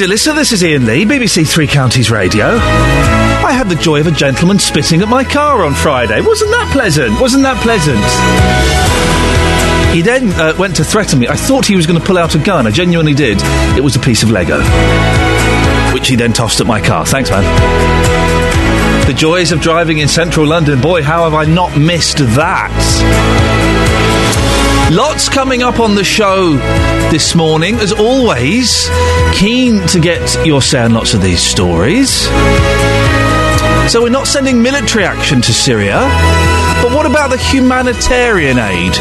dear listener. This is Iain Lee, BBC Three Counties Radio. I had the joy of a gentleman spitting at my car on Friday. Wasn't that pleasant? Wasn't that pleasant? He then uh, went to threaten me. I thought he was going to pull out a gun. I genuinely did. It was a piece of Lego, which he then tossed at my car. Thanks, man. The joys of driving in central London. Boy, how have I not missed that? Lots coming up on the show this morning. As always, keen to get your say on lots of these stories. So we're not sending military action to Syria. But what about the humanitarian aid?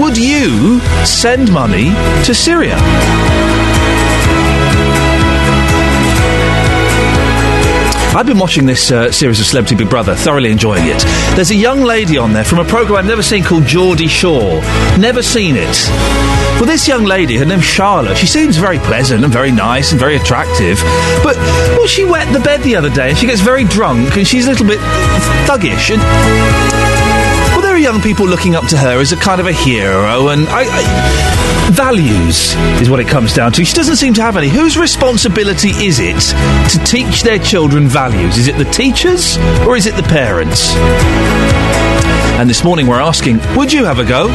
Would you send money to Syria? I've been watching this uh, series of Celebrity Big Brother, thoroughly enjoying it. There's a young lady on there from a programme I've never seen called Geordie Shore. Never seen it. Well, this young lady, her name's Charlotte, she seems very pleasant and very nice and very attractive. But, well, she wet the bed the other day and she gets very drunk and she's a little bit thuggish. And, young people looking up to her as a kind of a hero and I, I, values is what it comes down to. She doesn't seem to have any. Whose responsibility is it to teach their children values? Is it the teachers or is it the parents? And this morning we're asking, would you have a go?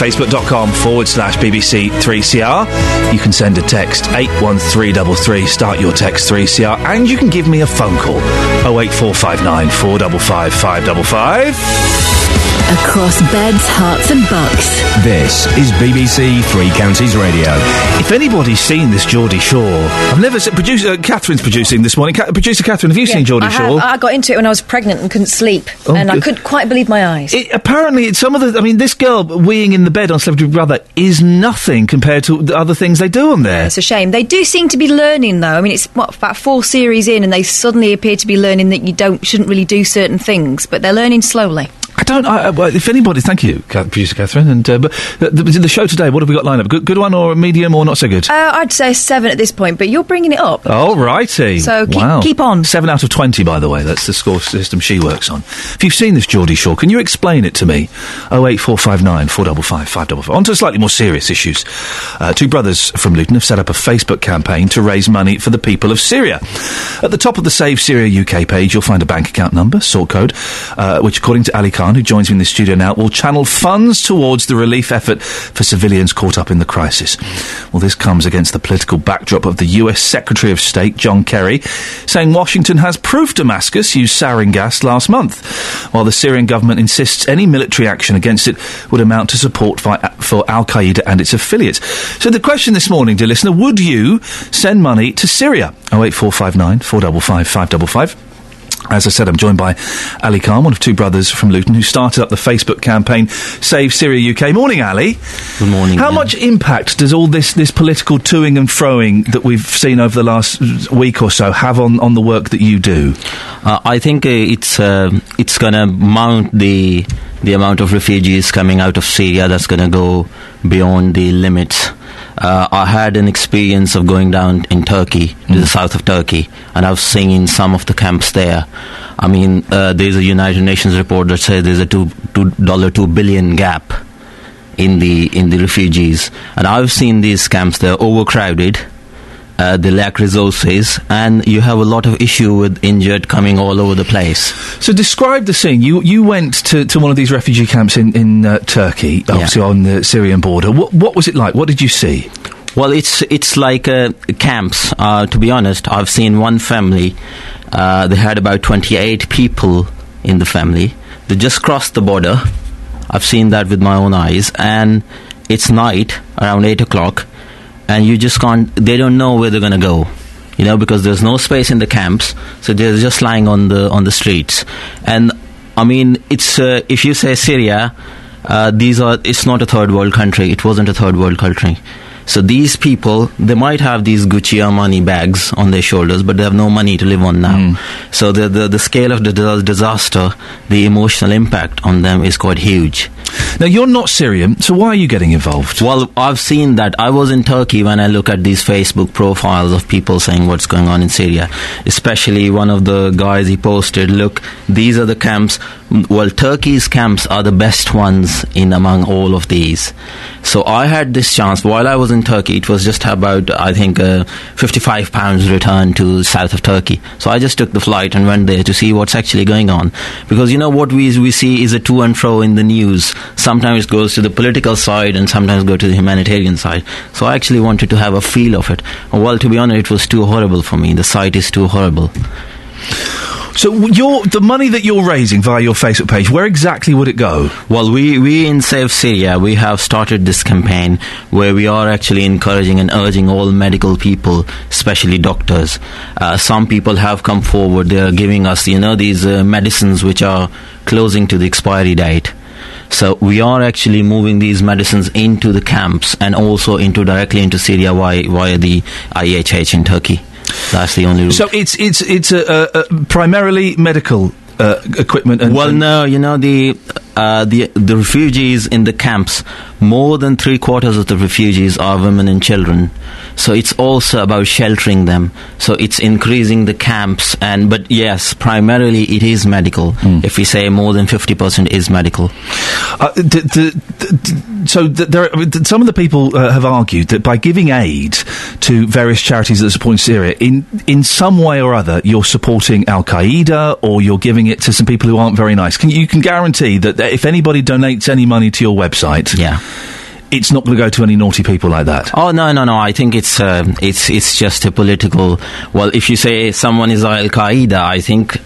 Facebook.com forward slash BBC 3CR. You can send a text 81333, start your text 3CR, and you can give me a phone call 08459 455 555. Across beds, hearts, and bucks. This is BBC Three Counties Radio. If anybody's seen this Geordie Shore, I've never seen. Producer uh, Catherine's producing this morning. Ca- producer Catherine, have you seen Geordie I, Shore? have, I got into it when I was pregnant and couldn't sleep, Oh, and I couldn't quite believe my eyes. It, apparently, it's some of the. I mean, this girl weeing in the bed on Celebrity Brother is nothing compared to the other things they do on there. It's a shame. They do seem to be learning, though. I mean, it's what about four series in, and they suddenly appear to be learning that you don't shouldn't really do certain things, but they're learning slowly. Don't. I, I- well, if anybody, thank you, producer Catherine. And uh, but the, the, the show today, what have we got lined up? Good, good one or a medium or not so good? Uh, I'd say seven at this point, but you're bringing it up. All righty. So keep- wow. keep on. Seven out of twenty, by the way. That's the score system she works on. If you've seen this Geordie Shore, can you explain it to me? Oh eight four five nine four double five five double five. On to slightly more serious issues. Uh, two brothers from Luton have set up a Facebook campaign to raise money for the people of Syria. At the top of the Save Syria UK page, you'll find a bank account number, sort code, uh, which, according to Ali Khan, who joins me in the studio now, will channel funds towards the relief effort for civilians caught up in the crisis. Well, this comes against the political backdrop of the US Secretary of State, John Kerry, saying Washington has proof Damascus used sarin gas last month, while the Syrian government insists any military action against it would amount to support for Al Qaeda and its affiliates. So the question this morning, dear listener, would you send money to Syria? 08459 455 555. As I said, I'm joined by Ali Khan, one of two brothers from Luton, who started up the Facebook campaign Save Syria UK. Morning, Ali. Good morning. How Iain. much impact does all this, this political toing and froing that we've seen over the last week or so have on, on the work that you do? Uh, I think uh, it's uh, it's going to mount the the amount of refugees coming out of Syria. That's going to go beyond the limits. Uh, I had an experience of going down in Turkey, to the south of Turkey, and I've seen some of the camps there. I mean, uh, there's a United Nations report that says there's a two two dollar two billion gap in the in the refugees, and I've seen these camps. They're overcrowded. Uh, they lack resources, and you have a lot of issue with injured coming all over the place. So describe the scene. You you went to, to one of these refugee camps in in uh, Turkey, obviously on the Syrian border. What what was it like? What did you see? Well, it's it's like uh, camps. Uh, to be honest, I've seen one family. Uh, they had about twenty eight people in the family. They just crossed the border. I've seen that with my own eyes, and it's night around eight o'clock, and you just can't. They don't know where they're gonna go. You know, because there's no space in the camps, so they're just lying on the on the streets. And I mean, it's uh, if you say Syria, uh, these are it's not a third world country. It wasn't a third world country. So these people, they might have these Gucci Armani bags on their shoulders, but they have no money to live on now. Hmm. So the, the the scale of the disaster, the emotional impact on them is quite huge. Now, you're not Syrian, so why are you getting involved? Well, I've seen that. I was in Turkey when I look at these Facebook profiles of people saying what's going on in Syria. Especially one of the guys he posted, look, these are the camps. Well, Turkey's camps are the best ones in among all of these. So I had this chance while I was in Turkey. It was just about, I think, uh, 55 pounds return to south of Turkey. So I just took the flight and went there to see what's actually going on. Because you know what we we see is a to and fro in the news. Sometimes it goes to the political side and sometimes go to the humanitarian side. So I actually wanted to have a feel of it. Well, to be honest, it was too horrible for me. The site is too horrible. So, the money that you're raising via your Facebook page, where exactly would it go? Well, we, we in Save Syria, we have started this campaign where we are actually encouraging and urging all medical people, especially doctors. Uh, some people have come forward, they are giving us, you know, these uh, medicines which are closing to the expiry date. So we are actually moving these medicines into the camps and also into directly into Syria via, via the IHH in Turkey. That's the only route. So it's it's it's a, a, a primarily medical uh, equipment. And, well, and no, you know the uh, the the refugees in the camps. More than three quarters of the refugees are women and children. So it's also about sheltering them. So it's increasing the camps. And but yes, primarily it is medical. If we say more than fifty percent is medical. Uh, d- d- d- d- so there, are- some of the people uh, have argued that by giving aid to various charities that support Syria, in in some way or other, you're supporting Al Qaeda or you're giving it to some people who aren't very nice. Can you can guarantee that if anybody donates any money to your website, Yeah. it's not going to go to any naughty people like that? Oh no no no! I think it's uh, it's it's just a political. Well, if you say someone is Al Qaeda, I think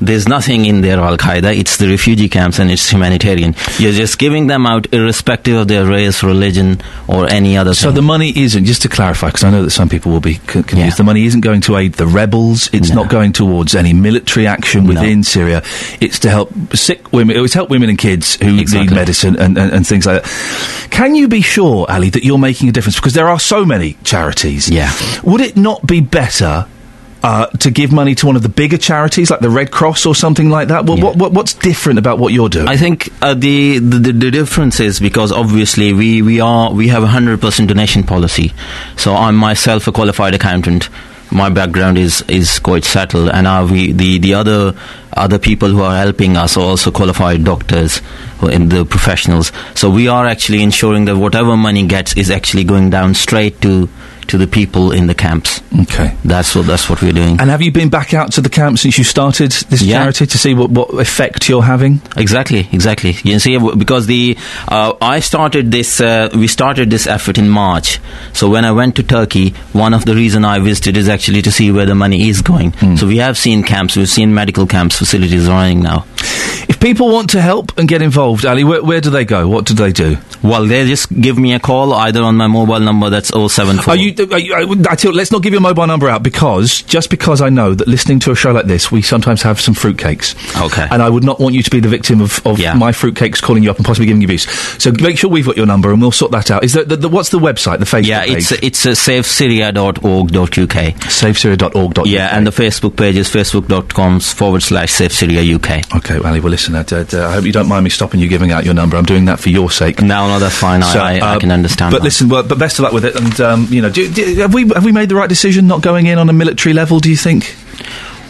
there's nothing in there Al Qaeda. It's the refugee camps and it's humanitarian. You're just giving them out irrespective of their race, religion, or any other. So thing. the money isn't just to clarify because I know that some people will be confused. Yeah. The money isn't going to aid the rebels. It's No. not going towards any military action within Syria. It's to help sick women. It was help women and kids who need medicine and, and, and things like that. Can you be sure, Ali, that you're making a difference? Because there are so many charities. Yeah. Would it not be better? Uh, to give money to one of the bigger charities like the Red Cross or something like that. Well, Yeah. what, what, what's different about what you're doing? I think uh, the, the the difference is because obviously we we are we have a hundred percent donation policy. So I'm myself a qualified accountant. My background is is quite settled, and uh, we the the other other people who are helping us are also qualified doctors in the professionals. So we are actually ensuring that whatever money gets is actually going down straight to to the people in the camps. okay. That's what that's what we're doing. And have you been back out to the camp since you started this Yeah. charity to see what, what effect you're having? Exactly, exactly. You see, because the uh, I started this, uh, we started this effort in March. So when I went to Turkey, one of the reason I visited is actually to see where the money is going. So we have seen camps, we've seen medical camps facilities running now. If people want to help and get involved, Ali, where, where do they go? What do they do? Well, they just give me a call either on my mobile number that's 074. Are you, are you, I, I tell let's not give your mobile number out because just because I know that listening to a show like this, we sometimes have some fruitcakes. Okay. And I would not want you to be the victim of, of Yeah. my fruitcakes calling you up and possibly giving you abuse. So make sure we've got your number and we'll sort that out. Is that the, the, what's the website? The Facebook yeah, page? it's it's uh, safesyria.org.uk. SaveSyria.org.uk. Yeah, and the Facebook page is facebook.com forward slash Safe Syria UK. Okay, Ali, well, listen, uh, uh, I hope you don't mind me stopping you giving out your number. I'm doing that for your sake. No, no, that's fine. So, I, I, I uh, can understand. But that. listen, well, but best of luck with it. And um, you know, do, do, have we have we made the right decision not going in on a military level? Do you think?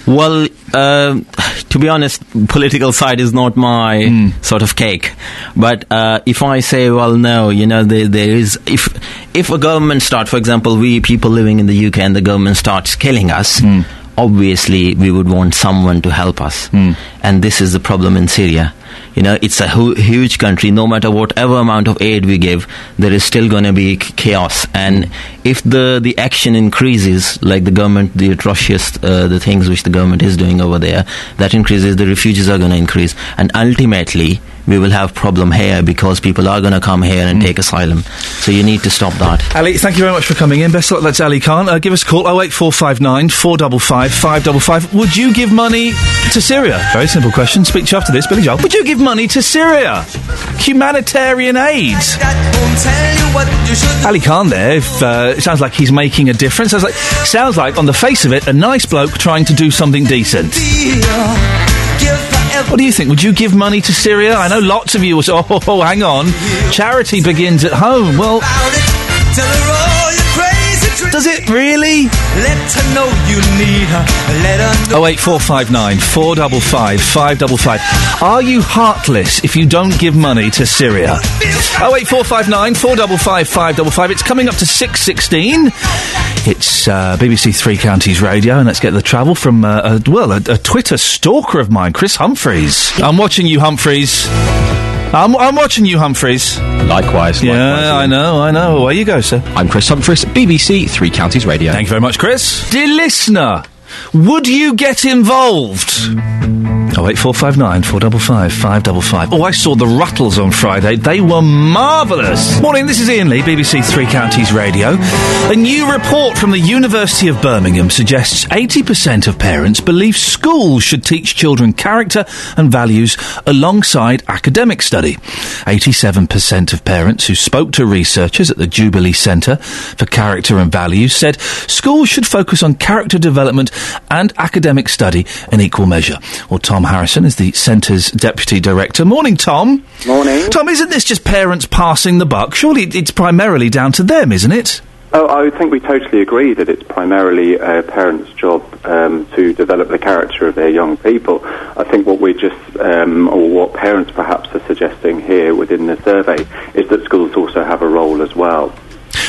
Well, uh, to be honest, political side is not my Hmm. sort of cake. But uh, if I say, well, no, you know, there, there is if if a government start, for example, we people living in the UK and the government starts killing us. Hmm. Obviously, we would want someone to help us, Hmm. And this is the problem in Syria. You know, it's a hu- huge country. No matter whatever amount of aid we give, there is still going to be c- chaos. And if the the action increases, like the government, the atrocious, uh, the things which the government is doing over there, that increases, the refugees are going to increase, and ultimately we will have problem here because people are going to come here and take asylum. So you need to stop that. Ali, thank you very much for coming in. Best of luck. That's Ali Khan. Uh, give us a call 08459 455 555. Would you give money to Syria? Very simple question. Speak to you after this, Billy Joel. Would you give money to Syria? Humanitarian aid. Ali Khan there. If, uh, it sounds like he's making a difference. Sounds like, sounds like, on the face of it, a nice bloke trying to do something decent. What do you think? Would you give money to Syria? I know lots of you will say, oh, hang on. Charity begins at home. Well, does it really? Let her know you need her. Let her know. Oh eight four five nine four double five five double five. Are you heartless if you don't give money to Syria? Oh eight four five nine four double five five double five. It's coming up to six sixteen. It's uh, BBC Three Counties Radio, and let's get the travel from uh, a, well a, a Twitter stalker of mine, Chris Humphreys. I'm watching you, Humphreys. I'm, I'm watching you, Humphreys. Likewise. Yeah, likewise, I know, I know. Away you go, sir. I'm Chris Humphries, BBC Three Counties Radio. Thank you very much, Chris. Dear listener, would you get involved? Oh eight four five nine four double five five double five. Oh, I saw the Rutles on Friday. They were marvellous. Morning, this is Iain Lee, BBC Three Counties Radio. A new report from the University of Birmingham suggests 80% of parents believe schools should teach children character and values alongside academic study. 87% of parents who spoke to researchers at the Jubilee Centre for Character and Values said schools should focus on character development and academic study in equal measure. Well, Tom Harrison is the Centre's Deputy Director. Morning, Tom. Morning. Tom, isn't this just parents passing the buck? Surely it's primarily down to them, isn't it? Oh, I think we totally agree that it's primarily a parent's job um, to develop the character of their young people. I think what we're just, um, or what parents perhaps are suggesting here within the survey, is that schools also have a role as well.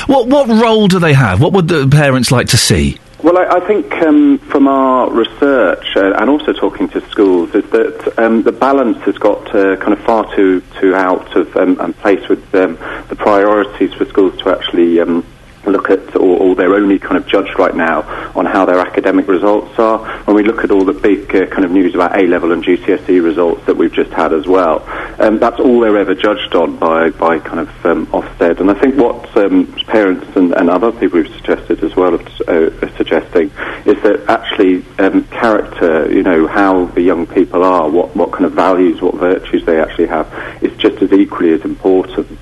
What what role do they have? What would the parents like to see? Well, I, I think um, from our research uh, and also talking to schools is that um, the balance has got uh, kind of far too too out of um, and place with um, the priorities for schools to actually um, look at, or, or they're only kind of judged right now on how their academic results are. When we look at all the big uh, kind of news about A level and GCSE results that we've just had as well, um, that's all they're ever judged on by by kind of um, Ofsted. And I think what um, parents and, and other people who've suggested as well are, uh, are suggesting is that actually um, character, you know, how the young people are, what what kind of values, what virtues they actually have, is just as equally as important.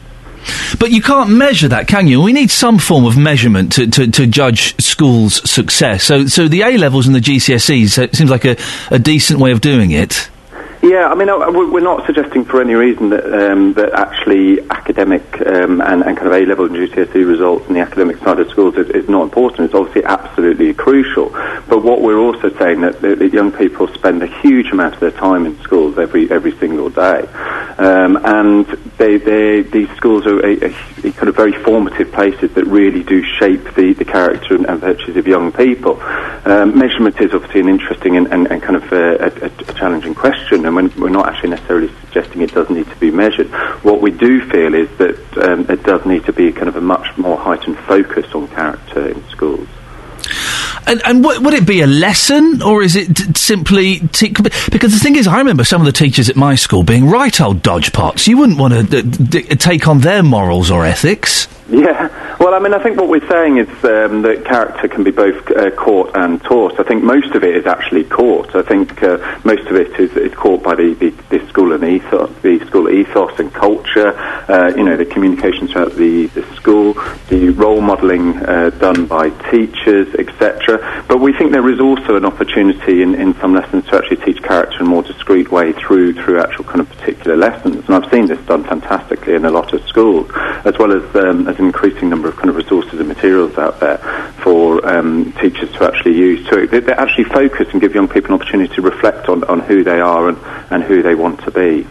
But you can't measure that, can you? We need some form of measurement to, to, to judge schools' success. So, so the A levels and the GCSEs seems like a, a decent way of doing it. Yeah, I mean, we- we're not suggesting for any reason that um, that actually academic um, and, and kind of A level and GCSE results in the academic side of schools is, is not important. It's obviously absolutely crucial. But what we're also saying that, that, young people spend a huge amount of their time in schools every every single day, um, and they, they these schools are a, a, a kind of very formative places that really do shape the, the character and, and virtues of young people. Um, measurement is obviously an interesting and, and, and kind of a, a challenging question, and we're not actually necessarily suggesting it does need to be measured. What we do feel is that um, does need to be kind of a much more heightened focus on character in schools. And, and would it be a lesson, or is it t- simply t- because the thing is, I remember some of the teachers at my school being right old dodgepots. You wouldn't want to d- d- take on their morals or ethics. Yeah, well, I mean, I think what we're saying is um, that character can be both uh, caught and taught. I think most of it is actually caught. I think uh, most of it is, is caught by the, the, the school and ethos, the school ethos and culture. Uh, you know, the communication throughout the, the school, the role modelling uh, done by teachers, etc. But we think there is also an opportunity in, in some lessons to actually teach character in a more discreet way through through actual kind of particular lessons. And I've seen this done fantastically in a lot of schools, as well as um, as an increasing number of kind of resources and materials out there for um, teachers to actually use to they, they actually focus and give young people an opportunity to reflect on, on who they are and, and who they want to be.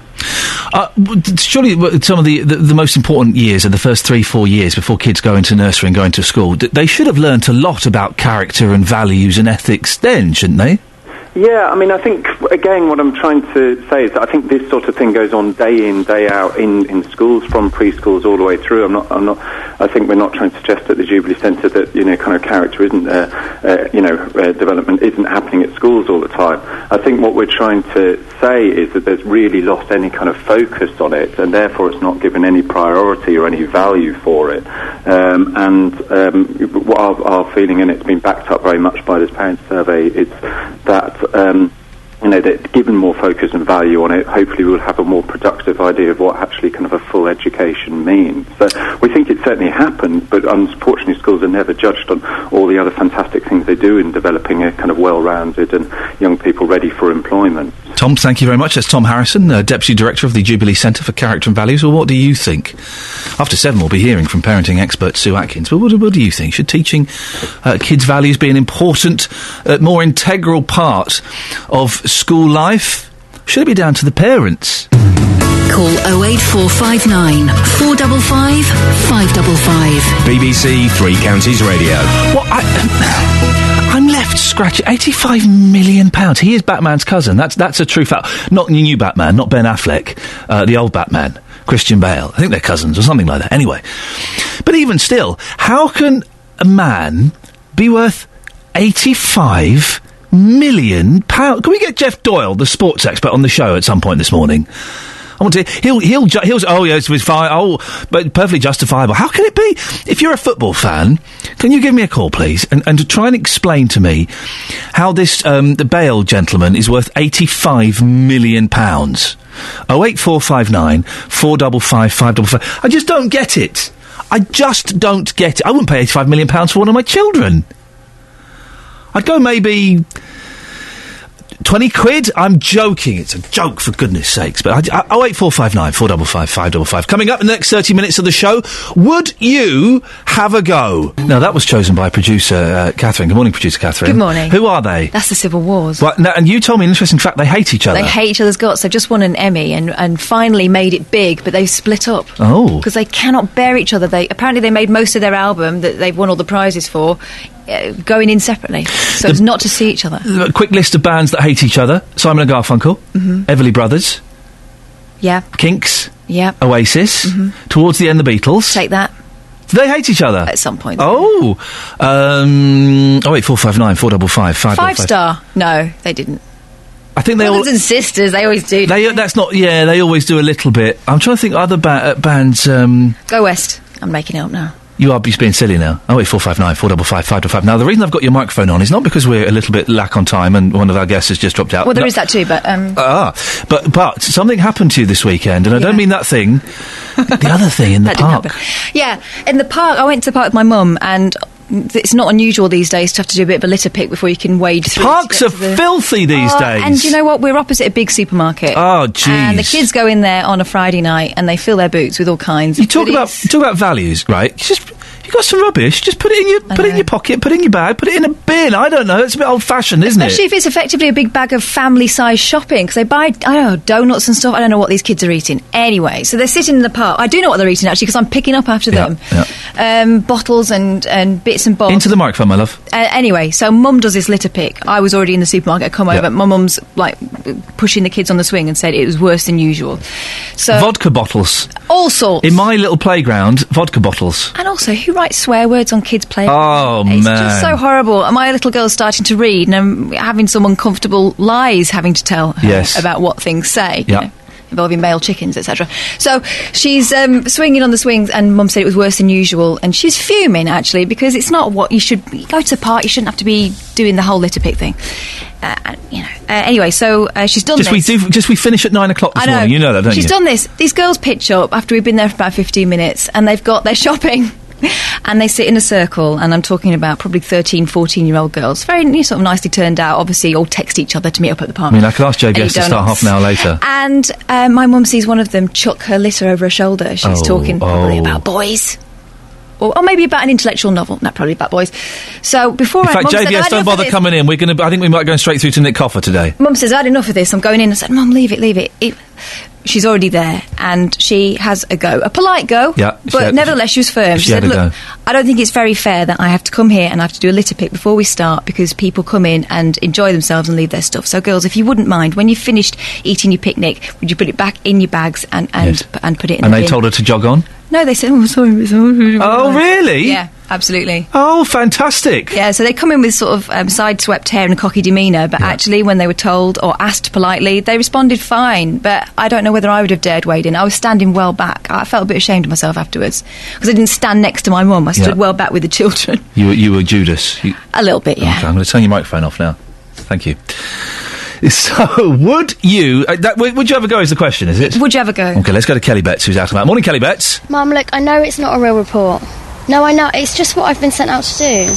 Uh, surely, some of the, the the most important years are the first three, four years before kids go into nursery and go into school. They should have learnt a lot about character and values and ethics then, shouldn't they? Yeah, I mean, I think again, what I'm trying to say is that I think this sort of thing goes on day in, day out in, in schools, from preschools all the way through. I'm not, I'm not. I think we're not trying to suggest at the Jubilee Centre that you know, kind of character isn't, uh, uh, you know, uh, development isn't happening at schools all the time. I think what we're trying to say is that there's really lost any kind of focus on it, and therefore it's not given any priority or any value for it. Um, and um, what our, our feeling, and it's been backed up very much by this parent survey, is that um, you know that given more focus and value on it, hopefully we'll have a more productive idea of what actually kind of a full education means. So we think it certainly happened, but unfortunately schools are never judged on all the other fantastic things they do in developing a kind of well-rounded and young people ready for employment. Tom, thank you very much. That's Tom Harrison, uh, Deputy Director of the Jubilee Centre for Character and Values. Well, what do you think? After seven, we'll be hearing from parenting expert Sue Atkins. But what, what do you think? Should teaching uh, kids values be an important, uh, more integral part of school life? Should it be down to the parents? Call 08459 455 555. BBC Three Counties Radio. What? I, I'm left scratching. Eighty-five million pounds. He is Batman's cousin. That's that's a true fact. Not the new Batman, not Ben Affleck, uh, the old Batman, Christian Bale. I think they're cousins or something like that. Anyway, but even still, how can a man be worth eighty-five million pounds? Can we get Jeff Doyle, the sports expert, on the show at some point this morning? I want to. He'll. He'll. Ju- he'll. Oh yes, it's fine. Oh, but perfectly justifiable. How can it be? If you're a football fan, can you give me a call, please, and, and to try and explain to me how this um, the Bale gentleman is worth eighty-five million pounds? Oh eight four five nine four double five five double five. I just don't get it. I just don't get it. I wouldn't pay eighty-five million pounds for one of my children. I'd go maybe 20 quid? I'm joking. It's a joke, for goodness sakes. But I, I, 08459 455 555. Coming up in the next 30 minutes of the show, would you have a go? Now, that was chosen by producer uh, Catherine. Good morning, producer Catherine. Good morning. Who are they? That's the Civil Wars. Well, now, and you told me an interesting fact. They hate each other. They hate each other's guts. They've just won an Emmy and, and finally made it big, but they've split up. Oh. Because they cannot bear each other. They Apparently, they made most of their album that they've won all the prizes for going in separately. So it's not to see each other. A quick list of bands that hate each other Simon and Garfunkel, Mhm. Everly Brothers, Yeah. Kinks, Yeah. Oasis, towards the end, the Beatles. Take that. Do they hate each other? At some point. Oh. Um, oh, wait, 459 455 Five star. No, they didn't. I think they all. Brothers and sisters, they always do. They, that's not. Yeah, they always do a little bit. I'm trying to think other ba- uh, bands. Um, Go West. I'm making it up now. You are just being silly now. Oh wait, four five nine four double five five double five. Now the reason I've got your microphone on is not because we're a little bit lack on time and one of our guests has just dropped out. Well, there No- is that too, but um, Ah, but but something happened to you this weekend, and I don't mean that thing. the other thing in the park. Yeah, in the park, I went to the park with my mum, and it's not unusual these days to have to do a bit of a litter pick before you can wade through. Parks are the- filthy these Oh, days. And you know what? We're opposite a big supermarket. Oh, jeez. And the kids go in there on a Friday night and they fill their boots with all kinds. You talk about talk about values, right? Just you got some rubbish. Just put it in your put it in your pocket, put it in your bag, put it in a bin. I don't know. It's a bit old fashioned, isn't Especially it? if it's effectively a big bag of family-sized shopping, because they buy, I don't know, donuts and stuff. I don't know what these kids are eating. Anyway, so they're sitting in the park. I do know what they're eating actually, because I'm picking up after Yeah, them. yeah. Um, bottles and, and bits and bobs. Into the microphone, my love. Uh, anyway, so mum does this litter pick. I was already in the supermarket. I come Yeah. over. My mum's like pushing the kids on the swing and said it was worse than usual. So vodka bottles. all sorts. In my little playground, vodka bottles. and also, who writes swear words on kids' play? Oh It's man. It's just so horrible. And my little girl's starting to read, and I'm having some uncomfortable lies having to tell her Yes. about what things say. you know, Involving male chickens, etc. So she's um, swinging on the swings, and Mum said it was worse than usual, and she's fuming actually because it's not what you should. You go to the park, you shouldn't have to be doing the whole litter pick thing. Uh, you know. Uh, anyway, so uh, she's done just this. we do. Just we finish at nine o'clock this know. morning. You know that, don't She's you? done this. These girls pitch up after we've been there for about 15 minutes and they've got their shopping. And they sit in a circle, and I'm talking about probably 13, 14 year old girls. Very you know, sort of nicely turned out. Obviously, all text each other to meet up at the park. I mean, I could ask Guest to start half an hour later. And uh, my mum sees one of them chuck her litter over her shoulder. She's Oh, talking probably oh. about boys. Or, or maybe about an intellectual novel. Not probably about boys. So before In I, fact, Mum said, JVS, "I've don't had enough of bother coming in. We're going to. I think we might go straight through to Nick Coffer today. Mum says, I had enough of this. I'm going in. I said, Mum, leave it, leave it. it. She's already there, and she has a go, a polite go, Yeah, but had- nevertheless she was firm. she She, said, "Look. I don't think it's very fair that I have to come here and I have to do a litter pick before we start because people come in and enjoy themselves and leave their stuff. So, girls, if you wouldn't mind, when you've finished eating your picnic, would you put it back in your bags and and, Yes. and put it in And the they bin?" told her to jog on. No, they said, "Oh, sorry, sorry." Oh, really? Yeah, absolutely. Oh, fantastic. Yeah, so they come in with sort of um, side-swept hair and a cocky demeanour, but actually, when they were told or asked politely, they responded fine. But I don't know whether I would have dared wade in. I was standing well back. I felt a bit ashamed of myself afterwards because I didn't stand next to my mum. I stood Yeah. well back with the children. You were you were Judas. You, A little bit, yeah. Okay, I'm going to turn your microphone off now. Thank you. So, would you? Uh, that, would would you ever go? Is the question? Is it? Would you ever go? Okay, let's go to Kelly Betts, who's out about. Morning, Kelly Betts. Mum, look, I know it's not a real report. No, I know. It's just what I've been sent out to do.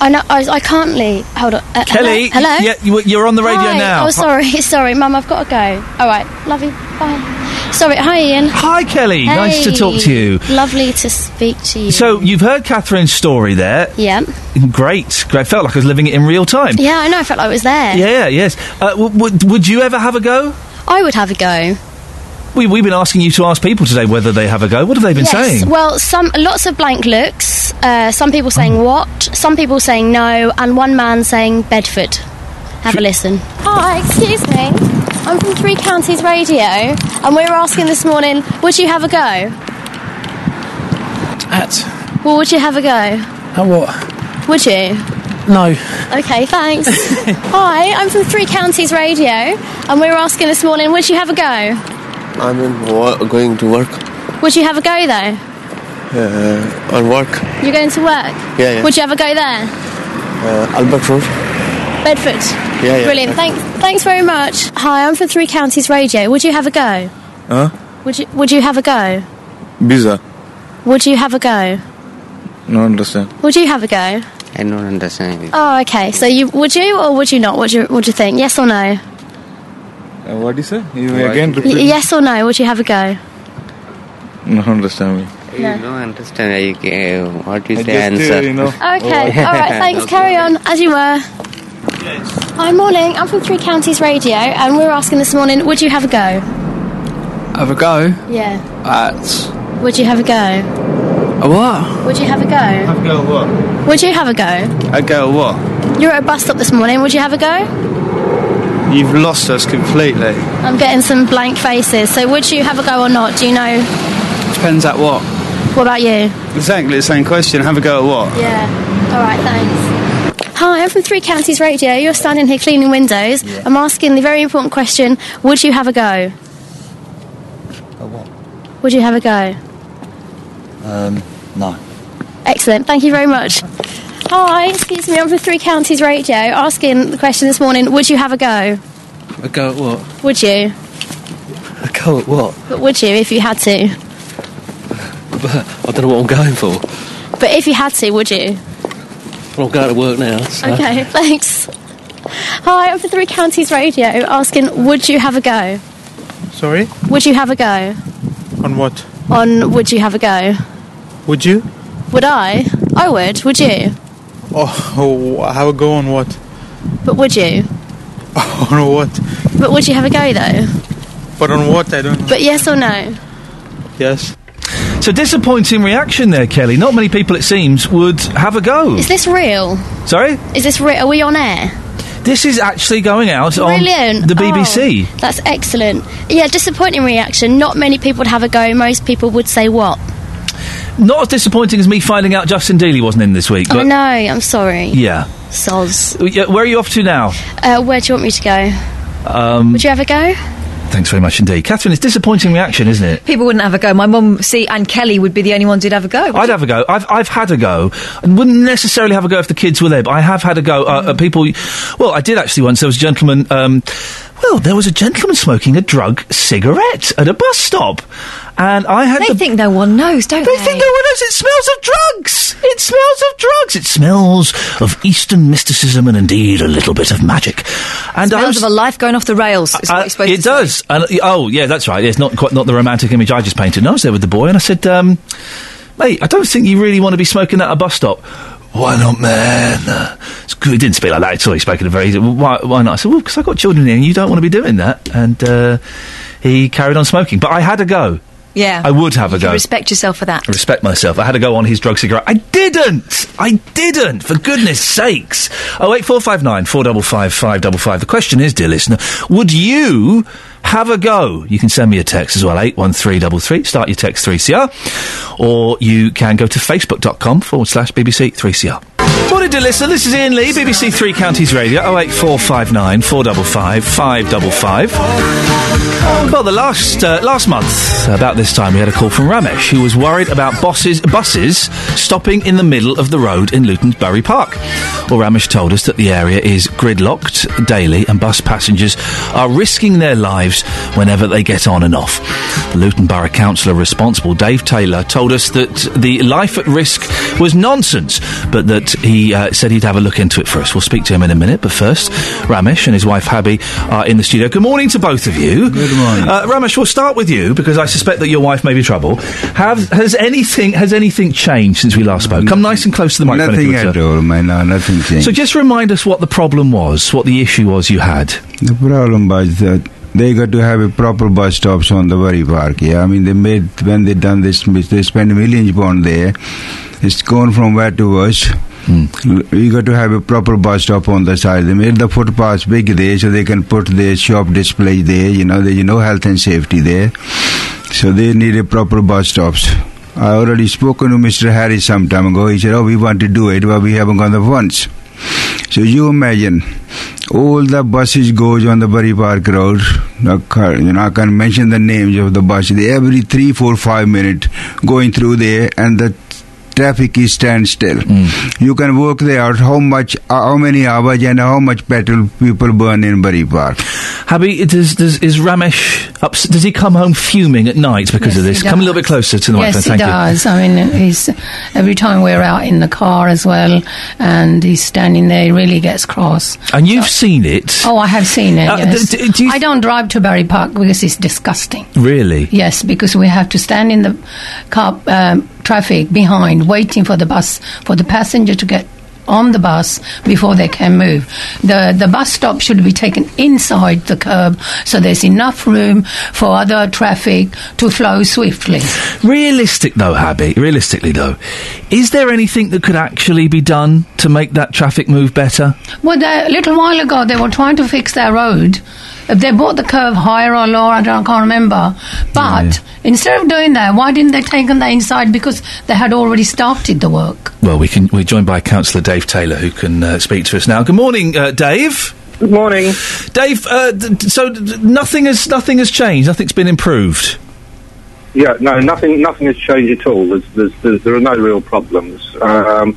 I know. I, I can't leave. Hold on. Uh, Kelly, Hello. hello? Yeah, you, you're on the radio Hi. now. Oh, sorry, sorry, Mum. I've got to go. All right. Love you. Bye. Sorry. Hi, Iain. Hi, Kelly. Nice to talk to you. Lovely to speak to you. So you've heard Catherine's story there. Yeah. Great. Great. Felt like I was living it in real time. Yeah, I know. I felt like I was there. Yeah, yes. Uh, w- would, would you ever have a go? I would have a go. We, we've been asking you to ask people today whether they have a go. What have they been yes. saying? Well, some lots of blank looks. Uh, some people saying Oh. what. Some people saying no, and one man saying Bedford. Have a listen. Hi, excuse me. I'm from Three Counties Radio, and we were asking this morning, would you have a go? At Well, would you have a go? at what? Would you? No. Okay, thanks. Hi, I'm from Three Counties Radio, and we were asking this morning, would you have a go? I'm in wo- going to work. Would you have a go though? Uh, on work. You're going to work. Yeah, yeah. Would you have a go there? Uh, Albert Road. Bedford. Yeah, yeah. Brilliant. Thanks. Thanks very much. Hi, I'm from Three Counties Radio. Would you have a go? Huh? Would you Would you have a go? Biza. Would you have a go? No understand. Would you have a go? I don't understand. Oh, okay. So you would you or would you not? What would you what Would you think? Yes or no? Uh, what is it? You again Y- yes or no? Would you have a go? No understand me. No. don't understand how you can, what you I say just, uh, answer. you know- Okay. All right. Thanks. Carry on as you were. Hi, morning. I'm from Three Counties Radio, and we were asking this morning, would you have a go? Have a go Yeah. at Would you have a go? a what? Would you have a go? Have a go at what? Would you have a go? I go at what? You're at a bus stop this morning. Would you have a go? You've lost us completely. I'm getting some blank faces. So, would you have a go or not? Do you know? Depends at what. What about you? Exactly the same question. Have a go at what? Yeah. All right. Thanks. Hi, I'm from Three Counties Radio. You're standing here cleaning windows. I'm asking the very important question: Would you have a go? A what? Would you have a go? Um, no. Excellent. Thank you very much. Hi, excuse me. I'm from Three Counties Radio. Asking the question this morning: Would you have a go? A go at what? Would you? A go at what? But would you if you had to? I don't know what I'm going for. But if you had to, would you? Well, I'm going to work now. So. Okay, thanks. Hi, I'm from Three Counties Radio. Asking: Would you have a go? Sorry? Would you have a go? On what? On would you have a go? Would you? Would I? I would. Would you? Oh, oh have a go on what? But would you? on what? But would you have a go though? But on what? I don't know. But yes or no? Yes. So disappointing reaction there, Kelly. Not many people, it seems, would have a go. Is this real? Sorry? Is this real? Are we on air? This is actually going out Brilliant. on the BBC. Oh, that's excellent. Yeah, disappointing reaction. Not many people would have a go. Most people would say what? Not as disappointing as me finding out Justin Dealey wasn't in this week. But no, I'm sorry. Yeah. Soz. Where are you off to now? Uh, where do you want me to go? Um, Would you have a go? Thanks very much indeed. Catherine, it's disappointing reaction, isn't it? People wouldn't have a go. My mum, see, and Kelly would be the only ones who'd have a go. I'd have a go. I've I've had a go, and wouldn't necessarily have a go if the kids were there. But I have had a go. Uh, at people, well, I did actually once. There was a gentleman. Um, well, there was a gentleman smoking a drug cigarette at a bus stop, and I had. They the, think no one knows, don't they they? think no one knows. It smells of drugs. It smells of drugs. It smells of Eastern mysticism and indeed a little bit of magic. And I Smells was, of a life going off the rails. Is what uh, supposed it does. And, uh, oh, yeah, that's right. It's not quite not the romantic image I just painted. And I was there with the boy, and I said, um, "Mate, I don't think you really want to be smoking at a bus stop." Why not, man? Uh, It's good. He didn't speak like that at all. He spoke in a very. Why, why not? I said, "Well, because I've got children here, and you don't want to be doing that." And uh, he carried on smoking. But I had a go. Yeah. I would have a You go. respect yourself for that. I respect myself. I had to go on his drug cigarette. I didn't. I didn't. For goodness sakes. Oh eight four five nine four double five five double five. The question is, dear listener, would you have a go? You can send me a text as well. Eight one three double three. Start your text three CR, or you can go to facebook.com forward slash BBC three CR. Morning, dear listener. This is Iain Lee, BBC Three Counties Radio. Oh eight four five nine four double five five double five. Well, the last uh, last month, about this time, we had a call from Ramesh, who was worried about bosses, buses stopping in the middle of the road in Luton's Bury Park. Well, Ramesh told us that the area is gridlocked daily, and bus passengers are risking their lives whenever they get on and off. The Luton Borough Councillor responsible, Dave Taylor, told us that the life at risk was nonsense, but that he he uh, said he'd have a look into it for us. We'll speak to him in a minute, but first, Ramesh and his wife Habi are in the studio. Good morning to both of you. Good morning. Uh, Ramesh, we'll start with you because I suspect that your wife may be trouble. Have has anything has anything changed since we last spoke? Come nice and close to the microphone. Nothing at all, man. No, nothing changed. So just remind us what the problem was, what the issue was you had. The problem was that they got to have a proper bus stops on the Bury Park. Yeah, I mean they made when they done this, they spent millions pound there. It's gone from wet to worse. Mm. You got to have a proper bus stop on the side. They made the footpaths big there so they can put their shop display there. You know, there's no health and safety there. So they need a proper bus stops. I already spoken to Mr. Harris some time ago. He said, "Oh, we want to do it, but we haven't got the funds." So you imagine, all the buses goes on the Bury Park Road. You know, I can mention the names of the buses. Every three, four, five minutes going through there, and the traffic is standstill. You can work there out how much, uh, how many hours, and how much petrol people burn in Bury Park. Habby, does, does is Ramesh ups, does he come home fuming at night because of this? Come a little bit closer to the yes, microphone. he Thank you. does. I mean, he's every time we're out in the car as well, and he's standing there, he really gets cross. And you've seen it, Oh, I have seen it. Uh, yes. d- d- I don't drive to Bury Park because it's disgusting. really? Yes, because we have to stand in the car um, traffic behind, waiting for the bus for the passenger to get on the bus before they can move. The the bus stop should be taken inside the curb so there's enough room for other traffic to flow swiftly. Realistic though, Habby. Realistically though, is there anything that could actually be done to make that traffic move better? Well, a little while ago, they were trying to fix their road. If they bought the curve higher or lower, I, don't, I can't remember. But instead of doing that, why didn't they take on the inside? Because they had already started the work. Well, we can. We're joined by Councillor Dave Taylor, who can uh, speak to us now. Good morning, uh, Dave. Good morning, Dave. Uh, d- d- so d- d- nothing has nothing has changed. Nothing's been improved. Yeah, no, nothing, nothing has changed at all. There's, there's, there's, there are no real problems. Um,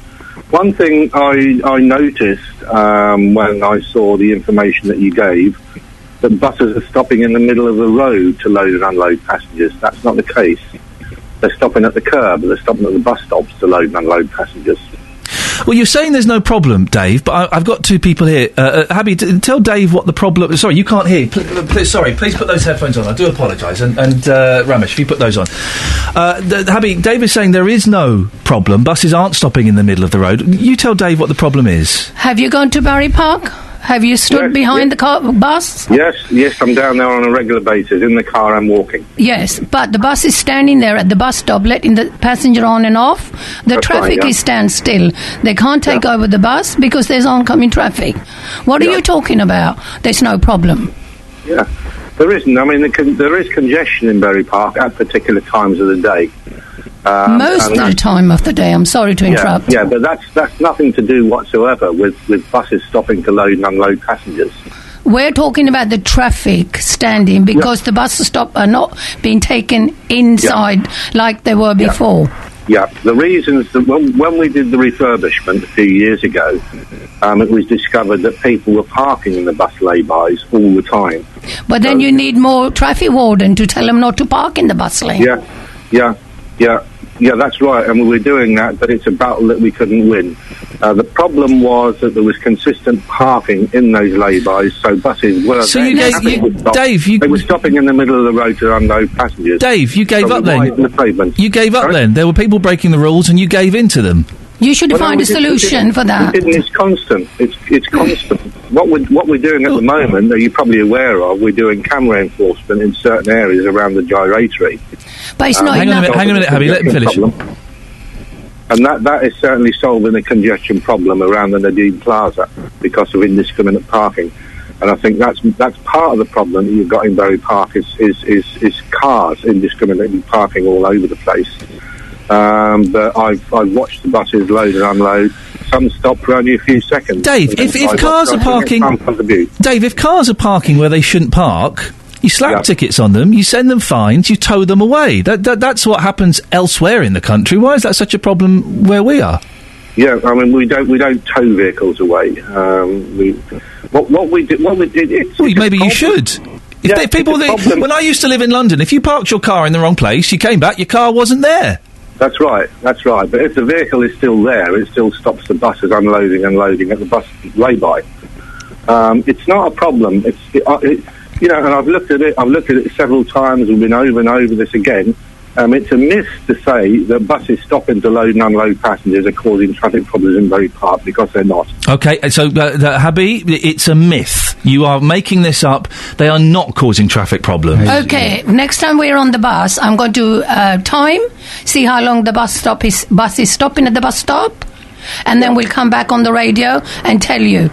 one thing I, I noticed um, when I saw the information that you gave, that buses are stopping in the middle of the road to load and unload passengers. That's not the case. They're stopping at the curb. They're stopping at the bus stops to load and unload passengers. Well, you're saying there's no problem, Dave, but I, I've got two people here. Uh, uh, Habby, t- tell Dave what the problem. Sorry, you can't hear. Pl- uh, please, sorry, please put those headphones on. I do apologise. And, and uh, Ramesh, if you put those on. Uh, th- Habby, Dave is saying there is no problem. Buses aren't stopping in the middle of the road. You tell Dave what the problem is. Have you gone to Bury Park? Have you stood behind the car, bus? Yes, yes, I'm down there on a regular basis. In the car, I'm walking. Yes, but the bus is standing there at the bus stop, letting the passenger on and off. The That's traffic right, yeah. is standstill. They can't take over the bus because there's oncoming traffic. What are you talking about? There's no problem. Yeah, there isn't. I mean, the con- there is congestion in Bury Park at particular times of the day. Um, Most of the time of the day. I'm sorry to interrupt. Yeah, but that's that's nothing to do whatsoever with, with buses stopping to load and unload passengers. We're talking about the traffic standing because the bus stop are not being taken inside like they were before. Yeah, the reasons that when, when we did the refurbishment a few years ago, um, it was discovered that people were parking in the bus laybys all the time. But then you need more traffic warden to tell them not to park in the bus lane. Yeah, yeah, yeah, yeah. That's right, and we were doing that, but it's a battle that we couldn't win. Uh, the problem was that there was consistent parking in those laybys, so buses were. So you gave- you- Dave, you- they were stopping in the middle of the road to unload passengers. Dave, you gave So up then. the. You gave up then. There were people breaking the rules, and you gave in to them. You should Well, find we a solution didn't- for that. We didn't. It's constant. It's it's constant. What we're what we're doing at the moment, that you're probably aware of, we're doing camera enforcement in certain areas around the gyratory. But it's Um, not hang on a minute, hang on a minute, Habby, let him finish. Problem. And that, that is certainly solving the congestion problem around the Nadine Plaza because of indiscriminate parking. And I think that's that's part of the problem that you've got in Bury Park is is, is, is cars indiscriminately parking all over the place. Um, but I've, I've watched the buses load and unload. Some stop for only a few seconds. Dave, if, if cars are parking, in front of the Dave, if cars are parking where they shouldn't park, you slap Yeah. tickets on them, you send them fines, you tow them away. That, that that's what happens elsewhere in the country. Why is that such a problem where we are? Yeah, I mean we don't we don't tow vehicles away. Um, we what what we did what we did. It's, Well, it's maybe you should. If they, people, when I used to live in London, if you parked your car in the wrong place, you came back, your car wasn't there. That's right. That's right. But if the vehicle is still there, it still stops the buses unloading and loading at the bus lay-by. Um, it's not a problem. It's it, uh, it, you know, and I've looked at it. I've looked at it several times. We've been over and over this again. Um, it's a myth to say that buses stopping to load and unload passengers are causing traffic problems in Bury Park because they're not. Okay, so uh, the, Habib, it's a myth. You are making this up. They are not causing traffic problems. Okay, next time we're on the bus, I'm going to uh, time, see how long the bus stop is. Bus is stopping at the bus stop, and then we'll come back on the radio and tell you.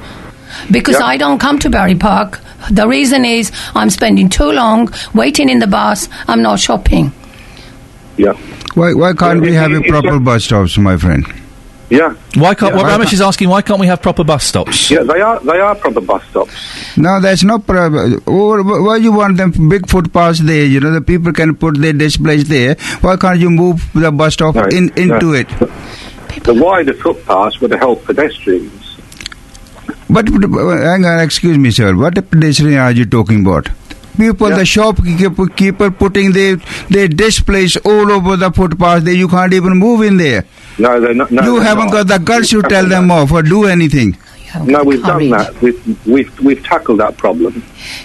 Because I don't come to Bury Park. The reason is I'm spending too long waiting in the bus. I'm not shopping. Yeah. Why, why can't we have a proper bus stops, my friend? Yeah. Why can't? Yeah, what why Ramesh is asking, why can't we have proper bus stops? Yeah, they are. They are proper bus stops. No, that's no problem. Why you want them big footpaths there? You know, the people can put their displays there. Why can't you move the bus stop in, into no. it? The wider footpaths would help pedestrians. But, but hang on, excuse me, sir. What pedestrian are you talking about? People, the shopkeeper keeper putting their their displays all over the footpath. There, you can't even move in there. No, they're not. No, you haven't not. got the guts to tell them off or do anything. No, we've done that. We've we've we've tackled that problem.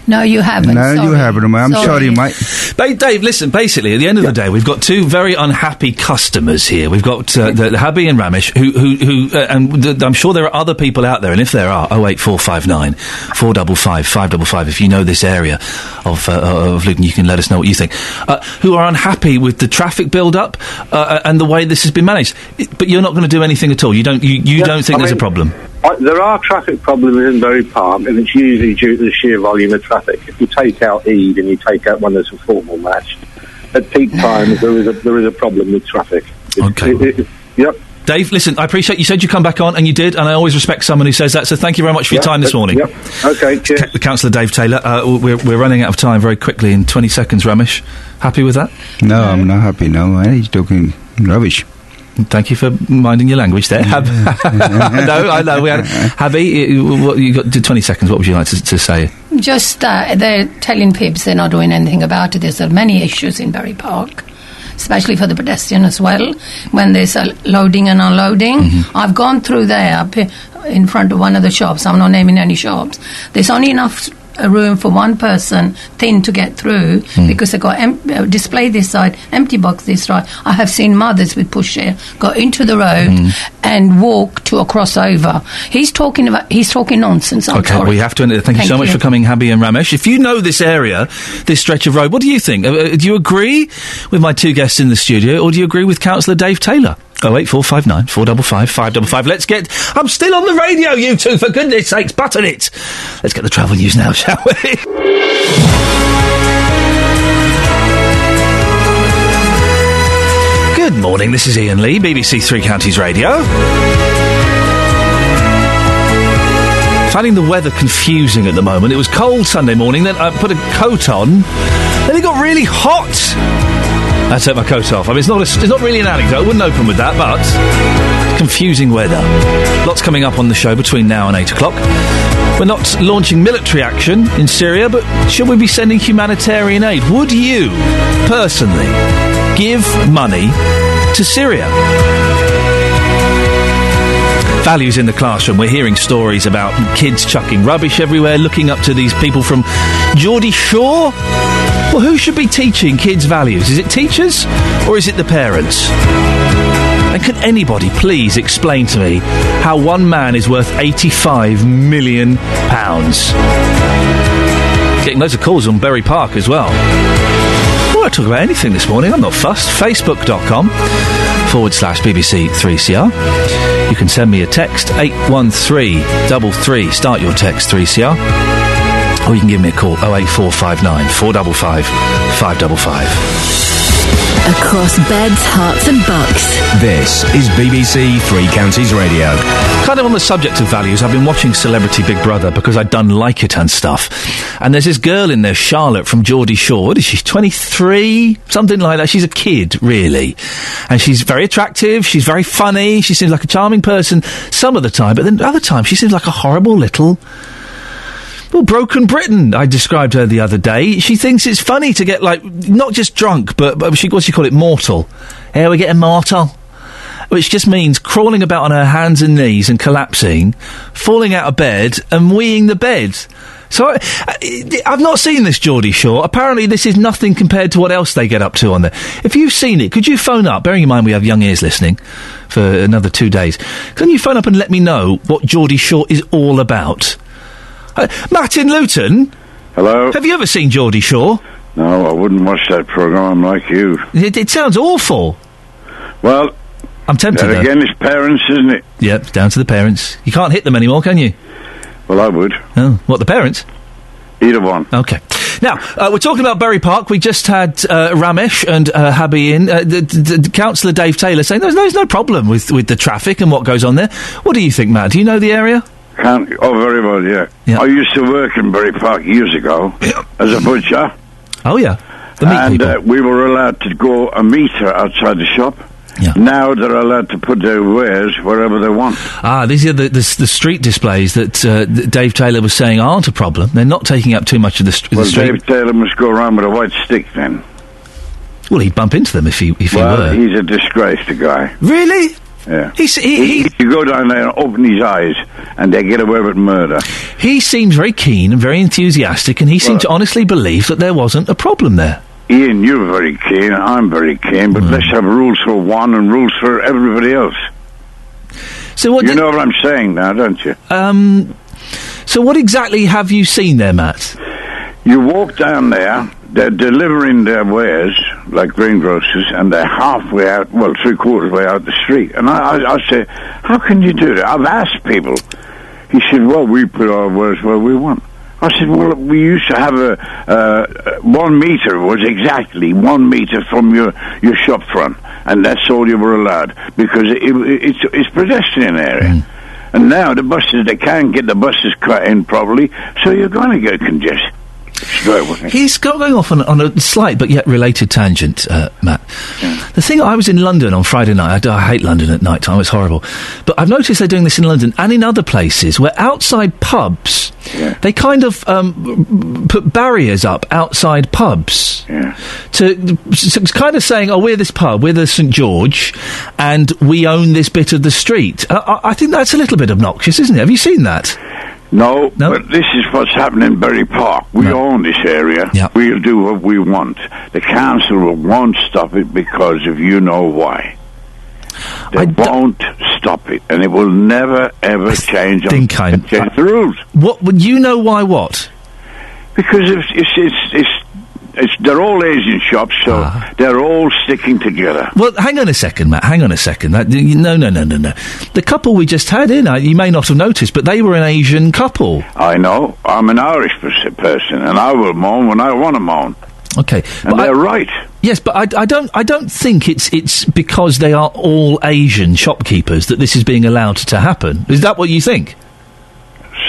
No, you haven't. No, you haven't. ma'am. I'm Sorry. sorry, Mike. Ba- Dave, listen. Basically, at the end of the day, we've got two very unhappy customers here. We've got uh, the, the Habby and Ramesh, who, who, who uh, and th- I'm sure there are other people out there. And if there are, oh eight four five nine four double five five double five. If you know this area of uh, of Luton, you can let us know what you think. Uh, who are unhappy with the traffic build-up uh, and the way this has been managed. But you're not going to do anything at all. You don't. You, you Yeah, don't think I there's a problem. Uh, there are traffic problems in Bury Park, and it's usually due to the sheer volume of traffic. If you take out Eid and you take out when there's a football match, at peak times there is a there is a problem with traffic. It's- Okay. it- it- yep. Dave, listen, I appreciate you said you'd come back on, and you did, and I always respect someone who says that. So thank you very much for your time this morning. Yep. Okay. Cheers. The councillor Dave Taylor. Uh, we're, we're running out of time very quickly in 20 seconds. Ramesh, happy with that? No, I'm not happy now. eh? He's talking rubbish. Thank you for minding your language there. Hab- no, I know. We had Habby. You, you got did 20 seconds. What would you like to, to say? Just uh, they're telling Pibs they're not doing anything about it. There's uh, many issues in Bury Park, especially for the pedestrian as well, when there's uh, loading and unloading. Mm-hmm. I've gone through there in front of one of the shops. I'm not naming any shops. There's only enough uh, room for one person thin to get through Hmm. because they've got em- uh, display this side, empty box this side. I have seen mothers with pushchair go into the road Hmm. and walk to a crossover. He's talking about he's talking nonsense. I'm okay, sorry. we have to end it. Thank, you so much for coming, Habby and Ramesh. If you know this area, this stretch of road, what do you think? Uh, uh, do you agree with my two guests in the studio, or do you agree with Councillor Dave Taylor? Oh eight four five nine four double five five double five. Let's get. I'm still on the radio, you two. For goodness sakes, button it. Let's get the travel news now, shall we? Good morning. This is Iain Lee, BBC Three Counties Radio. Finding the weather confusing at the moment. It was cold Sunday morning, then I put a coat on, then it got really hot. I took my coat off. I mean, it's not, a, it's not really an anecdote. I wouldn't open with that, but confusing weather. Lots coming up on the show between now and 8 o'clock. We're not launching military action in Syria, but should we be sending humanitarian aid? Would you, personally, give money to Syria? Values in the classroom. We're hearing stories about kids chucking rubbish everywhere, looking up to these people from Geordie Shore. Well, who should be teaching kids values? Is it teachers or is it the parents? And can anybody please explain to me how one man is worth 85 million pounds? Getting loads of calls on Bury Park as well. Well, I talk about anything this morning. I'm not fussed. Facebook.com forward slash BBC 3CR. You can send me a text 81333. Start your text 3CR. Or you can give me a call 08459 455 555. Across beds, hearts, and bucks. This is BBC Three Counties Radio. Kind of on the subject of values, I've been watching Celebrity Big Brother because I done like it and stuff. And there's this girl in there, Charlotte from Geordie Shore. What is she? 23? Something like that. She's a kid, really. And she's very attractive. She's very funny. She seems like a charming person some of the time, but then other times she seems like a horrible little Well, Broken Britain, I described her the other day. She thinks it's funny to get, like, not just drunk, but, but she, what she call it, mortal. Here we're getting mortal. Which just means crawling about on her hands and knees and collapsing, falling out of bed and weeing the bed. So I, I've not seen this Geordie Shore. Apparently, this is nothing compared to what else they get up to on there. If you've seen it, could you phone up? Bearing in mind we have young ears listening for another two days. Can you phone up and let me know what Geordie Shore is all about? Uh, Matt in Luton. Hello. Have you ever seen Geordie Shore? No, I wouldn't watch that program like you. It, it sounds awful. Well, I'm tempted. Though. again, it's parents, isn't it? Yep, down to the parents. You can't hit them anymore, can you? Well, I would. Oh, what the parents? Either one. Okay. Now uh, we're talking about Bury Park. We just had uh, Ramesh and uh, Habby in. Uh, the, the, the Councillor Dave Taylor saying there's, there's no problem with, with the traffic and what goes on there. What do you think, Matt? Do you know the area? Can't, oh, very well, yeah. I used to work in Bury Park years ago as a butcher. Oh, yeah. The meat and. Uh, we were allowed to go a metre outside the shop. Now they're allowed to put their wares wherever they want. Ah, these are the, the, the street displays that uh, Dave Taylor was saying aren't a problem. They're not taking up too much of the, st- Well, the street. Dave Taylor must go around with a white stick then. Well, he'd bump into them if he if well, he were. he's a disgrace, the guy. Really? Yeah. He's, he, You go down there and open his eyes, and they get away with murder. He seems very keen and very enthusiastic, and he seemed to honestly believe that there wasn't a problem there. Iain, you're very keen, I'm very keen, but let's have rules for one and rules for everybody else. So what? You know what I'm saying now, don't you? Um, so what exactly have you seen there, Matt? You walk down there, they're delivering their wares, like greengrocers, and they're halfway out, well, three quarters way out the street. And I, I, I say, how can you do that? I've asked people. He said, well, we put our wares where we want. I said, well, we used to have a, uh, one meter was exactly one meter from your, your shop front, and that's all you were allowed, because it, it, it's, it's pedestrian area. And now the buses, they can't get the buses cut in properly, so you're going to get congestion. He's going off on, on a slight but yet related tangent, uh, Matt. The thing, I was in London on Friday night. I hate London at night time, it's horrible. But I've noticed they're doing this in London and in other places where outside pubs, they kind of um, put barriers up outside pubs. To, s- s- kind of saying, oh, we're this pub, we're the St George, and we own this bit of the street. I, I, I think that's a little bit obnoxious, isn't it? Have you seen that? No, but this is what's happening in Bury Park. We own this area. We'll do what we want. The council won't stop it because of you know why. They won't stop it, and it will never ever change. think I- change the rules What would you know? Why what? because it's it's it's, it's, it's they're all Asian shops, so Ah. they're all sticking together. Well, hang on a second, Matt. Hang on a second. That, no, no, no, no, no. The couple we just had in, uh, you may not have noticed, but they were an Asian couple. I know. I'm an Irish person, and I will moan when I want to moan. Okay, And they're right. Yes, but I, I don't. I don't think it's it's because they are all Asian shopkeepers that this is being allowed to happen. Is that what you think?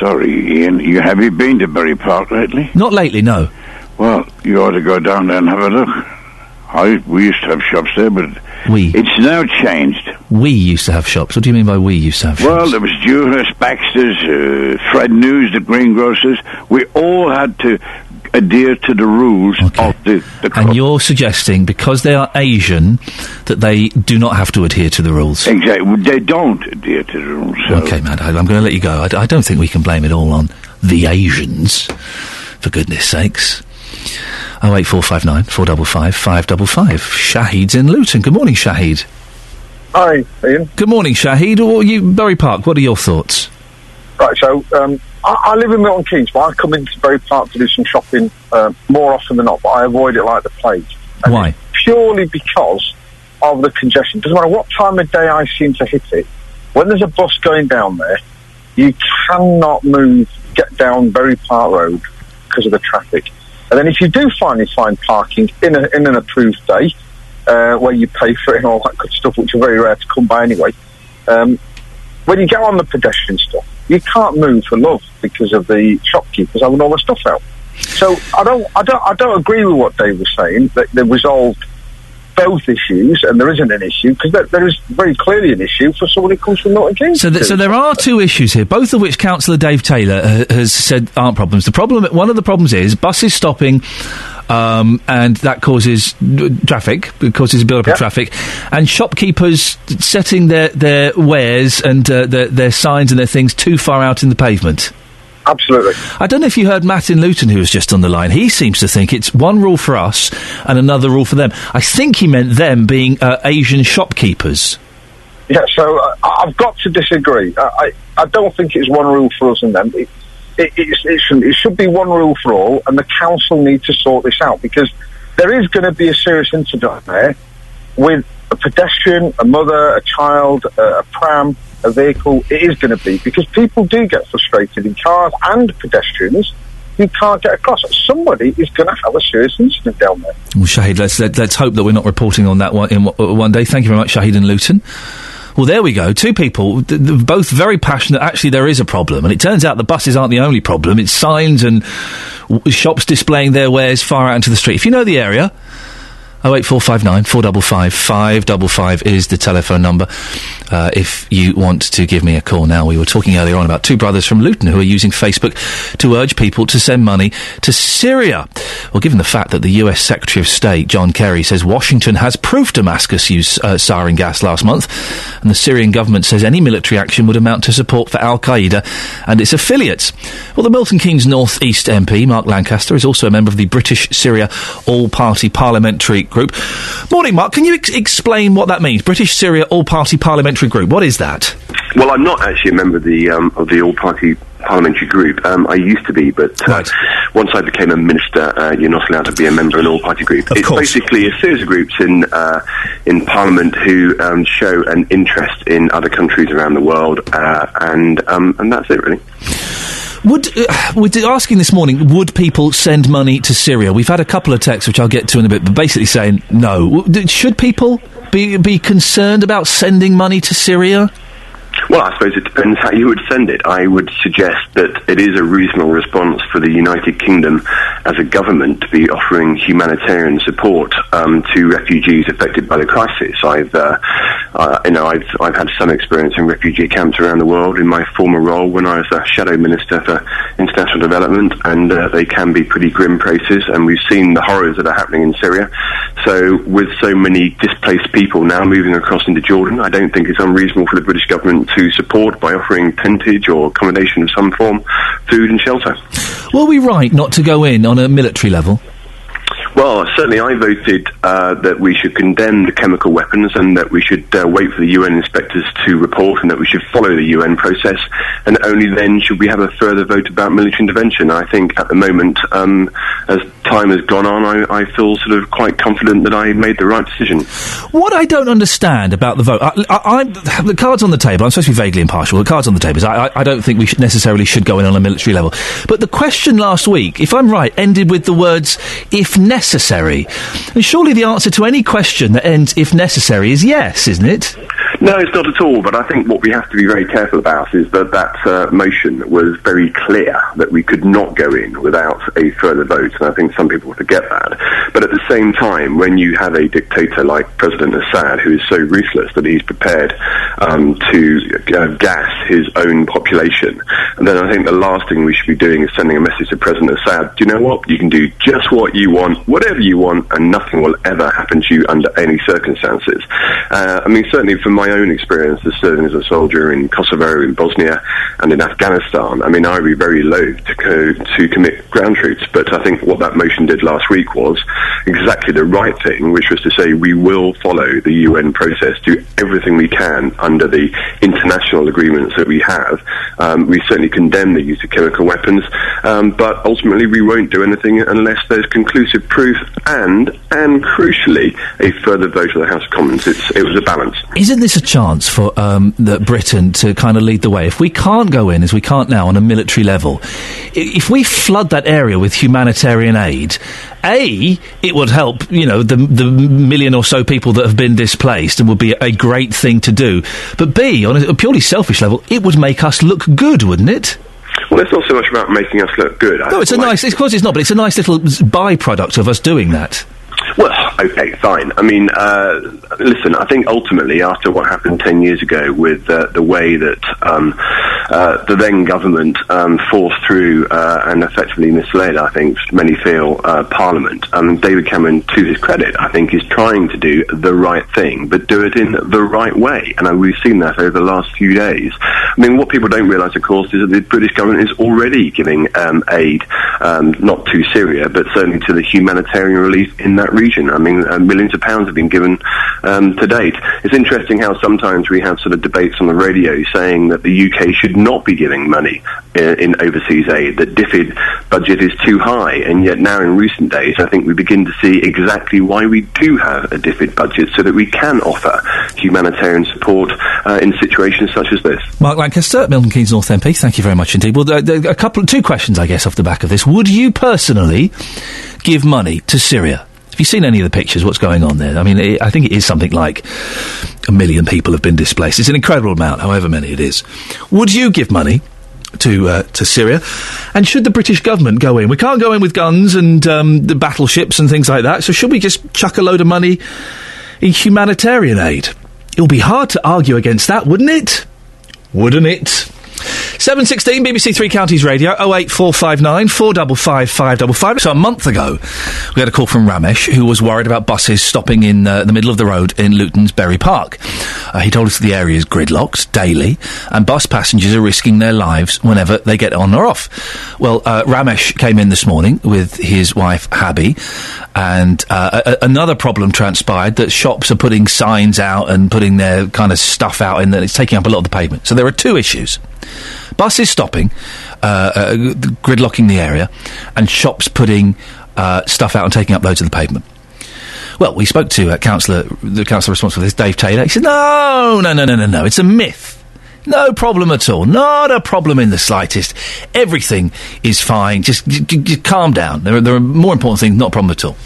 Sorry, Iain. You have you been to Bury Park lately? Not lately, no. Well, you ought to go down there and have a look. I we used to have shops there, but we it's now changed. We used to have shops. What do you mean by we used to have shops? Well, there was Dewhurst, Baxter's, uh, Fred News, the greengrocers. We all had to adhere to the rules of the, the and you're suggesting because they are Asian that they do not have to adhere to the rules. Exactly. They don't adhere to the rules. So. Okay, I, I'm going to let you go. I don't think we can blame it all on the Asians, for goodness sakes. Oh eight four five nine four double five five double five. Shahid's in Luton. Good morning, Shahid. Hi, Iain. Good morning, Shahid. Or you, Bury Park. What are your thoughts? Right, so um, I, I live in Milton Keynes, but I come into Bury Park to do some shopping uh, more often than not, but I avoid it like the plague. Why? Purely because of the congestion. Doesn't matter what time of day I seem to hit it. When there's a bus going down there, you cannot move, get down Bury Park Road because of the traffic. And then if you do finally find parking in, a, in an approved day, uh, where you pay for it and all that good stuff, which are very rare to come by anyway, um, when you get on the pedestrian stuff, you can't move for love because of the shopkeepers having all the stuff out. So I don't, I don't, I don't agree with what Dave was saying that they resolved both issues, and there isn't an issue because there, there is very clearly an issue for someone who comes from Keynes. So, th- so there are two issues here, both of which Councillor Dave Taylor uh, has said aren't problems. The problem, one of the problems is buses stopping. Um, and that causes traffic, it causes a build-up of traffic, and shopkeepers setting their, their wares and uh, their, their signs and their things too far out in the pavement. Absolutely. I don't know if you heard Matt in Luton, who was just on the line. He seems to think it's one rule for us and another rule for them. I think he meant them being uh, Asian shopkeepers. Yeah, so uh, I've got to disagree. I, I, I don't think it's one rule for us and them. It, it, it, should, it should be one rule for all, and the council need to sort this out because there is going to be a serious incident there with a pedestrian, a mother, a child, a, a pram, a vehicle. It is going to be because people do get frustrated in cars and pedestrians who can't get across. Somebody is going to have a serious incident down there. Well, Shahid, let's let, let's hope that we're not reporting on that one in uh, one day. Thank you very much, Shahid and Luton. Well, there we go. Two people, th- th- both very passionate. Actually, there is a problem, and it turns out the buses aren't the only problem. It's signs and w- shops displaying their wares far out into the street. If you know the area. 08459 455 555 is the telephone number. Uh, if you want to give me a call now, we were talking earlier on about two brothers from Luton who are using Facebook to urge people to send money to Syria. Well, given the fact that the US Secretary of State, John Kerry, says Washington has proof Damascus used uh, sarin gas last month, and the Syrian government says any military action would amount to support for Al Qaeda and its affiliates. Well, the Milton Keynes North East MP, Mark Lancaster, is also a member of the British Syria All Party Parliamentary Group. Morning, Mark. Can you ex- explain what that means? British Syria All Party Parliamentary Group. What is that? Well, I'm not actually a member of the um, of the all party parliamentary group. Um, I used to be, but uh, once I became a minister, uh, you're not allowed to be a member of an all party group. it's basically a series of groups in uh, in Parliament who um, show an interest in other countries around the world, uh, and um, and that's it really. Would uh, we're asking this morning? Would people send money to Syria? We've had a couple of texts, which I'll get to in a bit, but basically saying no. Should people be be concerned about sending money to Syria? Well, I suppose it depends how you would send it. I would suggest that it is a reasonable response for the United Kingdom as a government to be offering humanitarian support um, to refugees affected by the crisis. I've, uh, uh, you know, I've I've had some experience in refugee camps around the world in my former role when I was a shadow minister for international development, and uh, they can be pretty grim places. And we've seen the horrors that are happening in Syria. So, with so many displaced people now moving across into Jordan, I don't think it's unreasonable for the British government to support by offering tentage or accommodation of some form, food and shelter. Were we right not to go in on a military level? Well, certainly I voted uh, that we should condemn the chemical weapons and that we should uh, wait for the UN inspectors to report and that we should follow the UN process and only then should we have a further vote about military intervention. I think at the moment, um, as time has gone on, I, I feel sort of quite confident that I made the right decision. What I don't understand about the vote, I, I, the cards on the table. I'm supposed to be vaguely impartial. The cards on the table is I don't think we should necessarily should go in on a military level. But the question last week, if I'm right, ended with the words "if necessary." And surely the answer to any question that ends "if necessary" is yes, isn't it? No, it's not at all. But I think what we have to be very careful about is that that uh, motion was very clear that we could not go in without a further vote, and I think some people forget that. But at the same time, when you have a dictator like President Assad, who is so ruthless that he's prepared um, to uh, gas his own population, and then I think the last thing we should be doing is sending a message to President Assad: Do you know what? You can do just what you want, whatever you want, and nothing will ever happen to you under any circumstances. Uh, I mean, certainly from my own experience as serving as a soldier in Kosovo, in Bosnia, and in Afghanistan, I mean, I would be very loath to, co- to commit ground troops, but I think what that motion did last week was exactly the right thing, which was to say we will follow the UN process, do everything we can under the international agreements that we have. Um, we certainly condemn the use of chemical weapons, um, but ultimately we won't do anything unless there's conclusive proof and, and crucially, a further vote of the House of Commons. It's, it was a balance. Isn't this a chance for um, the Britain to kind of lead the way? If we can't go in, as we can't now, on a military level, if we flood that area with humanitarian aid, a it would help, you know, the the million or so people that have been displaced, and would be a great thing to do. But b on a purely selfish level, it would make us look good, wouldn't it? Well, it's not so much about making us look good. I No, it's a like- nice. Of course, it's not, but it's a nice little byproduct of us doing that. Well, Okay, fine. I mean, uh, listen, I think ultimately, after what happened 10 years ago with uh, the way that um, uh, the then government um, forced through uh, and effectively misled, I think, many feel, uh, Parliament, um, David Cameron, to his credit, I think, is trying to do the right thing, but do it in the right way. And uh, we've seen that over the last few days. I mean, what people don't realise, of course, is that the British government is already giving um, aid, um, not to Syria, but certainly to the humanitarian relief in that region. I mean, uh, millions of pounds have been given um, to date. It's interesting how sometimes we have sort of debates on the radio saying that the UK should not be giving money in, in overseas aid, that DFID budget is too high, and yet now in recent days, I think we begin to see exactly why we do have a DFID budget, so that we can offer humanitarian support uh, in situations such as this. Mark Lancaster, Milton Keynes North MP. Thank you very much indeed. Well, a couple, two questions, I guess, off the back of this. Would you personally give money to Syria? Have you seen any of the pictures? What's going on there? I mean, it, I think it is something like a million people have been displaced. It's an incredible amount, however many it is. Would you give money to uh, to Syria? And should the British government go in? We can't go in with guns and um, the battleships and things like that. So should we just chuck a load of money in humanitarian aid? It will be hard to argue against that, wouldn't it? Wouldn't it? 716 BBC Three Counties Radio 08459 455 555. So a month ago, we had a call from Ramesh who was worried about buses stopping in uh, the middle of the road in Luton's Bury Park. Uh, he told us the area is gridlocked daily and bus passengers are risking their lives whenever they get on or off. Well, uh, Ramesh came in this morning with his wife Habby and uh, a- another problem transpired that shops are putting signs out and putting their kind of stuff out and that it's taking up a lot of the pavement. So there are two issues. Buses stopping, uh, uh, gridlocking the area, and shops putting uh, stuff out and taking up loads of the pavement. Well, we spoke to uh, councillor, the councillor responsible for this, Dave Taylor. He said, "No, no, no, no, no, no. It's a myth. No problem at all. Not a problem in the slightest. Everything is fine. Just, j- j- j- calm down. There are, there are more important things. Not a problem at all."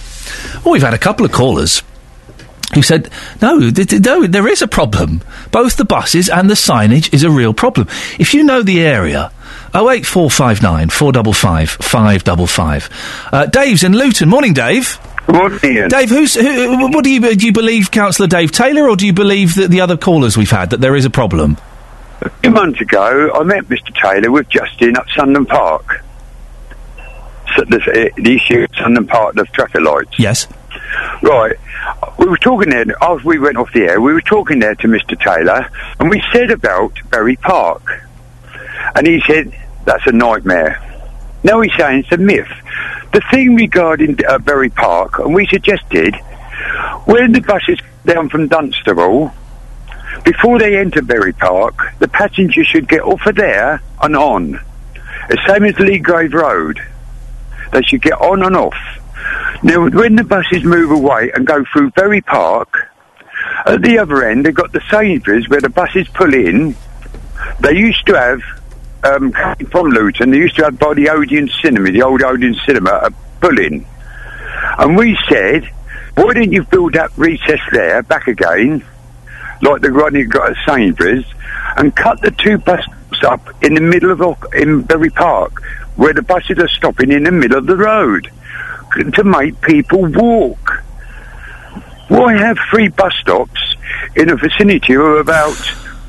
Well, we've had a couple of callers who said, no, th- no, there is a problem. Both the buses and the signage is a real problem. If you know the area, 08459 455 555. Uh, Dave's in Luton. Morning, Dave. Morning, Iain. Dave, who's, who, what do you, do you believe Councillor Dave Taylor or do you believe that the other callers we've had, that there is a problem? A few months ago, I met Mr. Taylor with Justin at Sundon Park. So the, uh, the issue at Sundon Park, the traffic lights. Yes. Right. We were talking there, as we went off the air, we were talking there to Mr. Taylor, and we said about Bury Park. And he said, that's a nightmare. Now he's saying it's a myth. The thing regarding uh, Bury Park, and we suggested, when the buses down from Dunstable, before they enter Bury Park, the passengers should get off of there and on. The same as Leagrave Road. They should get on and off. Now, when the buses move away and go through Bury Park, at the other end, they've got the Sainsbury's where the buses pull in. They used to have, um, from Luton, they used to have by the Odeon Cinema, the old Odeon Cinema, a pull in. And we said, why didn't you build that recess there back again, like the one you got at Sainsbury's, and cut the two buses up in the middle of in Bury Park, where the buses are stopping in the middle of the road, to make people walk. Why have three bus stops in a vicinity of about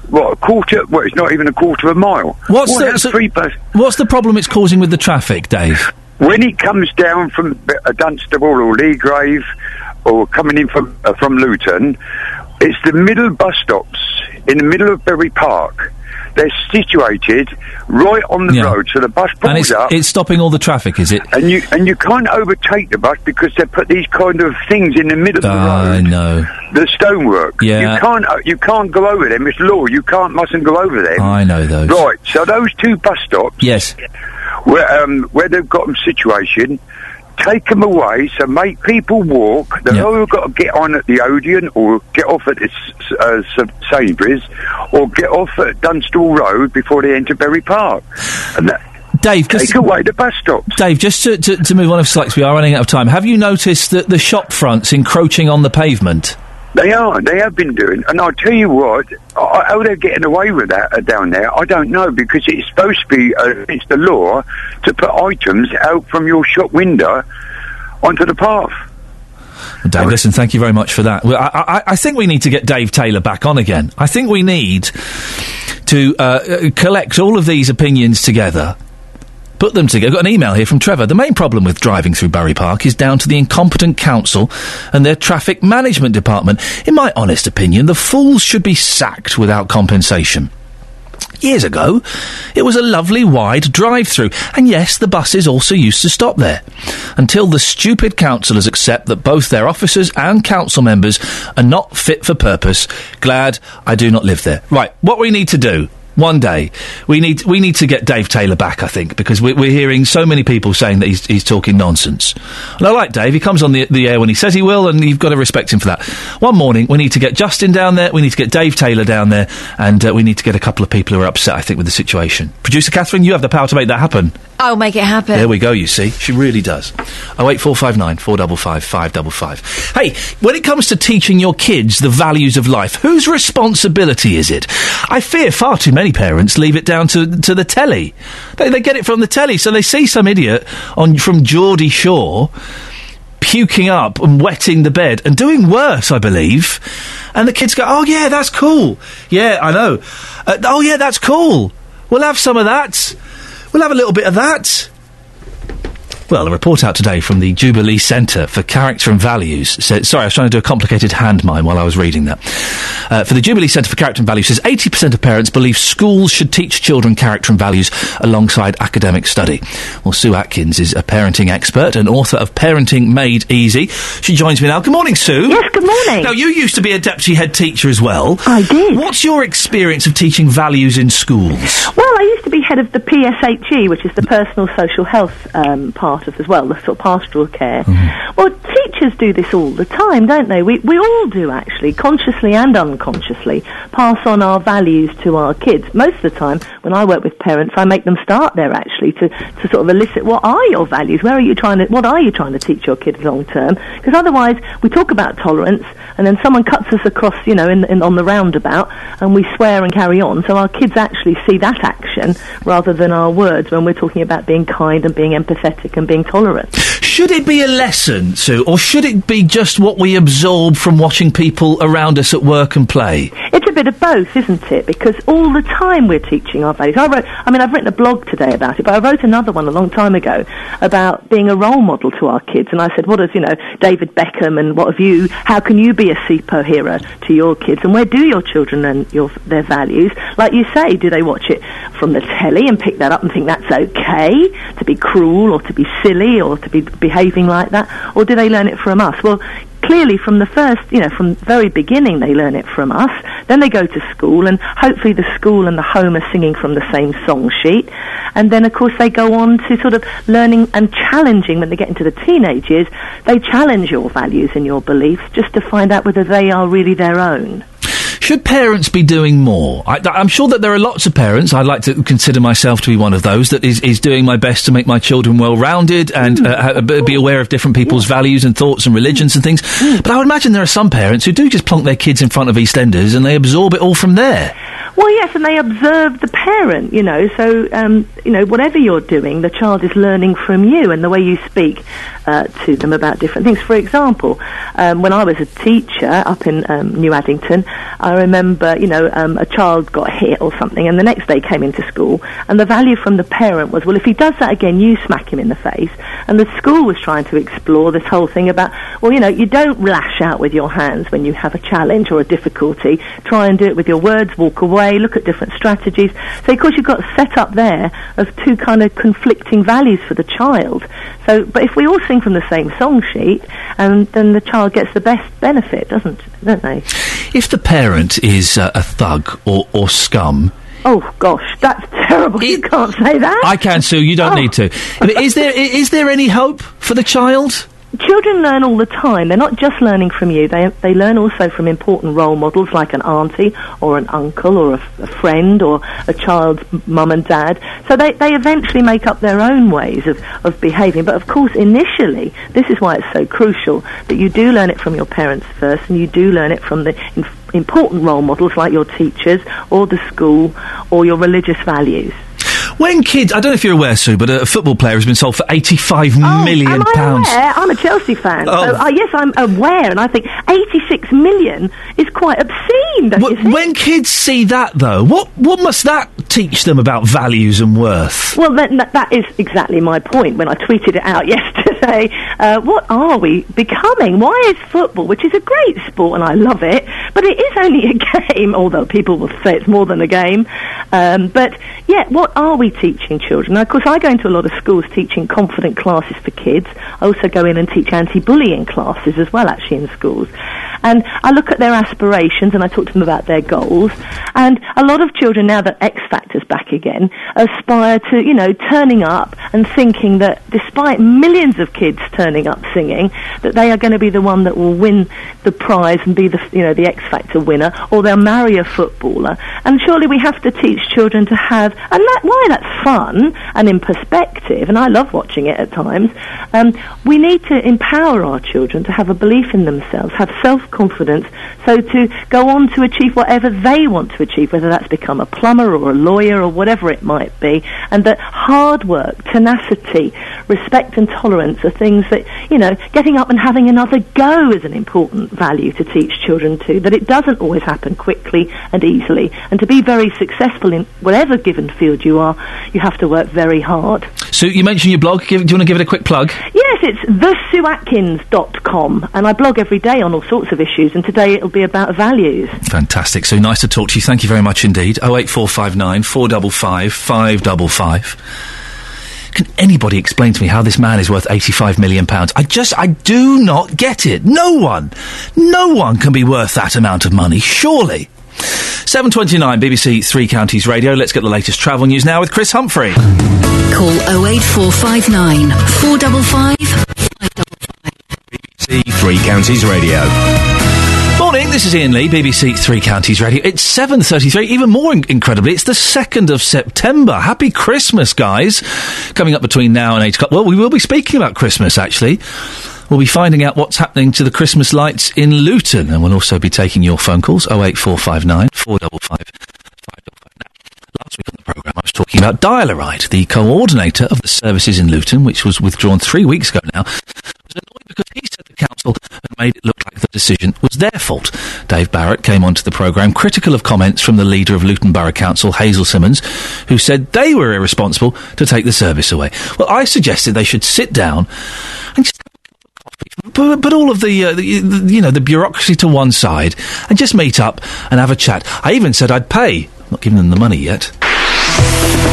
what a quarter? Well, it's not even a quarter of a mile. What's Why the, so- three bus? what's the problem it's causing with the traffic, Dave? When it comes down from uh, Dunstable or Leagrave or coming in from uh, from Luton, it's the middle bus stops in the middle of Bury Park. They're situated right on the road, so the bus pulls And it's, up, it's stopping all the traffic, is it? and you and you can't overtake the bus because they put these kind of things in the middle of the road. I know. The stonework. Yeah. You can't uh, you can't go over them. It's law. You can't mustn't go over them. I know those. Right. So those two bus stops Yes. where um, where they've got them situation, take them away. So make people walk. They've either got to get on at the Odeon or get off at uh, Sainsbury's or get off at Dunstall Road before they enter Bury Park. And that, Dave, take away the bus stops. Dave, just to, to, to move on, if Slacks, we are running out of time. Have you noticed that the shop fronts encroaching on the pavement? They are. They have been doing. And I'll tell you what, how they're getting away with that uh, down there, I don't know, because it's supposed to be uh, the law to put items out from your shop window onto the path. Dave, listen, thank you very much for that. Well, I, I, I think we need to get Dave Taylor back on again. I think we need to uh, uh, collect all of these opinions together. Put them together. I've got an email here from Trevor. The main problem with driving through Bury Park is down to the incompetent council and their traffic management department. In my honest opinion, the fools should be sacked without compensation. Years ago, it was a lovely wide drive through, and yes, the buses also used to stop there. Until the stupid councillors accept that both their officers and council members are not fit for purpose, glad I do not live there. Right, what we need to do. One day, we need we need to get Dave Taylor back. I think because we're, we're hearing so many people saying that he's, he's talking nonsense. And I like Dave. He comes on the, the air when he says he will, and you've got to respect him for that. One morning, we need to get Justin down there. We need to get Dave Taylor down there, and uh, we need to get a couple of people who are upset. I think with the situation. Producer Catherine, you have the power to make that happen. I'll make it happen. There we go, you see. She really does. Oh eight four five nine four double five five double five. Hey, when it comes to teaching your kids the values of life, whose responsibility is it? I fear far too many parents leave it down to, to the telly. They, they get it from the telly, so they see some idiot on from Geordie Shore puking up and wetting the bed and doing worse, I believe. And the kids go, "Oh yeah, that's cool. Yeah, I know. Uh, oh yeah, that's cool. We'll have some of that." We'll have a little bit of that. Well, a report out today from the Jubilee Centre for Character and Values said, sorry, I was trying to do a complicated hand mime while I was reading that. Uh, for the Jubilee Centre for Character and Values says 80% of parents believe schools should teach children character and values alongside academic study. Well, Sue Atkins is a parenting expert and author of Parenting Made Easy. She joins me now. Good morning, Sue. Yes, good morning. Now, you used to be a deputy head teacher as well. I did. What's your experience of teaching values in schools? Well, I used to be head of the PSHE, which is the personal social health um, part of as well, the sort of pastoral care. Mm-hmm. Well, teachers do this all the time, don't they? We we all do actually, consciously and unconsciously, pass on our values to our kids. Most of the time, when I work with parents, I make them start there actually to, to sort of elicit what are your values? Where are you trying to? What are you trying to teach your kids long term? Because otherwise, we talk about tolerance, and then someone cuts us across, you know, in, in on the roundabout, and we swear and carry on. So our kids actually see that action rather than our words when we're talking about being kind and being empathetic and being tolerant. Should it be a lesson, Sue, or should it be just what we absorb from watching people around us at work and play? It's a bit of both, isn't it? Because all the time we're teaching our values. I wrote, I mean, I've written a blog today about it, but I wrote another one a long time ago about being a role model to our kids. And I said, what is, you know, David Beckham and what have you, how can you be a superhero to your kids? And where do your children learn your, their values? Like you say, do they watch it from the telly and pick that up and think that's okay to be cruel or to be silly or to be behaving like that? Or do they learn it from us? Well, clearly from the first, you know, from the very beginning they learn it from us. Then they go to school and hopefully the school and the home are singing from the same song sheet. And then of course they go on to sort of learning and challenging when they get into the teenage years. They challenge your values and your beliefs just to find out whether they are really their own. Should parents be doing more? I, I'm sure that there are lots of parents. I'd like to consider myself to be one of those that is, is doing my best to make my children well rounded and uh, be aware of different people's values and thoughts and religions and things. But I would imagine there are some parents who do just plonk their kids in front of EastEnders and they absorb it all from there. Well, yes, and they observe the parent, you know. So, um, you know, whatever you're doing, the child is learning from you and the way you speak uh, to them about different things. For example, um, when I was a teacher up in um, New Addington, I remember, you know, um, a child got hit or something, and the next day came into school, and the value from the parent was, well, if he does that again, you smack him in the face. And the school was trying to explore this whole thing about, well, you know, you don't lash out with your hands when you have a challenge or a difficulty. Try and do it with your words, walk away, look at different strategies. So, of course, you've got set up there of two kind of conflicting values for the child. So, but if we all sing from the same song sheet, and then the child gets the best benefit, doesn't don't they? If the parent is uh, a thug or, or scum, Oh gosh, that's terrible. you can't say that. I can, Sue. You don't Oh. need to. But is there i- is there any hope for the child? Children learn all the time. They're not just learning from you. They they learn also from important role models like an auntie or an uncle or a, a friend or a child's mum and dad. So they, they eventually make up their own ways of, of behaving. But of course, initially, this is why it's so crucial that you do learn it from your parents first, and you do learn it from the important role models like your teachers or the school or your religious values. When kids, I don't know if you're aware, Sue, but a football player has been sold for eighty-five million Oh, am I pounds. aware? I'm a Chelsea fan. Oh. So, uh, yes, I'm aware, and I think 86 million is quite obscene. Think? When kids see that, though, what what must that teach them about values and worth? Well, that, that is exactly my point when I tweeted it out yesterday. Uh, what are we becoming? Why is football, which is a great sport and I love it, but it is only a game, although people will say it's more than a game. Um, but yeah, what are we teaching children? Now, of course, I go into a lot of schools teaching confident classes for kids. I also go in and teach anti-bullying classes as well, actually, in schools. And I look at their aspirations and I talk to them about their goals. And a lot of children, now that X Factor's back again, aspire to, you know, turning up and thinking that despite millions of kids turning up singing, that they are going to be the one that will win the prize and be the, you know, the X Factor winner, or they'll marry a footballer. And surely we have to teach children to have, and that, why that's fun and in perspective, and I love watching it at times, um, we need to empower our children to have a belief in themselves, have self-confidence, so to go on to achieve whatever they want to achieve, whether that's become a plumber or a lawyer or whatever it might be, and that hard work, tenacity, respect and tolerance achievements are things that, you know, getting up and having another go is an important value to teach children to. that it doesn't always happen quickly and easily. And to be very successful in whatever given field you are, you have to work very hard. So you mentioned your blog. Give, do you want to give it a quick plug? Yes, it's thesueatkins.com. And I blog every day on all sorts of issues. And today it'll be about values. Fantastic. So nice to talk to you. Thank you very much indeed. 08459 455 555. Can anybody explain to me how this man is worth eighty-five million pounds? I just, I do not get it. No one, no one can be worth that amount of money. Surely. Seven twenty-nine, BBC Three Counties Radio. Let's get the latest travel news now with Chris Humphrey. Call 08459 455 BBC Three Counties Radio. Morning, this is Iain Lee, BBC Three Counties Radio. It's 7.33, even more in- incredibly, it's the 2nd of September. Happy Christmas, guys. Coming up between now and 8 o'clock. Well, we will be speaking about Christmas, actually. We'll be finding out what's happening to the Christmas lights in Luton, and we'll also be taking your phone calls, 08459 455 Last week on the programme, I was talking about Dial-A-Ride, the coordinator of the services in Luton, which was withdrawn three weeks ago now, was annoyed because he said the council had made it look like the decision was their fault. Dave Barrett came onto the programme critical of comments from the leader of Luton Borough Council, Hazel Simmons, who said they were irresponsible to take the service away. Well, I suggested they should sit down and just put all of the, uh, the, the you know the bureaucracy to one side and just meet up and have a chat. I even said I'd pay. Not giving them the money yet.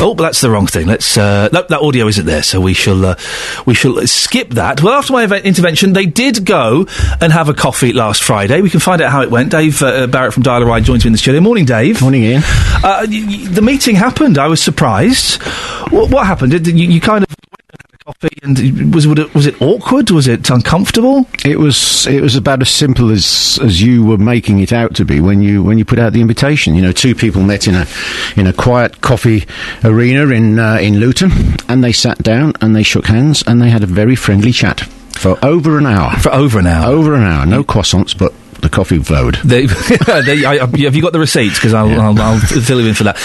Oh, but that's the wrong thing. Let's. Uh, no, that audio isn't there, so we shall. Uh, we shall skip that. Well, after my event intervention, they did go and have a coffee last Friday. We can find out how it went. Dave uh, Barrett from Dial Ride joins me in the studio. Morning, Dave. Morning, Iain. Uh, y- y- the meeting happened. I was surprised. What, what happened? Did, you, you kind of and coffee, and was was it, was it awkward? Was it uncomfortable? It was it was about as simple as as you were making it out to be when you when you put out the invitation. You know, two people met in a in a quiet coffee arena in uh, in Luton, and they sat down and they shook hands and they had a very friendly chat for over an hour. For over an hour. Over an hour. No croissants, but coffee flowed. They, they, I, I- have you got the receipts? Because I'll, I'll, I'll fill you in for that.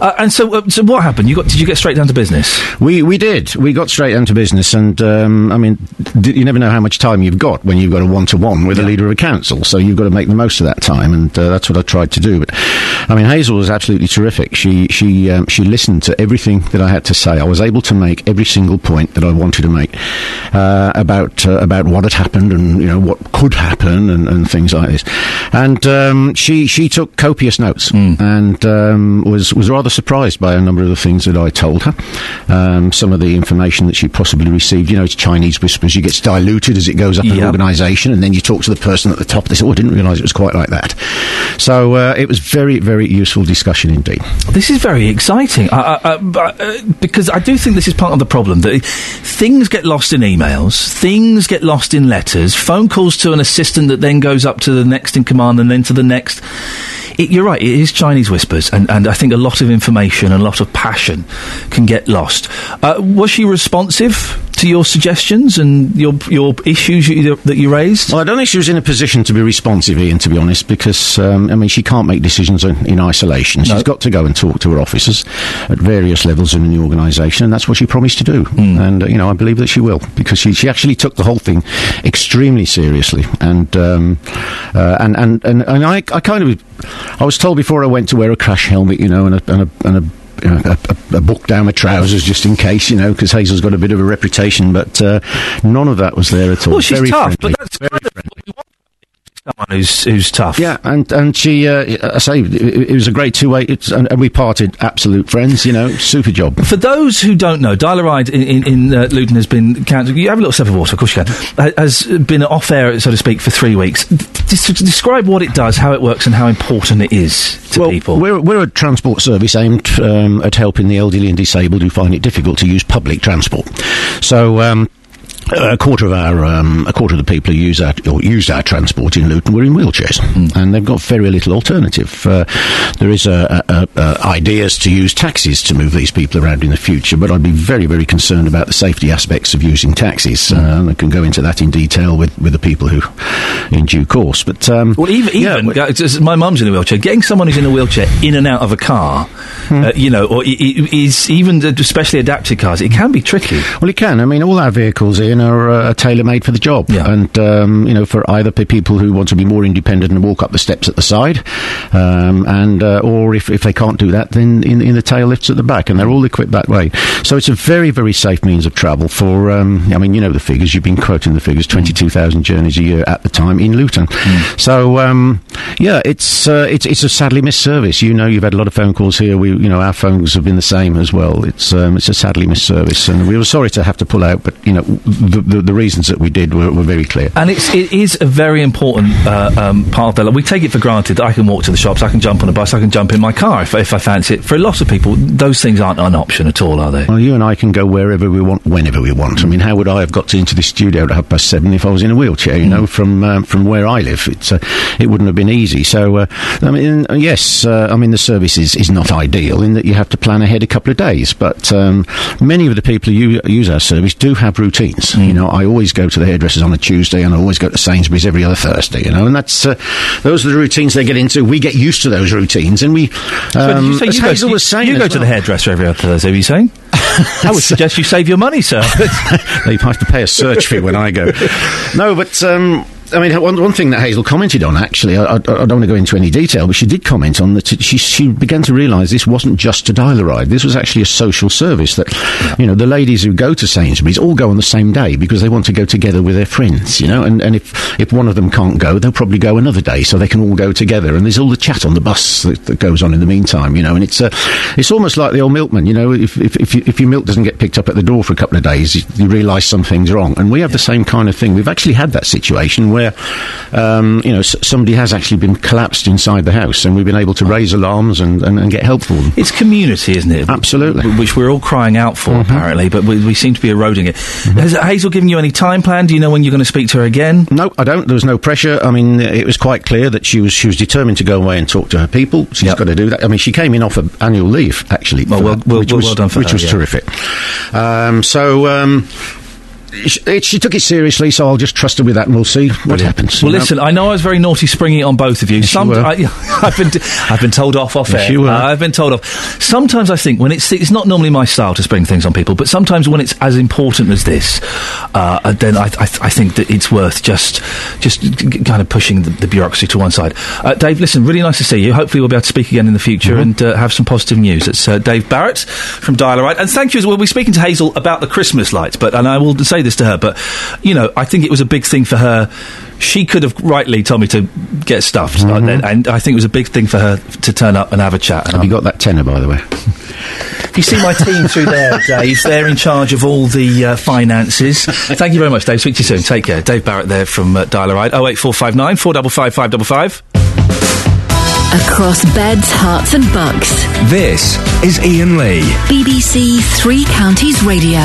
Uh, and so, uh, so what happened? You got? Did you get straight down to business? We we did. We got straight down to business, and um, I mean, d- you never know how much time you've got when you've got a one to one with a leader of a council. So you've got to make the most of that time, and uh, that's what I tried to do. But I mean, Hazel was absolutely terrific. She she um, she listened to everything that I had to say. I was able to make every single point that I wanted to make uh, about uh, about what had happened and you know what could happen and, and things like this. And um, she she took copious notes and um, was was rather surprised by a number of the things that I told her. Um, some of the information that she possibly received, you know, it's Chinese whispers. You get diluted as it goes up in an organisation, and then you talk to the person at the top. They say, "Oh, I didn't realise it was quite like that." So uh, it was very very useful discussion indeed. This is very exciting I, I, I, uh, because I do think this is part of the problem that things get lost in emails, things get lost in letters, phone calls to an assistant that then goes up to the next in command and then to the next. It, you're right, it is Chinese whispers, and, and I think a lot of information and a lot of passion can get lost. Uh, was she responsive to your suggestions and your your issues you, that you raised? Well, I don't think she was in a position to be responsive, Iain, to be honest, because, um, I mean, she can't make decisions in, in isolation. She's got to go and talk to her officers at various levels in the organisation, and that's what she promised to do. And, uh, you know, I believe that she will, because she, she actually took the whole thing extremely seriously. And, um, uh, and, and, and, and I, I kind of, I was told before I went to wear a crash helmet, you know, and a, and a, and a you know, a, a, book down my trousers just in case, you know, because Hazel's got a bit of a reputation, but uh, none of that was there at all. Well, she's Very tough, friendly. but that's kind of what want. Someone who's who's tough. Yeah, and and she, uh, I say, it, it was a great two way, and, and we parted absolute friends. You know, super job. For those who don't know, Dial-A-Ride in, in, in uh, Luton has been cancelled. You have a little sip of water, of course you can. Has been off air, so to speak, for three weeks. Des- describe what it does, how it works, and how important it is to well, people. We're, we're a transport service aimed um, at helping the elderly and disabled who find it difficult to use public transport. So. Um, a quarter of our um, a quarter of the people who use our or use our transport in Luton were in wheelchairs, and they've got very little alternative. Uh, there is a, a, a, ideas to use taxis to move these people around in the future, but I'd be very very concerned about the safety aspects of using taxis. Uh, I can go into that in detail with, with the people who, in due course. But um, Well, even, even uh, just- my mum's in a wheelchair. Getting someone who's in a wheelchair in and out of a car, Hmm. uh, you know, or is even the specially adapted cars. It can be tricky. Well, it can. I mean, all our vehicles, Are uh, tailor-made for the job, and um, you know, for either people who want to be more independent and walk up the steps at the side, um, and uh, or if, if they can't do that, then in, in the tail lifts at the back, and they're all equipped that way. So it's a very, very safe means of travel. For um, I mean, you know the figures. You've been quoting the figures: twenty-two thousand journeys a year at the time in Luton. So um, yeah, it's uh, it's it's a sadly missed service. You know, you've had a lot of phone calls here. We, you know, our phones have been the same as well. It's um, it's a sadly missed service, and we were sorry to have to pull out, but you know, the the, the reasons that we did were, were very clear. And it's it is a very important uh, um, part of their life. We take it for granted that I can walk to the shops, I can jump on a bus, I can jump in my car if, if I fancy it. For a lot of people, those things aren't an option at all, are they? Well, you and I can go wherever we want, whenever we want. I mean, how would I have got into this studio at half past seven if I was in a wheelchair? You know, from um, from where I live, it's uh, it wouldn't have been easy. So, uh, I mean, uh, yes, uh, I mean the service is, is not ideal in that you have to plan ahead a couple of days. But um, many of the people who use our service do have routines. You know, I always go to the hairdressers on a Tuesday, and I always go to Sainsbury's every other Thursday. You know, and that's uh, those are the routines they get into. We get used to those routines, and we. So did you Um, say you go, you- was saying, you go to the hairdresser every other Thursday? Were you saying? I would suggest you save your money, sir. they have to pay a search fee when I go. No, but um, I mean, one, one thing that Hazel commented on, actually, I, I, I don't want to go into any detail, but she did comment on that she, she began to realise this wasn't just a dial-a-ride. This was actually a social service that, you know, the ladies who go to Sainsbury's all go on the same day because they want to go together with their friends, you know, and, and if, if one of them can't go, they'll probably go another day so they can all go together. And there's all the chat on the bus that, that goes on in the meantime, you know, and it's, uh, it's almost like the old milkman, you know, if, if, if, you, if your milk doesn't get picked up at the door for a couple of days, you, you realise something's wrong. And we have the same kind of thing. We've actually had that situation where, um, you know, s- somebody has actually been collapsed inside the house and we've been able to raise alarms and, and, and get help for them. It's community, isn't it? Absolutely. Which we're all crying out for, apparently, but we, we seem to be eroding it. Has Hazel given you any time plan? Do you know when you're going to speak to her again? No, I don't. There was no pressure. I mean, it was quite clear that she was she was determined to go away and talk to her people. She's got to do that. I mean, she came in off of annual leave actually, Well, for well- that, well- which well- was well done for which her, was yeah. terrific. Um, so. Um, it, she took it seriously, so I'll just trust her with that, and we'll see what happens. Well, you know? listen, I know I was very naughty springing it on both of you. Yes, you Some, were. I, have been, I've been told off off Yes, air. you. Uh, I've been told off. Sometimes I think when it's it's not normally my style to spring things on people, but sometimes when it's as important as this, uh, then I, I, I think that it's worth just just g- kind of pushing the, the bureaucracy to one side. Uh, Dave, listen, really nice to see you. Hopefully, we'll be able to speak again in the future and uh, have some positive news. It's uh, Dave Barrett from Dial-A-Ride, and thank you as well. We're speaking to Hazel about the Christmas lights, but and I will say this to her, but you know, I think it was a big thing for her. She could have rightly told me to get stuffed, uh, and, and I think it was a big thing for her to turn up and have a chat. Have you got that tenner, by the way? You see my team through there, Dave. They're in charge of all the uh, finances. Thank you very much, Dave. Speak to you soon. Take care. Dave Barrett there from uh, Dial-A-Ride. 08459 455 555. Across beds, Herts, and bucks. This is Iain Lee. BBC Three Counties Radio.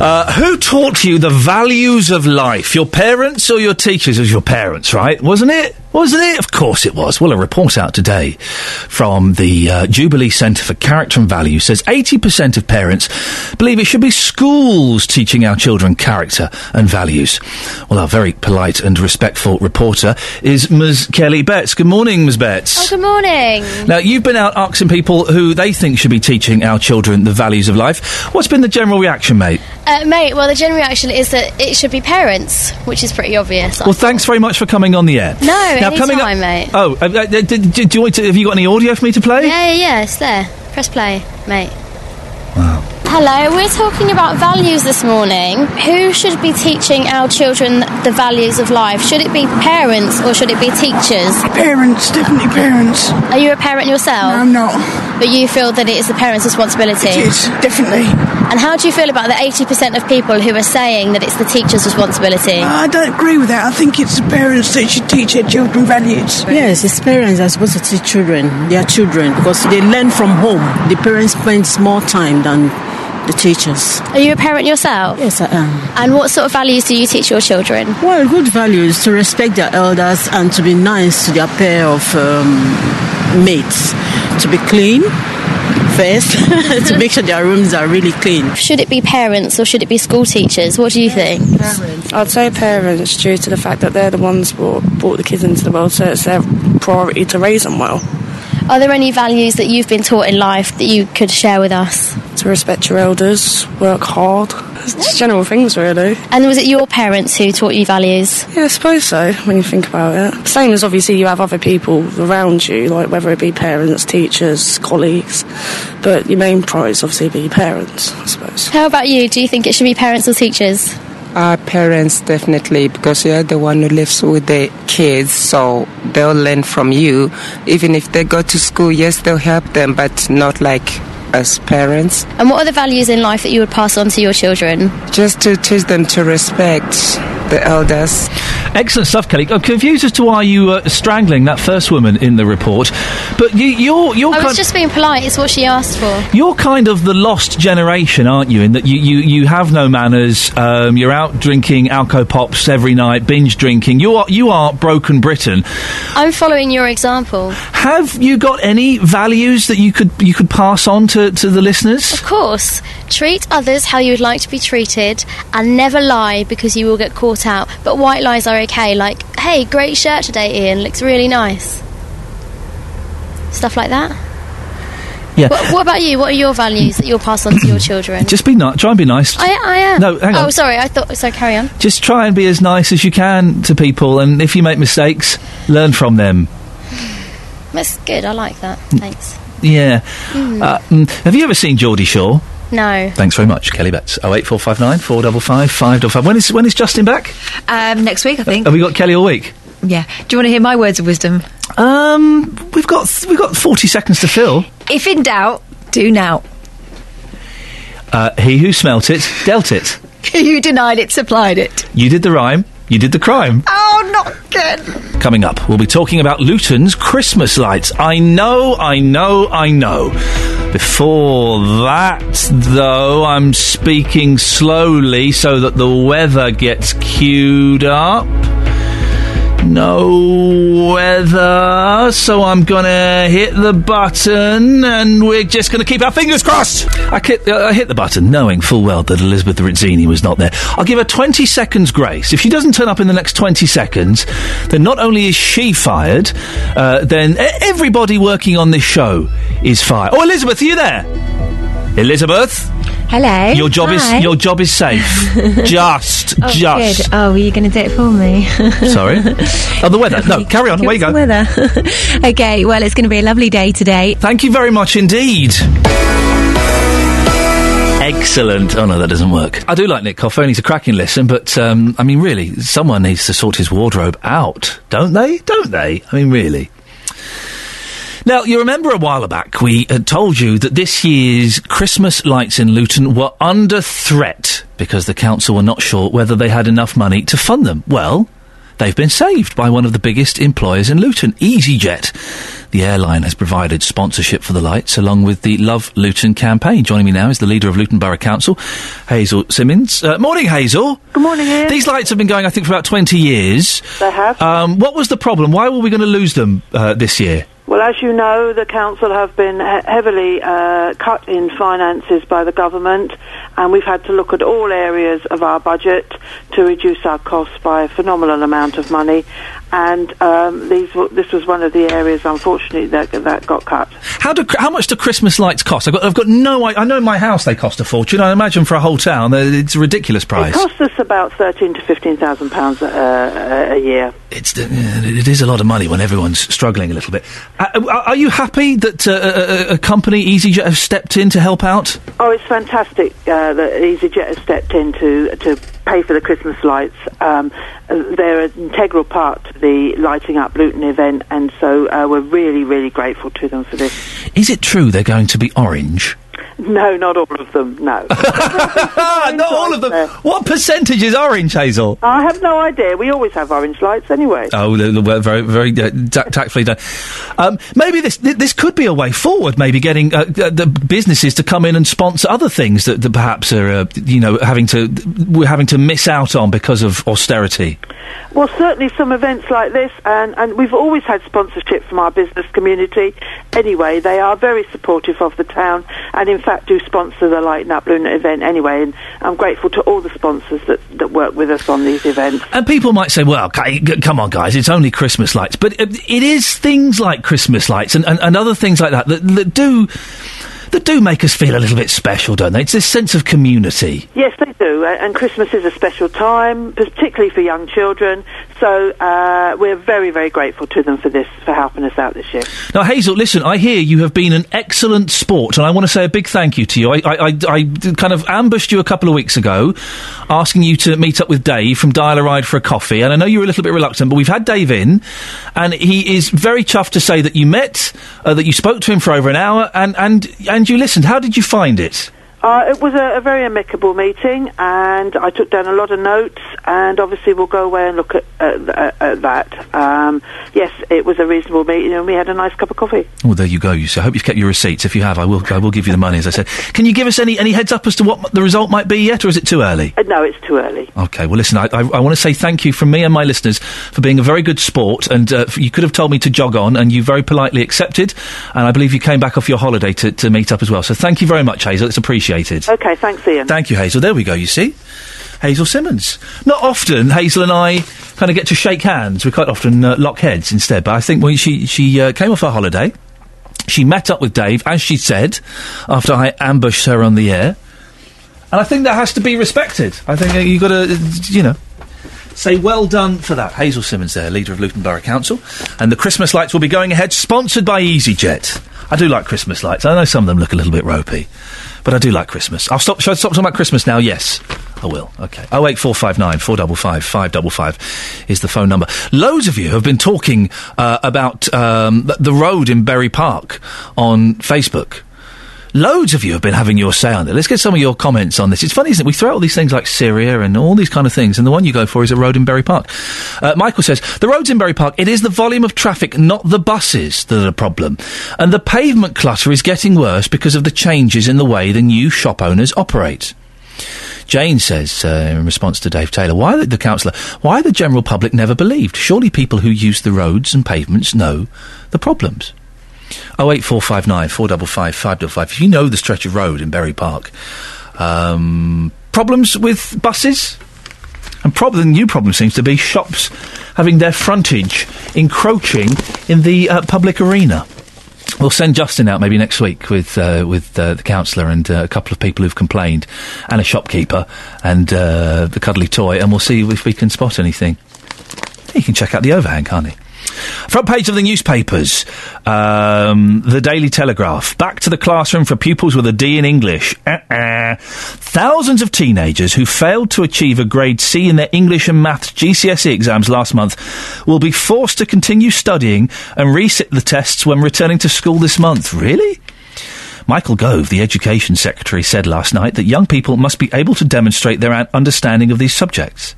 Uh, who taught you the values of life? Your parents or your teachers? It was your parents, right? Wasn't it? Wasn't it? Of course it was. Well, a report out today from the uh, Jubilee Centre for Character and Value says 80% of parents believe it should be schools teaching our children character and values. Well, our very polite and respectful reporter is Ms. Kelly Betts. Good morning, Ms. Betts. Oh, good morning. Now, you've been out asking people who they think should be teaching our children the values of life. What's been the general reaction, mate? Uh, mate, well, the general reaction is that it should be parents, which is pretty obvious. Well, thanks very much for coming on the air. No, now, coming up, mate. Oh, uh, uh, d- d- d- do you want to, have you got any audio for me to play? Yeah, yeah, yeah, it's there. Press play, mate. Hello, we're talking about values this morning. Who should be teaching our children the values of life? Should it be parents or should it be teachers? Parents, definitely parents. Are you a parent yourself? No, I'm not. But you feel that it is the parents' responsibility? It is, definitely. And how do you feel about the 80% of people who are saying that it's the teacher's responsibility? Uh, I don't agree with that. I think it's the parents that should teach their children values. Yes, it's parents are supposed to teach children, their children, because they learn from home. The parents spend more time than the teachers. Are you a parent yourself? Yes, I am. And what sort of values do you teach your children? Well, good values to respect their elders and to be nice to their pair of um, mates, to be clean first, to make sure their rooms are really clean. Should it be parents or should it be school teachers? What do you think? Parents. I'd say parents due to the fact that they're the ones who brought the kids into the world, so it's their priority to raise them well. Are there any values that you've been taught in life that you could share with us? To respect your elders, work hard, just general things really. And was it your parents who taught you values? Yeah, I suppose so, when you think about it. Same as obviously you have other people around you, like whether it be parents, teachers, colleagues, but your main prize obviously be your parents, I suppose. How about you? Do you think it should be parents or teachers? Our parents definitely, because you're the one who lives with the kids, so they'll learn from you. Even if they go to school, yes, they'll help them, but not like as parents. And what are the values in life that you would pass on to your children? Just to teach them to respect the elders. Excellent stuff, Kelly. I'm confused as to why you were strangling that first woman in the report, but you, you're you're I kind was just being polite. It's what she asked for. You're kind of the lost generation, aren't you? In that you, you, you have no manners. Um, you're out drinking alco pops every night, binge drinking. You are you are broken Britain. I'm following your example. Have you got any values that you could you could pass on to, to the listeners? Of course, treat others how you would like to be treated, and never lie because you will get caught out. But white lies are okay. Like, hey, great shirt today, Iain. Looks really nice. Stuff like that. Yeah. What, what about you? What are your values that you'll pass on to your children? Just be nice. Try and be nice. I, I am. No, hang on. Oh, sorry. I thought. So carry on. Just try and be as nice as you can to people, and if you make mistakes, learn from them. That's good. I like that. Thanks. Yeah. Mhm. Uh, mm, have you ever seen Geordie Shore? No. Thanks very much, Kelly Betts. Oh eight four five nine four double five five double five. When is when is Justin back? Um, next week, I think. Have we got Kelly all week? Yeah. Do you want to hear my words of wisdom? Um, we've got we've got forty seconds to fill. If in doubt, do now. Uh, he who smelt it dealt it. you denied it, supplied it. You did the rhyme. You did the crime. Oh, not again. Coming up, we'll be talking about Luton's Christmas lights. I know, I know, I know. Before that, though, I'm speaking slowly so that the weather gets queued up. No weather, so I'm gonna hit the button and we're just gonna keep our fingers crossed. I hit, uh, I hit the button knowing full well that Elizabeth Rizzini was not there. I'll give her 20 seconds grace. If she doesn't turn up in the next 20 seconds, then not only is she fired, uh, then everybody working on this show is fired. Oh, Elizabeth, are you there? Elizabeth? Hello. Your job Hi. is your job is safe. just, oh, just. Good. Oh, were you going to do it for me? Sorry. Oh, the weather. No, carry on. Give Away you go. the weather. okay, well, it's going to be a lovely day today. Thank you very much indeed. Excellent. Oh no, that doesn't work. I do like Nick Coffer, he's a cracking listen. But um, I mean, really, someone needs to sort his wardrobe out, don't they? Don't they? I mean, really. Now, you remember a while back we had told you that this year's Christmas lights in Luton were under threat because the council were not sure whether they had enough money to fund them. Well, they've been saved by one of the biggest employers in Luton, EasyJet. The airline has provided sponsorship for the lights along with the Love Luton campaign. Joining me now is the leader of Luton Borough Council, Hazel Simmons. Uh, morning, Hazel. Good morning, Iain. These lights have been going, I think, for about 20 years. They have. Um, what was the problem? Why were we going to lose them uh, this year? Well, as you know, the council have been he- heavily uh, cut in finances by the government, and we've had to look at all areas of our budget to reduce our costs by a phenomenal amount of money. And um, these, this was one of the areas, unfortunately, that, that got cut. How do how much do Christmas lights cost? I've got, I've got no. I, I know in my house they cost a fortune. I imagine for a whole town, it's a ridiculous price. It costs us about thirteen to fifteen thousand pounds a, a year. It's uh, it is a lot of money when everyone's struggling a little bit. Uh, are- are you happy that uh, a, a- company EasyJet have stepped in to help out? Oh, it's fantastic uh, that EasyJet has stepped in to, to pay for the Christmas lights. Um, they're an integral part to the lighting up Luton event, and so uh, we're really, really grateful to them for this. Is it true they're going to be orange? No, not all of them. No, not all of them. What percentage is orange, Hazel? I have no idea. We always have orange lights anyway. Oh, the- the- very, very uh, tactfully done. Um, maybe this th- this could be a way forward. Maybe getting uh, the businesses to come in and sponsor other things that, that perhaps are, uh, you know, having to we're having to miss out on because of austerity. Well, certainly some events like this, and, and we've always had sponsorship from our business community. Anyway, they are very supportive of the town, and in fact do sponsor the Lighten Up Luton event anyway. And I'm grateful to all the sponsors that, that work with us on these events. And people might say, well, come on, guys, it's only Christmas lights. But it, it is things like Christmas lights and, and, and other things like that, that that do that do make us feel a little bit special, don't they? It's this sense of community. Yes, they do, and Christmas is a special time, particularly for young children. So uh, we're very, very grateful to them for this, for helping us out this year. Now, Hazel, listen, I hear you have been an excellent sport, and I want to say a big thank you to you. I kind of ambushed you a couple of weeks ago, asking you to meet up with Dave from Dial a Ride for a coffee, and I know you were a little bit reluctant, but we've had Dave in, and he is very chuffed to say that you met, uh, that you spoke to him for over an hour, and, and, and you listened. How did you find it? Uh, it was a, a very amicable meeting, and I took down a lot of notes. And obviously, we'll go away and look at, at, at, at that. Um, yes, it was a reasonable meeting, and we had a nice cup of coffee. Well, there you go. You see. I hope you've kept your receipts. If you have, I will. I will give you the money, as I said. Can you give us any any heads up as to what the result might be yet, or is it too early? Uh, no, it's too early. Okay. Well, listen. I, I, I want to say thank you from me and my listeners for being a very good sport, and uh, you could have told me to jog on, and you very politely accepted. And I believe you came back off your holiday to, to meet up as well. So thank you very much, Hazel. It's appreciated. Okay, thanks, Iain. Thank you, Hazel. There we go. You see. Hazel Simmons. Not often Hazel and I kind of get to shake hands. We quite often uh, lock heads instead. But I think when she she uh, came off her holiday, she met up with Dave, as she said, after I ambushed her on the air, and I think that has to be respected. I think uh, you got to, you know. Say well done for that. Hazel Simmons there, leader of Luton Borough Council. And the Christmas lights will be going ahead, sponsored by EasyJet. I do like Christmas lights. I know some of them look a little bit ropey, but I do like Christmas. I'll stop. Should I stop talking about Christmas now? Yes, I will. Okay. Oh eight four five nine four double five five double five is the phone number. Loads of you have been talking uh, about um, the road in Bury Park on Facebook. Loads of you have been having your say on it. Let's get some of your comments on this. It's funny, isn't it? We throw out all these things like Syria and all these kind of things, and the one you go for is a road in Bury Park. Uh, Michael says, the roads in Bury Park, it is the volume of traffic, not the buses, that are the problem. And the pavement clutter is getting worse because of the changes in the way the new shop owners operate. Jane says, uh, in response to Dave Taylor, why the, the councillor, why the general public never believed? Surely people who use the roads and pavements know the problems. Oh eight four five nine four double five five double five. If you know the stretch of road in Bury Park, um, problems with buses, and prob- the new problem seems to be shops having their frontage encroaching in the uh, public arena. We'll send Justin out maybe next week with uh, with uh, the councillor and uh, a couple of people who've complained, and a shopkeeper and uh, the cuddly toy, and we'll see if we can spot anything. He can check out the overhang, can't he? Front page of the newspapers. Um, the Daily Telegraph. Back to the classroom for pupils with a D in English. Uh-uh. Thousands of teenagers who failed to achieve a grade C in their English and Maths GCSE exams last month will be forced to continue studying and resit the tests when returning to school this month. Really? Michael Gove, the Education Secretary, said last night that young people must be able to demonstrate their understanding of these subjects.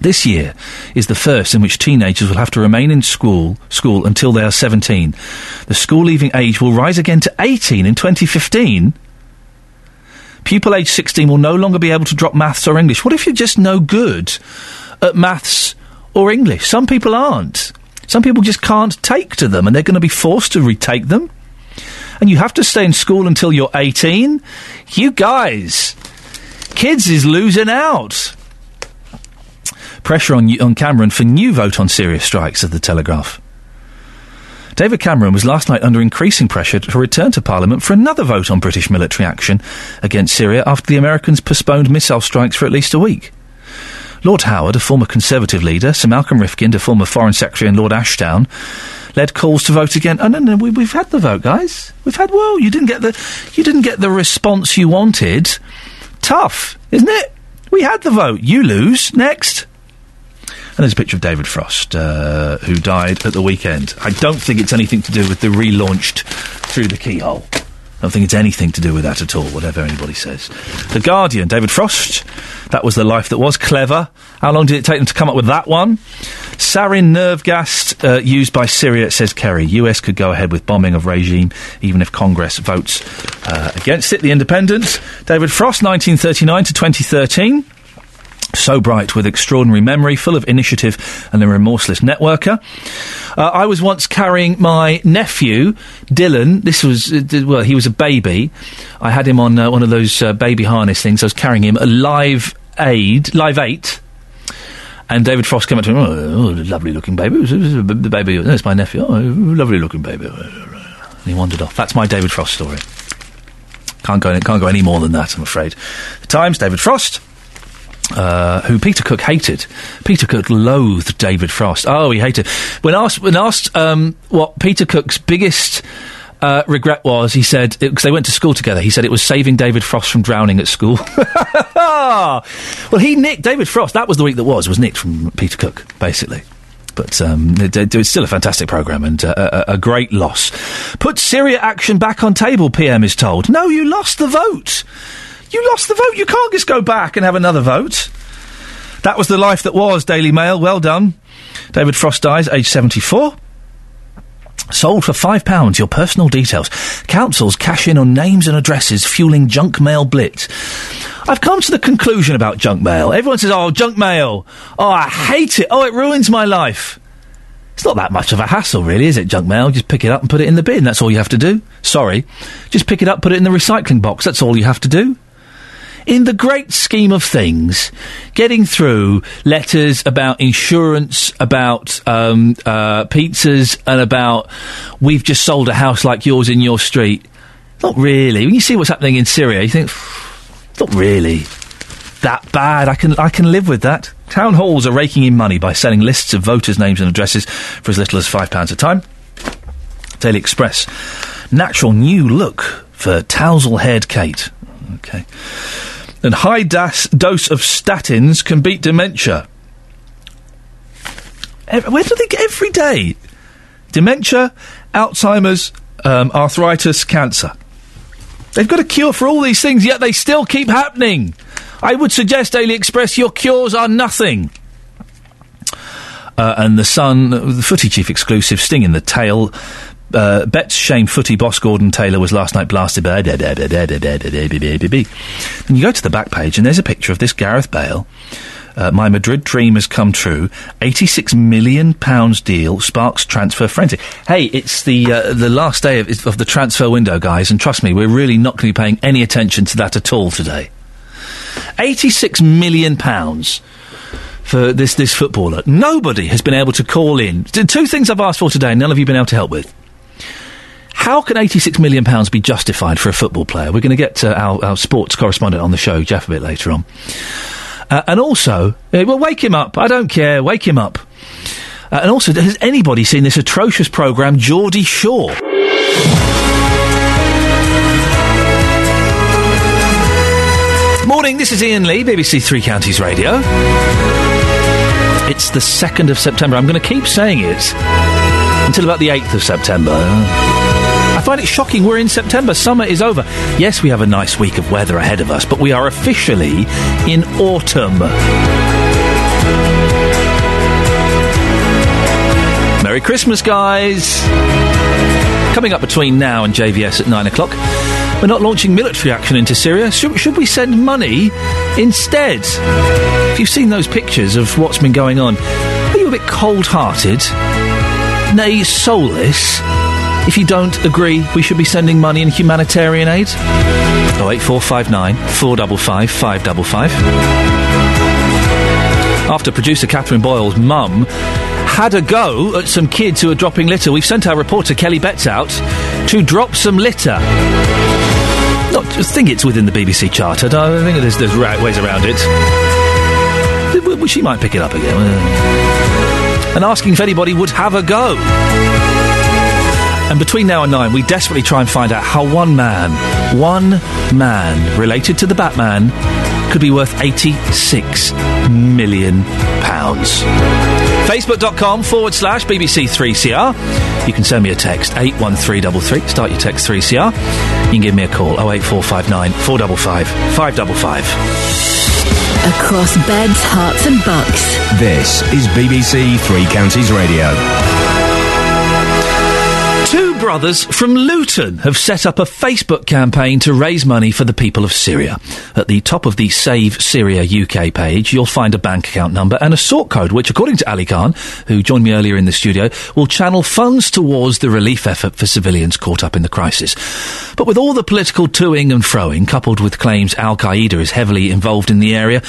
This year is the first in which teenagers will have to remain in school school until they are 17. The school leaving age will rise again to 18 in 2015. Pupil age 16 will no longer be able to drop maths or English. What if you're just no good at maths or English? Some people aren't. Some people just can't take to them and they're going to be forced to retake them. And you have to stay in school until you're 18. You guys, kids is losing out. Pressure on, on Cameron for new vote on Syria strikes, of the Telegraph. David Cameron was last night under increasing pressure to return to Parliament for another vote on British military action against Syria after the Americans postponed missile strikes for at least a week. Lord Howard, a former Conservative leader, Sir Malcolm Rifkind, a former Foreign Secretary, and Lord Ashdown led calls to vote again. Oh no, no, we, we've had the vote, guys. We've had. Well, you didn't get the you didn't get the response you wanted. Tough, isn't it? We had the vote. You lose. Next. And there's a picture of David Frost, uh, who died at the weekend. I don't think it's anything to do with the relaunched Through the Keyhole. I don't think it's anything to do with that at all, whatever anybody says. The Guardian, David Frost, that was the life that was clever. How long did it take them to come up with that one? Sarin nerve gas uh, used by Syria, says Kerry. US could go ahead with bombing of regime, even if Congress votes uh, against it. The Independent, David Frost, 1939 to 2013. So bright with extraordinary memory, full of initiative and a remorseless networker. Uh, I was once carrying my nephew, Dylan. This was, uh, well, he was a baby. I had him on uh, one of those uh, baby harness things. I was carrying him, a live aid, live eight. And David Frost came up to him, oh, oh, lovely looking baby. B- baby. That's my nephew. Oh, lovely looking baby. And he wandered off. That's my David Frost story. Can't go, can't go any more than that, I'm afraid. The Times, David Frost. Uh, who Peter Cook hated. Peter Cook loathed David Frost. Oh, he hated. When asked, when asked um, what Peter Cook's biggest uh, regret was, he said because they went to school together. He said it was saving David Frost from drowning at school. well, he nicked David Frost. That was the week that was was nicked from Peter Cook, basically. But um, it, it- it's still a fantastic program and uh, a, a great loss. Put Syria action back on table. PM is told. No, you lost the vote. You lost the vote. You can't just go back and have another vote. That was the life that was. Daily Mail. Well done. David Frost dies, age seventy-four. Sold for five pounds. Your personal details. Councils cash in on names and addresses, fueling junk mail blitz. I've come to the conclusion about junk mail. Everyone says, "Oh, junk mail. Oh, I hate it. Oh, it ruins my life." It's not that much of a hassle, really, is it? Junk mail. Just pick it up and put it in the bin. That's all you have to do. Sorry, just pick it up, put it in the recycling box. That's all you have to do in the great scheme of things, getting through letters about insurance, about um, uh, pizzas, and about we've just sold a house like yours in your street. Not really. When you see what's happening in Syria, you think, not really that bad. I can I can live with that. Town halls are raking in money by selling lists of voters' names and addresses for as little as five pounds a time. Daily Express. Natural new look for Tousle-haired Kate. Okay. And high das- dose of statins can beat dementia. Ev- where do they get every day? Dementia, Alzheimer's, um, arthritis, cancer. They've got a cure for all these things, yet they still keep happening. I would suggest, Daily Express, your cures are nothing. Uh, and the Sun, the footy chief exclusive, sting in the tail. Uh, Bet's shame footy boss Gordon Taylor was last night blasted da- da- da- da- da- da- da- da- da. And you go to the back page, and there's a picture of this Gareth Bale. Uh, my Madrid dream has come true. Eighty-six million pounds deal sparks transfer frenzy. Hey, it's the uh, the last day of, of the transfer window, guys, and trust me, we're really not going to be paying any attention to that at all today. Eighty-six million pounds for this this footballer. Nobody has been able to call in. Two things I've asked for today, none of you been able to help with. How can eighty-six million pounds be justified for a football player? We're going to get uh, our, our sports correspondent on the show, Jeff, a bit later on. Uh, and also, uh, well, wake him up. I don't care. Wake him up. Uh, and also, has anybody seen this atrocious programme, Geordie Shore? Morning, this is Iain Lee, BBC Three Counties Radio. It's the 2nd of September. I'm going to keep saying it until about the 8th of September find it shocking we're in September. Summer is over. Yes, we have a nice week of weather ahead of us, but we are officially in autumn. Merry Christmas, guys! Coming up between now and JVS at 9 o'clock, we're not launching military action into Syria. Should, should we send money instead? If you've seen those pictures of what's been going on, are you a bit cold hearted? Nay, soulless? If you don't agree we should be sending money in humanitarian aid? 08459 455 555. After producer Catherine Boyle's mum had a go at some kids who are dropping litter, we've sent our reporter Kelly Betts out to drop some litter. Not, I think it's within the BBC Charter. I think there's, there's ways around it. She might pick it up again. Uh. And asking if anybody would have a go. And between now and nine, we desperately try and find out how one man, one man related to the Batman, could be worth 86 million pounds. Facebook.com forward slash BBC3CR. You can send me a text, 81333. Start your text 3CR. You can give me a call, 08459 455 555. Across beds, Herts, and bucks. This is BBC Three Counties Radio. Two brothers from Luton have set up a Facebook campaign to raise money for the people of Syria. At the top of the Save Syria UK page, you'll find a bank account number and a sort code, which, according to Ali Khan, who joined me earlier in the studio, will channel funds towards the relief effort for civilians caught up in the crisis. But with all the political toing and froing, coupled with claims Al Qaeda is heavily involved in the area,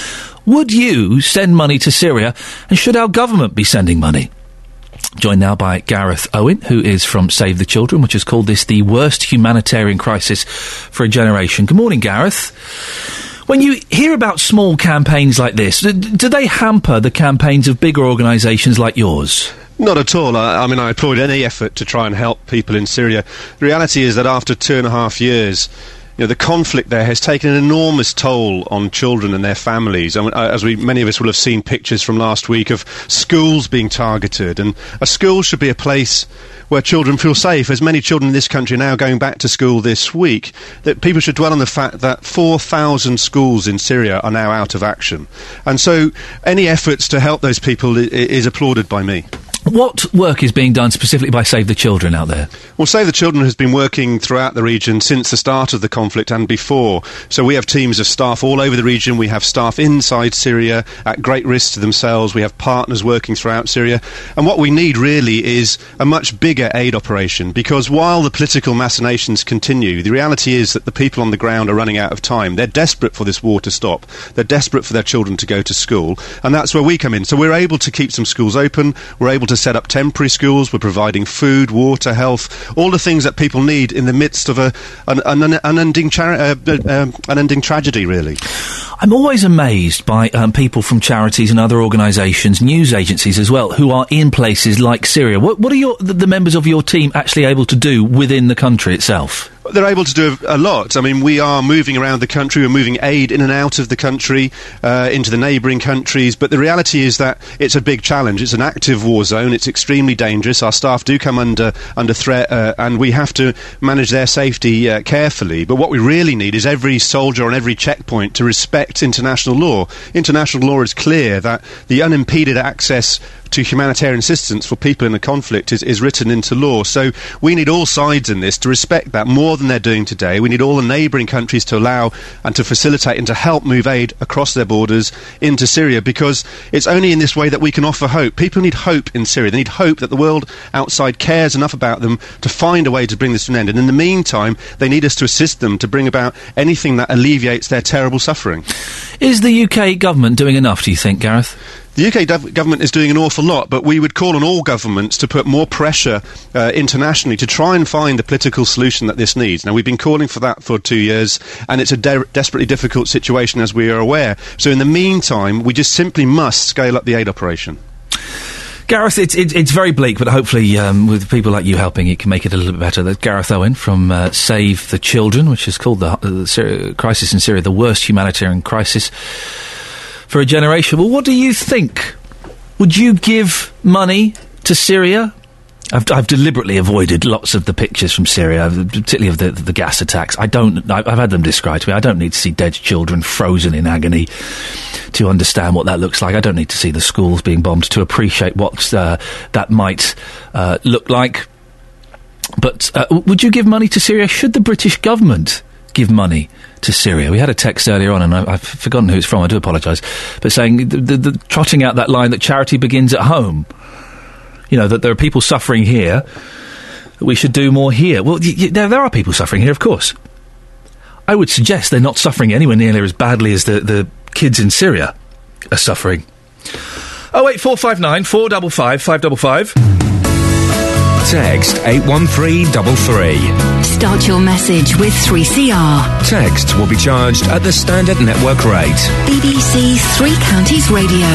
would you send money to Syria, and should our government be sending money? Joined now by Gareth Owen, who is from Save the Children, which has called this the worst humanitarian crisis for a generation. Good morning, Gareth. When you hear about small campaigns like this, do they hamper the campaigns of bigger organisations like yours? Not at all. I, I mean, I applaud any effort to try and help people in Syria. The reality is that after two and a half years, you know, the conflict there has taken an enormous toll on children and their families. I mean, uh, as we, many of us will have seen pictures from last week of schools being targeted, and a school should be a place where children feel safe. As many children in this country are now going back to school this week, that people should dwell on the fact that 4,000 schools in Syria are now out of action. And so any efforts to help those people is applauded by me. What work is being done specifically by Save the Children out there? Well, Save the Children has been working throughout the region since the start of the conflict and before. So we have teams of staff all over the region. We have staff inside Syria at great risk to themselves. We have partners working throughout Syria. And what we need really is a much bigger aid operation because while the political machinations continue, the reality is that the people on the ground are running out of time. They're desperate for this war to stop. They're desperate for their children to go to school. And that's where we come in. So we're able to keep some schools open. We're able to set up temporary schools. We're providing food, water, health, all the things that people need in the midst of a, an, an unending, chari- uh, uh, um, tragedy, really. I'm always amazed by um, people from charities and other organisations, news agencies as well, who are in places like Syria. What, what are your, the members of your team actually able to do within the country itself? They're able to do a, lot. I mean, we are moving around the country. We're moving aid in and out of the country, uh, into the neighbouring countries. But the reality is that it's a big challenge. It's an active war zone. It's extremely dangerous. Our staff do come under under threat, uh, and we have to manage their safety uh, carefully. But what we really need is every soldier on every checkpoint to respect international law. International law is clear that the unimpeded access to humanitarian assistance for people in a conflict is, is written into law. So we need all sides in this to respect that more than they're doing today. We need all the neighbouring countries to allow and to facilitate and to help move aid across their borders into Syria because it's only in this way that we can offer hope. People need hope in Syria. They need hope that the world outside cares enough about them to find a way to bring this to an end. And in the meantime, they need us to assist them to bring about anything that alleviates their terrible suffering. Is the UK government doing enough, do you think, Gareth? The UK gov- government is doing an awful lot, but we would call on all governments to put more pressure uh, internationally to try and find the political solution that this needs. Now, we've been calling for that for two years, and it's a de- desperately difficult situation, as we are aware. So, in the meantime, we just simply must scale up the aid operation. Gareth, it's, it's, very bleak, but hopefully um, with people like you helping, it can make it a little bit better. That's Gareth Owen from uh, Save the Children, which is called the, uh, the Syria, crisis in Syria, the worst humanitarian crisis for a generation. Well, what do you think? Would you give money to Syria I've, I've deliberately avoided lots of the pictures from Syria, particularly of the, the gas attacks. I don't. I- I've had them described to me. I don't need to see dead children frozen in agony to understand what that looks like. I don't need to see the schools being bombed to appreciate what uh, that might uh, look like. But uh, would you give money to Syria? Should the British government give money to Syria? We had a text earlier on, and I, I've forgotten who it's from. I do apologise, but saying the, the, the, trotting out that line that charity begins at home. You know that there are people suffering here. That we should do more here. Well, y- y- there, there are people suffering here, of course. I would suggest they're not suffering anywhere nearly as badly as the, the kids in Syria are suffering. Oh eight four five nine four double five five double five. Text 81333. Start your message with 3CR. Text will be charged at the standard network rate. BBC Three Counties Radio.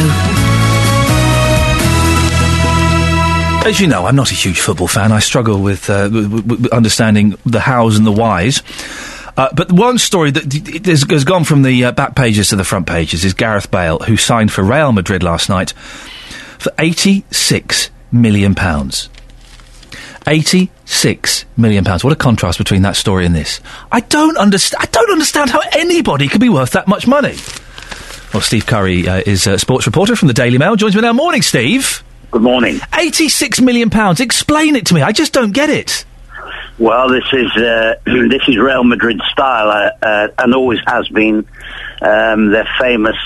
As you know, I'm not a huge football fan. I struggle with, uh, w- w- w- understanding the hows and the whys. Uh, but one story that d- d- has, has gone from the uh, back pages to the front pages is Gareth Bale, who signed for Real Madrid last night for 86 million pounds. 86 million pounds. What a contrast between that story and this. I don't understand. I don't understand how anybody could be worth that much money. Well, Steve Curry uh, is a sports reporter from the Daily Mail. Joins me now. Morning, Steve. Good morning. 86 million pounds. Explain it to me. I just don't get it. Well, this is uh, this is Real Madrid style, uh, uh, and always has been. Um, they're famous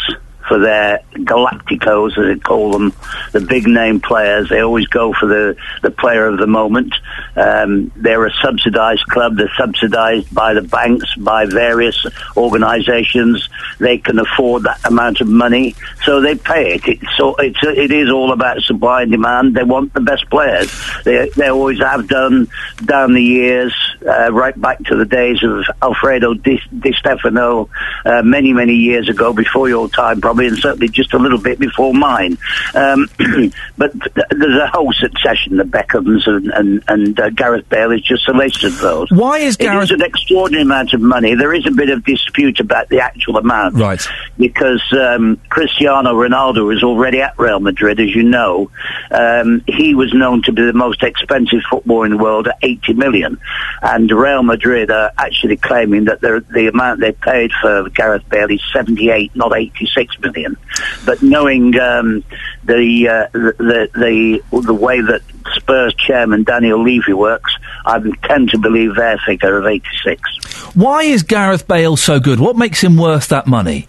for their Galacticos, as they call them, the big name players. They always go for the, the player of the moment. Um, they're a subsidised club. They're subsidised by the banks, by various organisations. They can afford that amount of money, so they pay it. It's so it's it is all about supply and demand. They want the best players. They they always have done down the years, uh, right back to the days of Alfredo Di, Di Stefano, uh, many many years ago, before your time probably, and certainly just a little bit before mine. Um, but th- there's a whole succession of Beckhams and and, and uh, Gareth Bale is just the latest of those. Why is Gareth? It is an extraordinary amount of money. There is a bit of dispute about the actual amount, right? Because um, Cristiano Ronaldo is already at Real Madrid, as you know. Um, he was known to be the most expensive footballer in the world at 80 million, and Real Madrid are actually claiming that the amount they paid for Gareth Bale is 78, not 86 million. But knowing um, the, uh, the the the way that Spurs chairman Daniel Levy works, I tend to believe their figure of 86. Why is Gareth Bale so good? What makes him worth that money?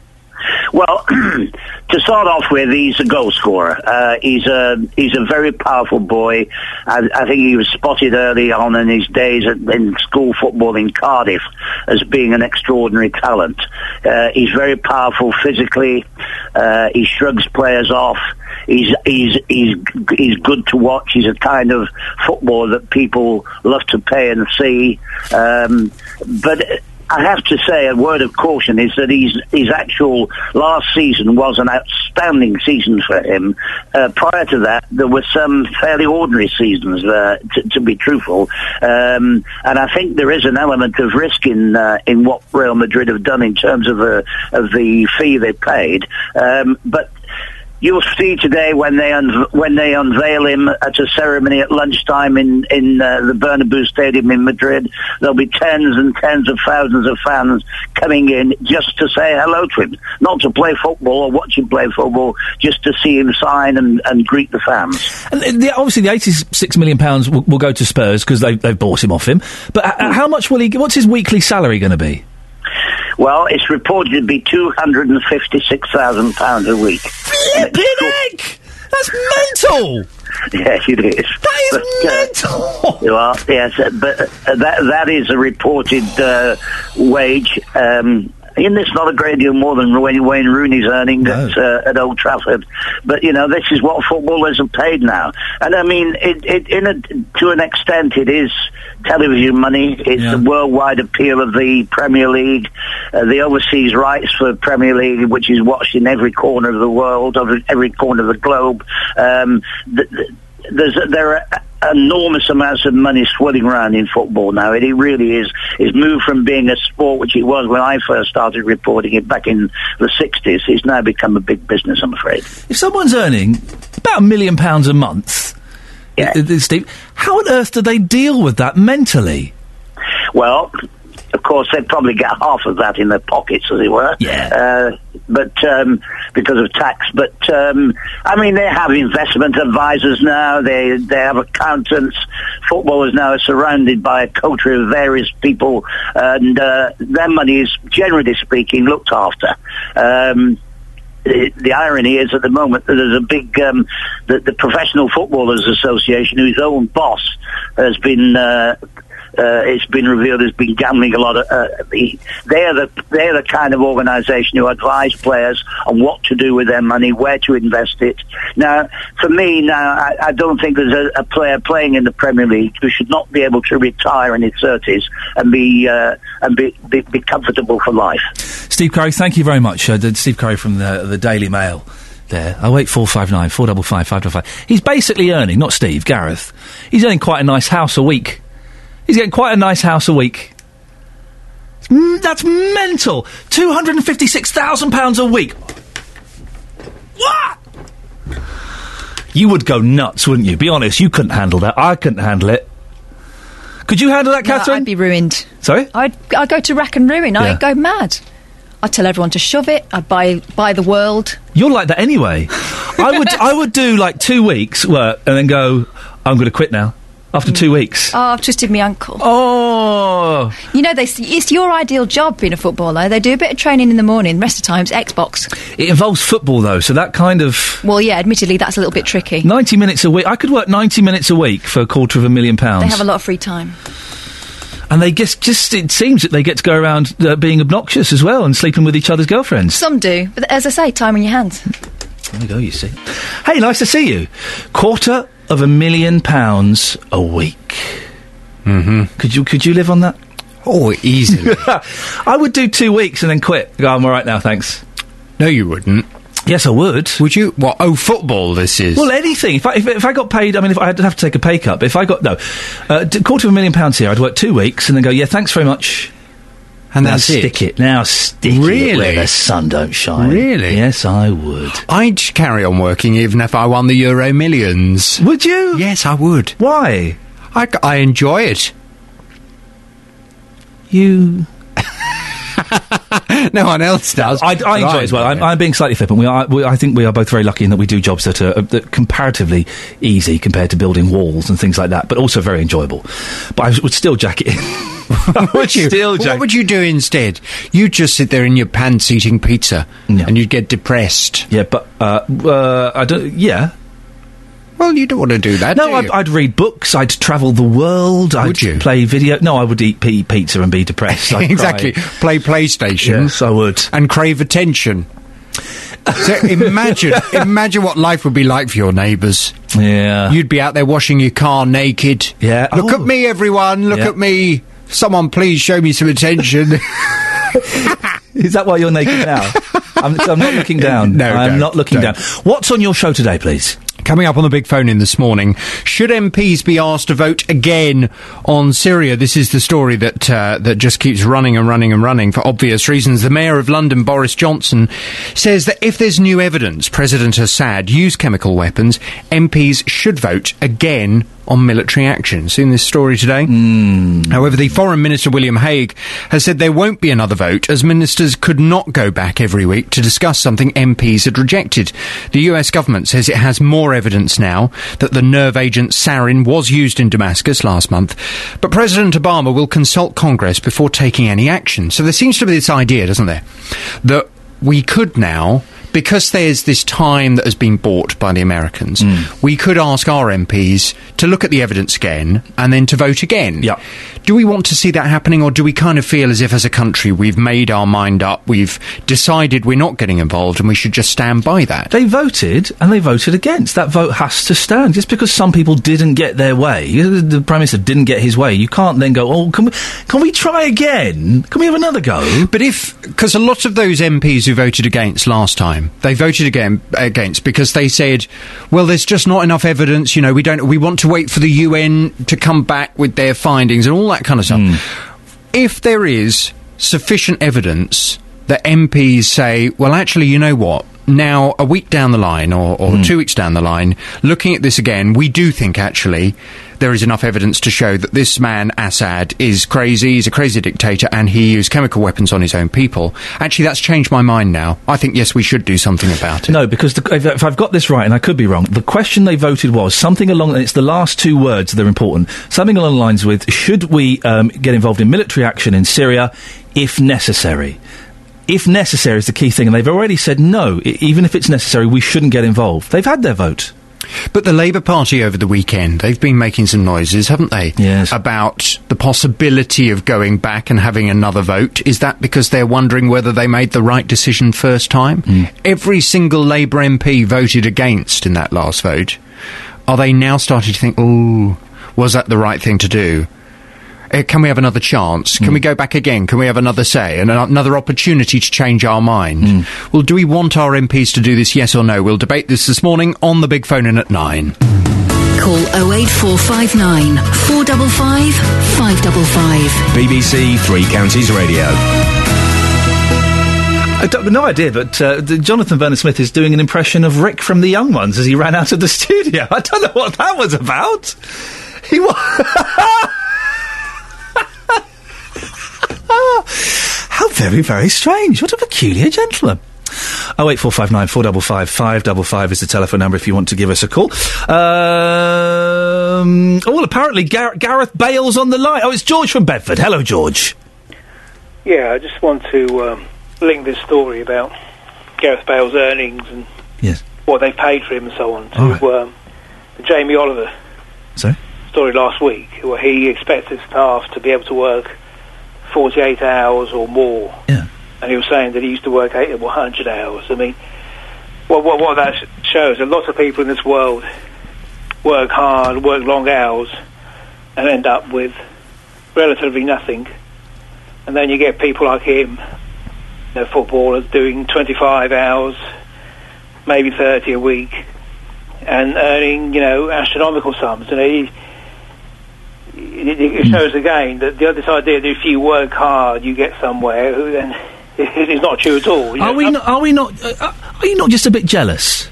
Well, to start off with, he's a goal scorer. Uh, he's a he's a very powerful boy. I, I think he was spotted early on in his days at, in school football in Cardiff as being an extraordinary talent. Uh, he's very powerful physically. Uh, he shrugs players off. He's he's he's he's good to watch. He's a kind of footballer that people love to pay and see. Um, but I have to say a word of caution is that his his actual last season was an outstanding season for him. Uh, prior to that, there were some fairly ordinary seasons, uh, to, to be truthful. Um, and I think there is an element of risk in uh, in what Real Madrid have done in terms of the of the fee they paid. Um, but You'll see today when they un- when they unveil him at a ceremony at lunchtime in in uh, the Bernabeu Stadium in Madrid. There'll be tens and tens of thousands of fans coming in just to say hello to him, not to play football or watch him play football, just to see him sign and, and greet the fans. And the, obviously, the eighty-six million pounds will, will go to Spurs because they, they've bought him off him. But h- how much will he? What's his weekly salary going to be? Well, it's reported to be two hundred and fifty-six thousand pounds a week. Flipping heck! That's mental. Yes, it is. That is mental. well, yes, uh, but uh, that that is a reported uh, wage. Um, and it's not a great deal more than Wayne, Wayne Rooney's earning at, uh, at Old Trafford. But, you know, this is what footballers are paid now. And, I mean, it, it, in a, to an extent, it is television money. It's the worldwide appeal of the Premier League, uh, the overseas rights for Premier League, which is watched in every corner of the world, of every corner of the globe. Um, th- th- there's there are enormous amounts of money swirling around in football now. It, it really is. It's moved from being a sport, which it was when I first started reporting it back in the 60s. It's now become a big business, I'm afraid. If someone's earning about a million pounds a month, Yeah. Steve, how on earth do they deal with that mentally? Well, of course, they'd probably get half of that in their pockets, as it were. Yeah. Uh, but um, because of tax, but um, I mean, they have investment advisors now. They they have accountants. Footballers now are surrounded by a coterie of various people, and uh, their money is, generally speaking, looked after. Um, the, the irony is at the moment that there's a big um, the, the Professional Footballers Association, whose own boss has been. Uh, uh, it's been revealed has been gambling a lot. Of, uh, they're the they're the kind of organisation who advise players on what to do with their money, where to invest it. Now, for me, now I, I don't think there's a, a player playing in the Premier League who should not be able to retire in his thirties and be uh, and be, be be comfortable for life. Steve Curry, thank you very much. Uh, Steve Curry from the, the Daily Mail. There, oh eight four five nine four double five five double five. He's basically earning, not Steve, Gareth. He's earning quite a nice house a week. He's getting quite a nice house a week. Mm, that's mental. Two hundred and fifty-six thousand pounds a week. What? You would go nuts, wouldn't you? Be honest, you couldn't handle that. I couldn't handle it. Could you handle that, No, Catherine? I'd be ruined. Sorry? I'd, I'd go to rack and ruin. Yeah. I'd go mad. I'd tell everyone to shove it. I'd buy buy the world. You're like that anyway. I would I would do like two weeks work and then go. I'm going to quit now. After two weeks. Oh, I've twisted my ankle. Oh. You know, they, s- it's your ideal job being a footballer. They do a bit of training in the morning. The rest of the time's Xbox. It involves football though, so that kind of Well, yeah, admittedly, that's a little bit tricky. 90 minutes a week. I could work 90 minutes a week for a quarter of a million pounds. They have a lot of free time. and they just, just it seems that they get to go around uh, being obnoxious as well and sleeping with each other's girlfriends. Some do, but as I say, time in your hands. There you go, you see. Hey, nice to see you. Quarter of a million pounds a week. Mm-hmm. Could you could you live on that? Oh, easily. I would do two weeks and then quit. Go, I'm all right now, thanks. No, you wouldn't. Yes, I would. Would you? What? Oh, football. This is. Well, anything. If I, if, if I got paid, I mean, if I'd have to take a pay cut. But if I got no, uh, quarter of a million pounds here, I'd work two weeks and then go, yeah, thanks very much. And now that's stick it. Now stick it Really? where the sun don't shine. Really? Yes, I would. I'd carry on working even if I won the Euro Millions. Would you? Yes, I would. Why? I, I enjoy it. You. no one else does. I, I enjoy it as well. I'm, I'm being slightly flippant. We are, we, I think we are both very lucky in that we do jobs that are, that comparatively easy compared to building walls and things like that, but also very enjoyable. But I would still jack it in. Would you? still jack what would you do instead? You'd just sit there in your pants eating pizza, and you'd get depressed. Yeah, but uh, uh, I don't. Yeah. Well, you don't want to do that. No, do I'd? I'd read books. I'd travel the world. I'd you? play video. No, I would eat p- pizza and be depressed. Exactly. Play PlayStation. Yes, I would. And crave attention. so imagine, imagine what life would be like for your neighbours. Yeah. You'd be out there washing your car naked. Yeah. Look Oh. at me, everyone. Look Yeah. at me. Someone, please show me some attention. Is that why you're naked now? I'm, so I'm not looking down. No, I'm not looking don't. down. What's on your show today, please? Coming up on the big phone in this morning, should MPs be asked to vote again on Syria? This is the story that uh, that just keeps running and running and running for obvious reasons. The Mayor of London, Boris Johnson, says that if there's new evidence President Assad used chemical weapons, MPs should vote again on military action. Seen this story today? Hmm. However, the Foreign Minister William Hague has said there won't be another vote as ministers could not go back every week to discuss something MPs had rejected. The US government says it has more evidence now that the nerve agent sarin was used in Damascus last month, but President Obama will consult Congress before taking any action. So there seems to be this idea, doesn't there, that we could now because there's this time that has been bought by the Americans, mm. we could ask our MPs to look at the evidence again and then to vote again. Yeah. Do we want to see that happening, or do we kind of feel as if, as a country, we've made our mind up, we've decided we're not getting involved, and we should just stand by that? They voted and they voted against. That vote has to stand. Just because some people didn't get their way, the Prime Minister didn't get his way, you can't then go, oh, can we, can we try again? Can we have another go? But if, because a lot of those MPs who voted against last time, they voted again against because they said, well, there's just not enough evidence. You know, we don't. We want to wait for the UN to come back with their findings and all that kind of stuff. Hmm. If there is sufficient evidence that MPs say, well, actually, you know what? now, a week down the line, or, or hmm. two weeks down the line, looking at this again, we do think actually there is enough evidence to show that this man, Assad, is crazy, he's a crazy dictator, and he used chemical weapons on his own people. Actually, that's changed my mind now. I think, yes, we should do something about it. No, because the, if, if I've got this right, and I could be wrong, the question they voted was something along, it's the last two words that are important, something along the lines with, should we um, get involved in military action in Syria if necessary? If necessary is the key thing, and they've already said no, even if it's necessary, we shouldn't get involved. They've had their vote. But the Labour Party over the weekend, they've been making some noises, haven't they? Yes. About the possibility of going back and having another vote. Is that because they're wondering whether they made the right decision first time? Hmm. Every single Labour MP voted against in that last vote. Are they now starting to think, oh, was that the right thing to do? Uh, can we have another chance? Can we go back again? Can we have another say and another opportunity to change our mind? Well, do we want our MPs to do this, yes or no? We'll debate this this morning on the big phone in at nine. Call 08459 455 555. BBC Three Counties Radio. I don't, no idea, but uh, Jonathan Vernon Smith is doing an impression of Rick from The Young Ones as he ran out of the studio. I don't know what that was about. He was. How very, very strange. What a peculiar gentleman. Oh eight four five nine four double five five double five is the telephone number if you want to give us a call. Um, oh, well, apparently Gar- Gareth Bale's on the line. Oh, it's George from Bedford. Hello, George. Yeah, I just want to um, link this story about Gareth Bale's earnings and Yes. what they paid for him and so on to right. um, the Jamie Oliver Sorry? story last week, where he expects his staff to be able to work 48 hours or more. Yeah. And he was saying that he used to work eight or 100 hours. I mean, what, what, what that shows, a lot of people in this world work hard, work long hours, and end up with relatively nothing. And then you get people like him, you know, footballers doing 25 hours, maybe 30 a week, and earning, you know, astronomical sums. And he, it, it shows again that the this idea that if you work hard, you get somewhere, then it is not true at all. you Are know. we not? Are we not? Uh, are you not just a bit jealous?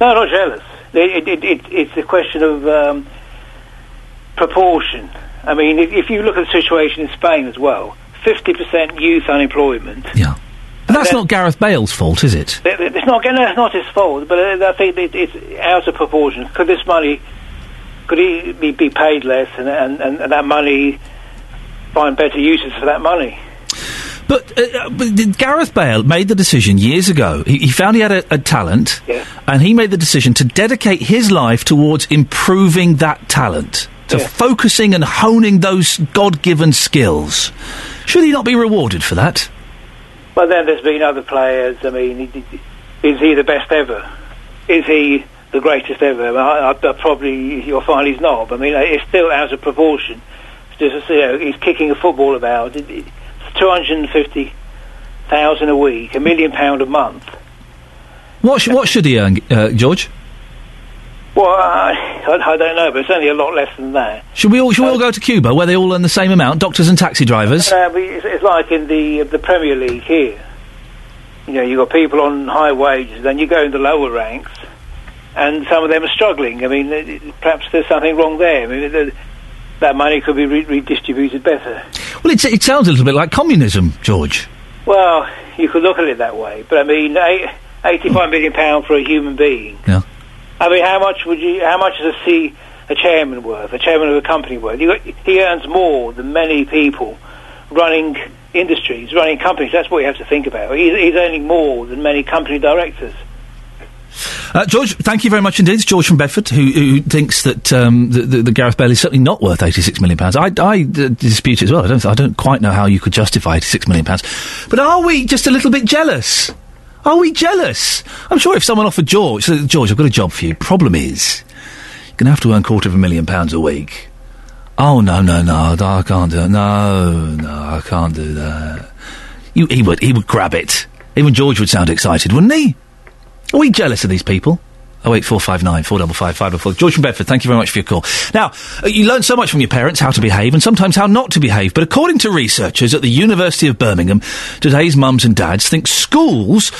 No, not jealous. It, it, it, it's a question of um, proportion. I mean, if, if you look at the situation in Spain as well, 50% youth unemployment. Yeah. But that's not Gareth Bale's fault, is it? It- It's not, no, it's not his fault, but uh, I think it, it's out of proportion. Could this money, could he be, paid less and, and, and, that money find better uses for that money? But, uh, but Gareth Bale made the decision years ago. He, he found he had a, a talent, Yeah. and he made the decision to dedicate his life towards improving that talent, to Yeah. focusing and honing those God-given skills. Should he not be rewarded for that? Well, then there's been other players. I mean, is he the best ever? Is he the greatest ever? I, I, I probably you'll find he's not. But I mean, it's still out of proportion. It's just you know, he's kicking a football about. It, it, two hundred and fifty thousand a week, a million pound a month. What, sh- what should he earn, uh, George? Well, I, I, don't know, but it's only a lot less than that. Should we all, should we all go to Cuba, where they all earn the same amount, doctors and taxi drivers? Uh, it's, it's like in the the Premier League here. You know, you've got people on high wages, then you go in the lower ranks, and some of them are struggling. I mean, it- it- perhaps there's something wrong there. I mean, the, that money could be re- redistributed better. Well, it's, it sounds a little bit like communism, George. Well, you could look at it that way, but I mean, eight, 85 mm. million pound for a human being. Yeah. I mean, how much would you? How much does a C, a chairman worth? A chairman of a company worth? You, got- he earns more than many people running industries, running companies. That's what you have to think about. He's, he's earning more than many company directors. Uh, George, thank you very much indeed. It's George from Bedford, who, who thinks that um, the, the, the Gareth Bale is certainly not worth eighty-six million pounds. I, I uh, dispute it as well. I don't, I don't quite know how you could justify eighty-six million pounds. But are we just a little bit jealous? Are we jealous? I'm sure if someone offered George, so, George, I've got a job for you. Problem is, you're going to have to earn a quarter of a million pounds a week. Oh no, no, no, no, I can't do it. No, no, I can't do that. You, he would, he would grab it. Even George would sound excited, wouldn't he? Are we jealous of these people? Oh eight four five nine four double five five double four. George from Bedford, thank you very much for your call. Now, uh, you learn so much from your parents how to behave and sometimes how not to behave. But according to researchers at the University of Birmingham, today's mums and dads think schools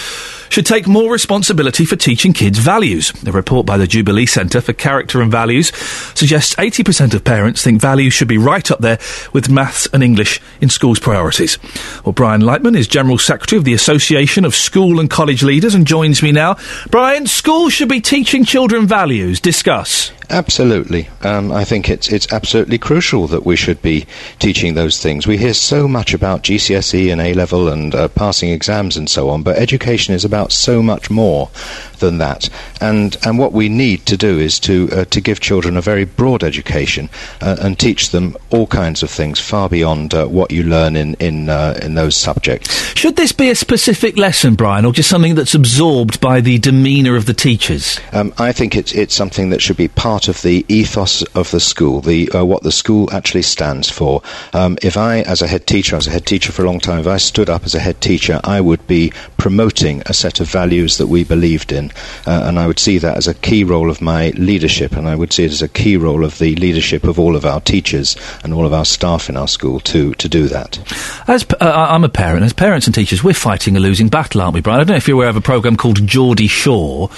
should take more responsibility for teaching kids values. A report by the Jubilee Centre for Character and Values suggests 80% of parents think values should be right up there with maths and English in schools' priorities. Well, Brian Lightman is General Secretary of the Association of School and College Leaders and joins me now. Brian, schools should be teaching children values. Discuss. Absolutely. Um, I think it's it's absolutely crucial that we should be teaching those things. We hear so much about GCSE and A level and uh, passing exams and so on, but education is about so much more than that. And and what we need to do is to uh, to give children a very broad education uh, and teach them all kinds of things far beyond uh, what you learn in in uh, in those subjects. Should this be a specific lesson, Brian, or just something that's absorbed by the demeanour of the teachers? Um, I think it's it's something that should be part of the ethos of the school, the uh, what the school actually stands for. Um, if I, as a head teacher, I was a head teacher for a long time, if I stood up as a head teacher, I would be promoting a set of values that we believed in, uh, and I would see that as a key role of my leadership, and I would see it as a key role of the leadership of all of our teachers and all of our staff in our school to to do that. As uh, I'm a parent, as parents and teachers, we're fighting a losing battle, aren't we, Brian? I don't know if you're aware of a program called Geordie Shore,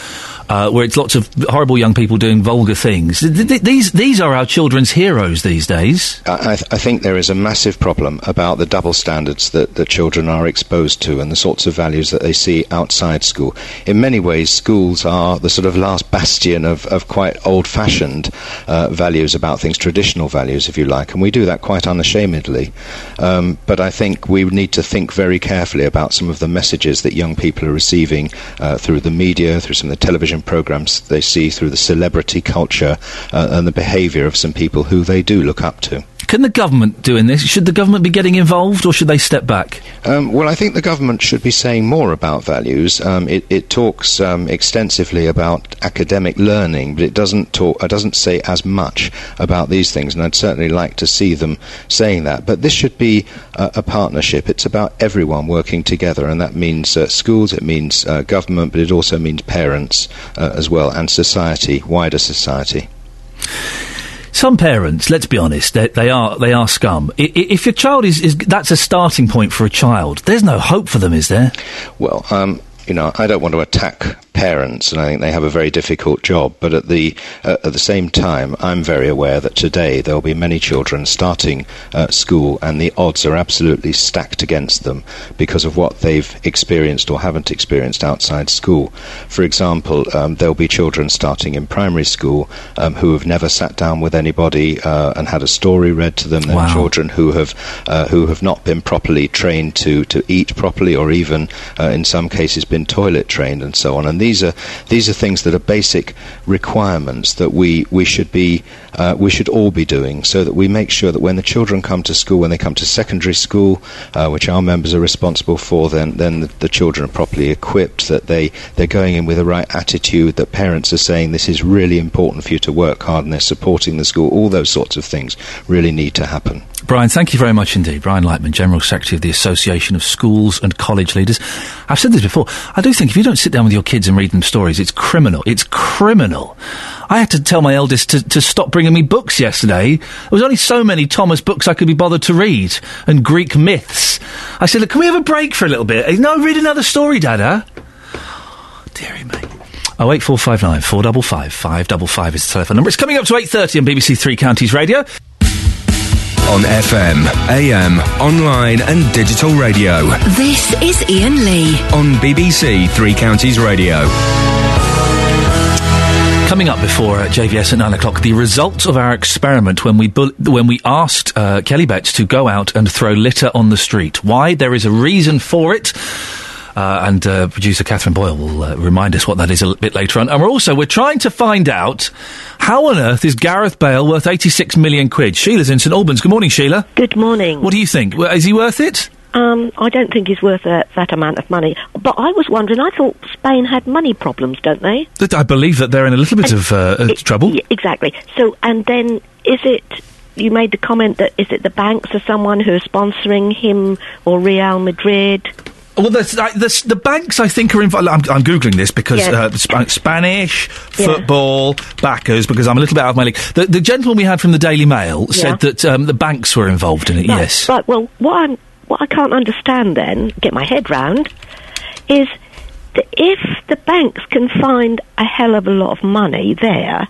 uh, where it's lots of horrible young people doing vulgar things. Th- th- these these are our children's heroes these days. I, I th- I think there is a massive problem about the double standards that, that children are exposed to and the sorts of values that they see outside school. In many ways, schools are the sort of last bastion of, of quite old fashioned uh, values about things, traditional values, if you like, and we do that quite unashamedly. Um, but I think we need to think very carefully about some of the messages that young people are receiving uh, through the media, through some of the television programs they see, through the celebrity culture, uh, and the behaviour of some people who they do look up to. Can the government doing this? Should the government be getting involved, or should they step back? Um, well, I think the government should be saying more about values. Um, it, it talks um, extensively about academic learning, but it doesn't talk. It doesn't say as much about these things, and I'd certainly like to see them saying that. But this should be a, a partnership. It's about everyone working together, and that means uh, schools, it means uh, government, but it also means parents uh, as well, and society, wider society. Some parents, let's be honest, they, they are they are scum. If your child is, is that's a starting point for a child, there's no hope for them, is there? Well, um, you know, I don't want to attack parents, and I think they have a very difficult job. But at the uh, at the same time, I'm very aware that today there will be many children starting uh, school, and the odds are absolutely stacked against them because of what they've experienced or haven't experienced outside school. For example, um, there will be children starting in primary school um, who have never sat down with anybody uh, and had a story read to them. There Wow. children who have uh, who have not been properly trained to, to eat properly, or even uh, in some cases been toilet trained and so on. And these are these are things that are basic requirements that we we should be uh, we should all be doing, so that we make sure that when the children come to school, when they come to secondary school, uh, which our members are responsible for, then then the, the children are properly equipped, that they they're going in with the right attitude, that parents are saying this is really important for you to work hard, and they're supporting the school. All those sorts of things really need to happen. Brian, thank you very much indeed. Brian Lightman, General Secretary of the Association of Schools and College Leaders. I've said this before. I do think if you don't sit down with your kids and read them stories, it's criminal. It's criminal. I had to tell my eldest to, to stop bringing me books yesterday. There was only so many Thomas books I could be bothered to read and Greek myths. I said, Look, can we have a break for a little bit? No, read another story, Dada. Me. Oh double five five double five is the telephone number. It's coming up to eight thirty on BBC Three Counties Radio. On FM, AM, online and digital radio. This is Iain Lee. On BBC Three Counties Radio. Coming up before uh, JVS at nine o'clock, the results of our experiment when we bu- when we asked uh, Kelly Betts to go out and throw litter on the street. Why? There is a reason for it. Uh, and uh, producer Catherine Boyle will uh, remind us what that is a bit later on. And we're also we're trying to find out how on earth is Gareth Bale worth eighty six million quid? Sheila's in St Albans. Good morning, Sheila. Good morning. What do you think? Is he worth it? Um, I don't think he's worth that, that amount of money. But I was wondering, I thought Spain had money problems, don't they? I believe that they're in a little bit of uh, uh, trouble. Yeah, exactly. So, and then is it, you made the comment that, is it the banks or someone who are sponsoring him or Real Madrid? Well, the, the, the banks, I think, are involved. I'm, I'm googling this because Yeah. uh, Sp- Spanish Yeah. football backers. Because I'm a little bit out of my league. The, the gentleman we had from the Daily Mail Yeah. said that um, the banks were involved in it. Right, Yes. Right, well, what, I'm, what I can't understand then, get my head round, is th- if the banks can find a hell of a lot of money there,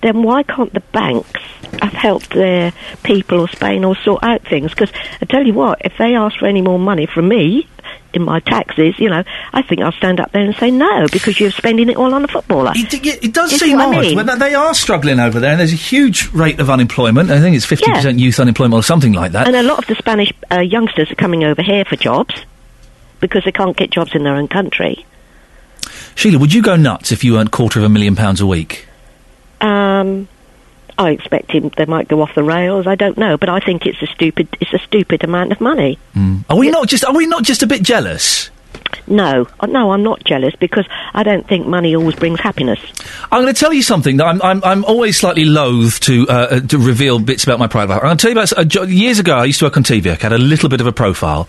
then why can't the banks have helped their people or Spain or sort out things? Because I tell you what, if they ask for any more money from me in my taxes, you know, I think I'll stand up there and say no because you're spending it all on a footballer. It, it, it does You seem what I odd. mean? They are struggling over there, and there's a huge rate of unemployment. I think it's 50% youth unemployment or something like that. And a lot of the Spanish uh, youngsters are coming over here for jobs because they can't get jobs in their own country. Sheila, would you go nuts if you earned quarter of a million pounds a week? Um, I expect him they might go off the rails. I don't know, but I think it's a stupid it's a stupid amount of money. Are we not just Are we not just a bit jealous? No, Uh, no, I'm not jealous because I don't think money always brings happiness. I'm going to tell you something that I'm, I'm, I'm always slightly loath to, uh, uh, to reveal bits about my private life. I'm going to tell you about, uh, years ago I used to work on TV, I had a little bit of a profile.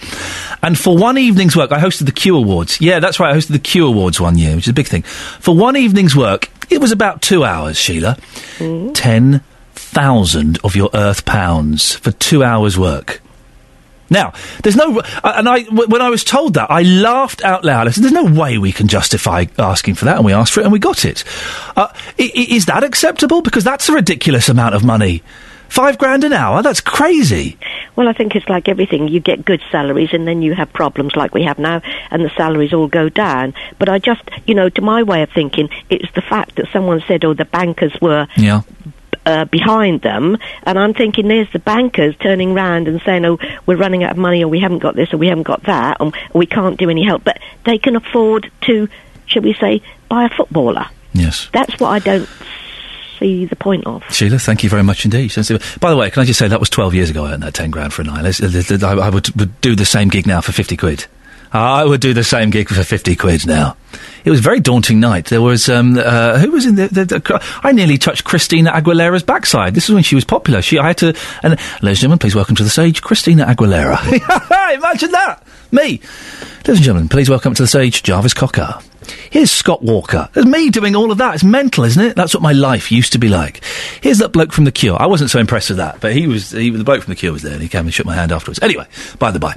And for one evening's work, I hosted the Q Awards. Yeah, that's right, I hosted the Q Awards one year, which is a big thing. For one evening's work, it was about two hours, Sheila. Ten thousand of your Earth pounds for two hours' work. Now, there's no, uh, and I, when I was told that, I laughed out loud. I said, "There's no way we can justify asking for that," and we asked for it, and we got it. Uh, is that acceptable? Because that's a ridiculous amount of money. Five grand an hour? That's crazy. Well, I think it's like everything. You get good salaries and then you have problems like we have now and the salaries all go down. But I just, you know, to my way of thinking, it's the fact that someone said, oh, the bankers were Yeah. uh, behind them. And I'm thinking there's the bankers turning round and saying, oh, we're running out of money or we haven't got this or we haven't got that or we can't do any help. But they can afford to, shall we say, buy a footballer. Yes. That's what I don't see the point of. Sheila, thank you very much indeed. By the way, can I just say that was 12 years ago I earned that 10 grand for a night. Let's- uh, I, would do the same gig now for 50 quid. I would do the same gig for 50 quid now. It was a very daunting night. There was, um, uh, who was in the, the, the, I nearly touched Christina Aguilera's backside. This is when she was popular. She, I had to, and, ladies and gentlemen, please welcome to the stage, Christina Aguilera. Imagine that! Me! Ladies and gentlemen, please welcome to the stage, Jarvis Cocker. Here's Scott Walker. There's me doing all of that. It's mental, isn't it? That's what my life used to be like. Here's that bloke from The Cure. I wasn't so impressed with that, but he was, he, the bloke from The Cure was there and he came and shook my hand afterwards. Anyway, by the by.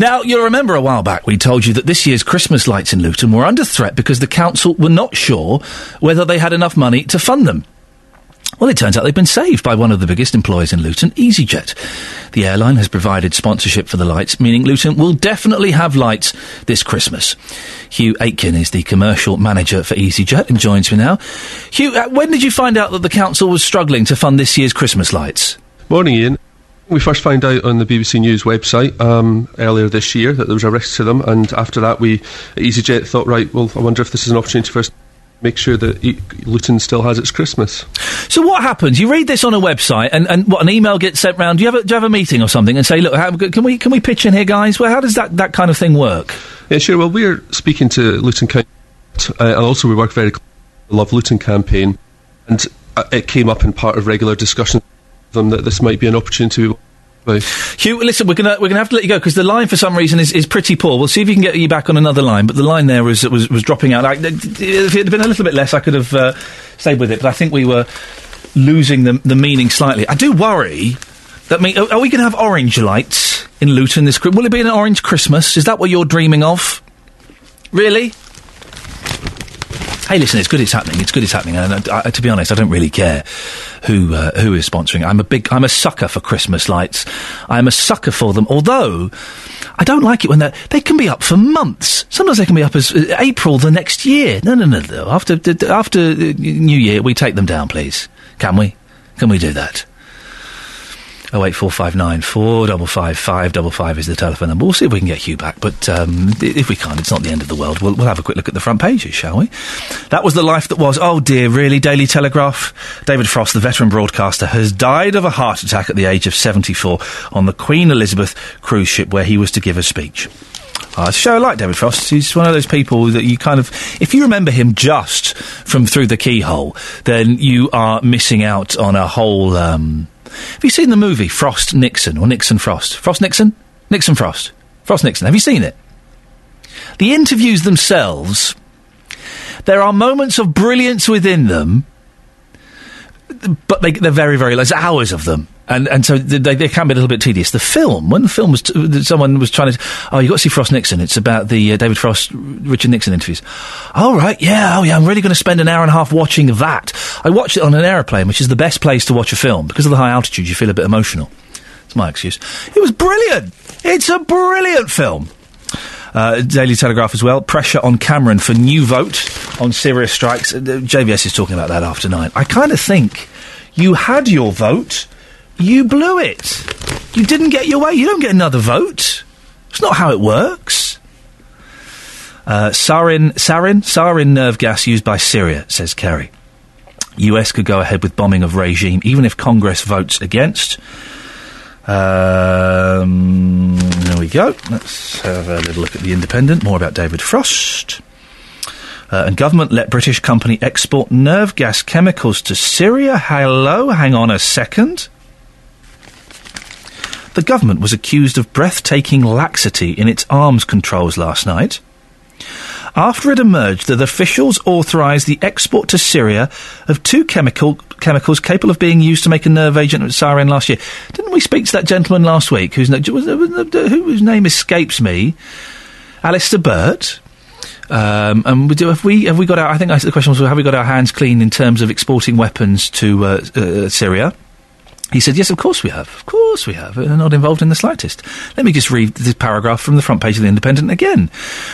Now, you'll remember a while back we told you that this year's Christmas lights in Luton were under threat because the council were not sure whether they had enough money to fund them. Well, it turns out they've been saved by one of the biggest employers in Luton, EasyJet. The airline has provided sponsorship for the lights, meaning Luton will definitely have lights this Christmas. Hugh Aitken is the commercial manager for EasyJet and joins me now. Hugh, uh, when did you find out that the council was struggling to fund this year's Christmas lights? Morning, Iain. We first found out on the BBC News website um, earlier this year that there was a risk to them, and after that, we EasyJet thought, right, well, I wonder if this is an opportunity for us make sure that Luton still has its Christmas. So what happens? You read this on a website, and, and what an email gets sent round. Do you have a, do you have a meeting or something and say, look, how, can we can we pitch in here, guys? Well, how does that, that kind of thing work? Yeah, sure. Well, we're speaking to Luton County, uh, and also we work very closely with the Love Luton campaign, and uh, it came up in part of regular discussions them that this might be an opportunity. We- Hugh, listen, we're gonna we're gonna have to let you go because the line for some reason is, is pretty poor. We'll see if we can get you back on another line, but the line there was was, was dropping out. I, if it had been a little bit less, I could have uh, stayed with it, but I think we were losing the the meaning slightly. I do worry. That mean, are, are we going to have orange lights in Luton this? Will it be an orange Christmas? Is that what you're dreaming of? Really? Hey, listen, it's good it's happening. It's good it's happening. And uh, I, to be honest, I don't really care who uh, who is sponsoring. I'm a big, I'm a sucker for Christmas lights. I'm a sucker for them. Although I don't like it when they they can be up for months. Sometimes they can be up as uh, April the next year. No, no, no, no. After after uh, New Year, we take them down, please. Can we? Can we do that? 08459 455 555 is the telephone number. We'll see if we can get Hugh back, but um, if we can't, it's not the end of the world. We'll, we'll have a quick look at the front pages, shall we? That was the life that was. Oh dear, really? Daily Telegraph? David Frost, the veteran broadcaster, has died of a heart attack at the age of 74 on the Queen Elizabeth cruise ship where he was to give a speech. Uh, it's a show I like David Frost. He's one of those people that you kind of, if you remember him just from Through the Keyhole, then you are missing out on a whole um, have you seen the movie Frost Nixon or Nixon Frost? Frost Nixon, Nixon Frost, Frost Nixon. Have you seen it? The interviews themselves, there are moments of brilliance within them. But they, they're very, very. There's hours of them, and and so they, they can be a little bit tedious. The film, when the film was, t- someone was trying to, oh, you got to see Frost Nixon. It's about the uh, David Frost, Richard Nixon interviews. Oh right, yeah, oh yeah. I'm really going to spend an hour and a half watching that. I watched it on an aeroplane, which is the best place to watch a film because of the high altitude. You feel a bit emotional. It's my excuse. It was brilliant. It's a brilliant film. Uh, Daily Telegraph as well. Pressure on Cameron for new vote on Syria strikes. Uh, JVS is talking about that after nine. I kind of think you had your vote, you blew it. You didn't get your way. You don't get another vote. It's not how it works. Uh, sarin, sarin, sarin nerve gas used by Syria, says Kerry. US could go ahead with bombing of regime, even if Congress votes against. Um, there we go. Let's have a little look at the Independent. More about David Frost. Uh, and government let British company export nerve gas chemicals to Syria. Hello, hang on a second. The government was accused of breathtaking laxity in its arms controls last night after it emerged that officials authorised the export to Syria of two chemical chemicals capable of being used to make a nerve agent at sarin last year. Didn't we speak to that gentleman last week whose, whose name escapes me? Alistair Burt. Um, and we do, have we have we got our? I think the question was have we got our hands clean in terms of exporting weapons to uh, uh, Syria? He said, Yes, of course we have. Of course we have. We're not involved in the slightest. Let me just read this paragraph from the front page of The Independent again.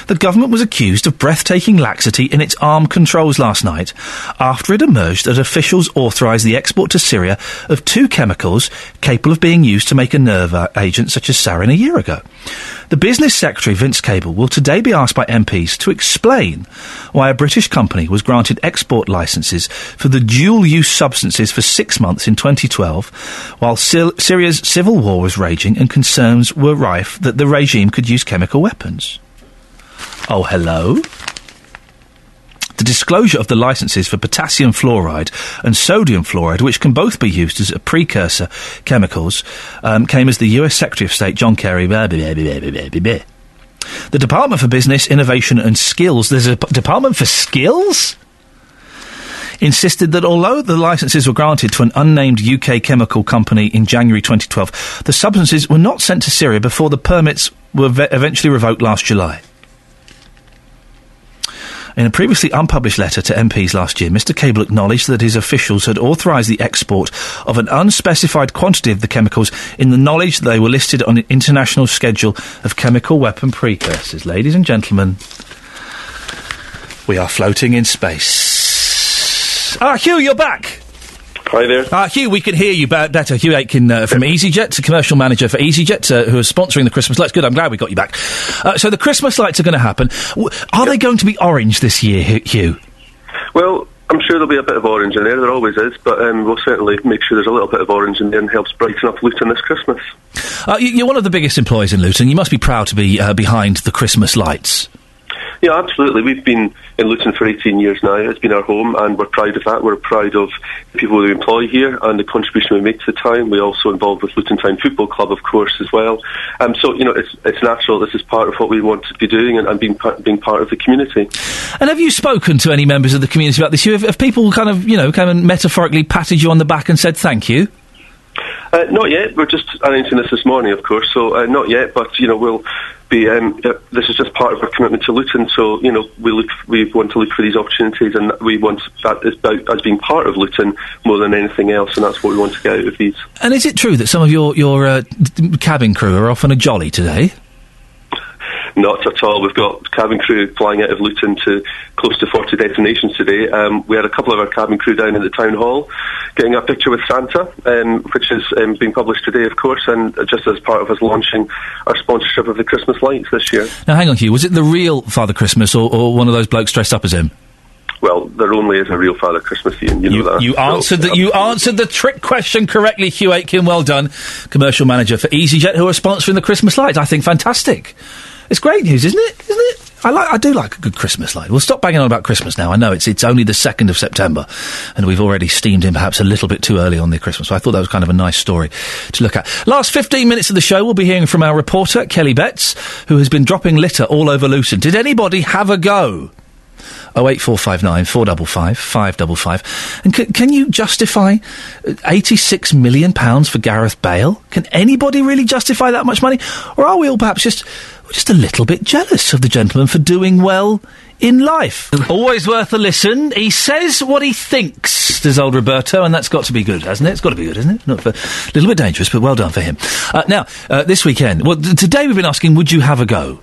The government was accused of breathtaking laxity in its armed controls last night after it emerged that officials authorised the export to Syria of two chemicals capable of being used to make a nerve agent such as sarin a year ago. The Business Secretary, Vince Cable, will today be asked by MPs to explain why a British company was granted export licences for the dual use substances for six months in 2012, while Syr- Syria's civil war was raging and concerns were rife that the regime could use chemical weapons. Oh, hello? The disclosure of the licenses for potassium fluoride and sodium fluoride, which can both be used as a precursor chemicals, um, came as the US Secretary of State John Kerry. Blah, blah, blah, the Department for Business, Innovation and Skills. There's a Department for Skills? Insisted that although the licenses were granted to an unnamed UK chemical company in January 2012, the substances were not sent to Syria before the permits were ve- eventually revoked last July. In a previously unpublished letter to MPs last year, Mr. Cable acknowledged that his officials had authorised the export of an unspecified quantity of the chemicals in the knowledge that they were listed on an international schedule of chemical weapon precursors. Ladies and gentlemen, we are floating in space. Ah, Hugh, you're back. Hi there. Uh, Hugh, we can hear you better. Hugh Aitken uh, from EasyJet, commercial manager for EasyJet, uh, who is sponsoring the Christmas lights. Good, I'm glad we got you back. Uh, so the Christmas lights are going to happen. Are they going to be orange this year, Hugh? Well, I'm sure there'll be a bit of orange in there. There always is, but um, we'll certainly make sure there's a little bit of orange in there and helps brighten up Luton this Christmas. Uh, you- you're one of the biggest employers in Luton. You must be proud to be uh, behind the Christmas lights. Yeah, absolutely. We've been in Luton for 18 years now. It's been our home, and we're proud of that. We're proud of the people we employ here and the contribution we make to the town. We're also involved with Luton Town Football Club, of course, as well. Um, so, you know, it's, it's natural. This is part of what we want to be doing and, and being, part, being part of the community. And have you spoken to any members of the community about this? Have, have people kind of, you know, kind of metaphorically patted you on the back and said thank you? Uh, not yet. We're just announcing this this morning, of course. So uh, not yet, but you know we'll be. Um, uh, this is just part of our commitment to Luton. So you know we look, we want to look for these opportunities, and we want that about as being part of Luton more than anything else, and that's what we want to get out of these. And is it true that some of your, your uh, cabin crew are off on a jolly today? Not at all. We've got cabin crew flying out of Luton to close to 40 destinations today. Um, we had a couple of our cabin crew down in the town hall getting a picture with Santa, um, which has um, being published today, of course, and just as part of us launching our sponsorship of the Christmas lights this year. Now, hang on, Hugh. Was it the real Father Christmas or, or one of those blokes dressed up as him? Well, there only is a real Father Christmas, Iain. You, know that. You So, answered the you answered the trick question correctly, Hugh Aitken. Well done, commercial manager for EasyJet, who are sponsoring the Christmas lights. I think fantastic. It's great news, isn't it? Isn't it? I like. I do like a good Christmas light. We'll stop banging on about Christmas now. I know it's it's only the second of September, and we've already steamed in perhaps a little bit too early on the Christmas. So I thought that was kind of a nice story to look at. Last fifteen minutes of the show, we'll be hearing from our reporter Kelly Betts, who has been dropping litter all over Luton. Did anybody have a go? 08459 455 555. And c- can you justify uh, 86 million pounds for Gareth Bale? Can anybody really justify that much money? Or are we all perhaps just, just a little bit jealous of the gentleman for doing well in life? Always worth a listen. He says what he thinks, does old Roberto, and that's got to be good, hasn't it? It's got to be good, isn't it? Not for, a little bit dangerous, but well done for him. Uh, now, uh, this weekend, well, t- today we've been asking, would you have a go?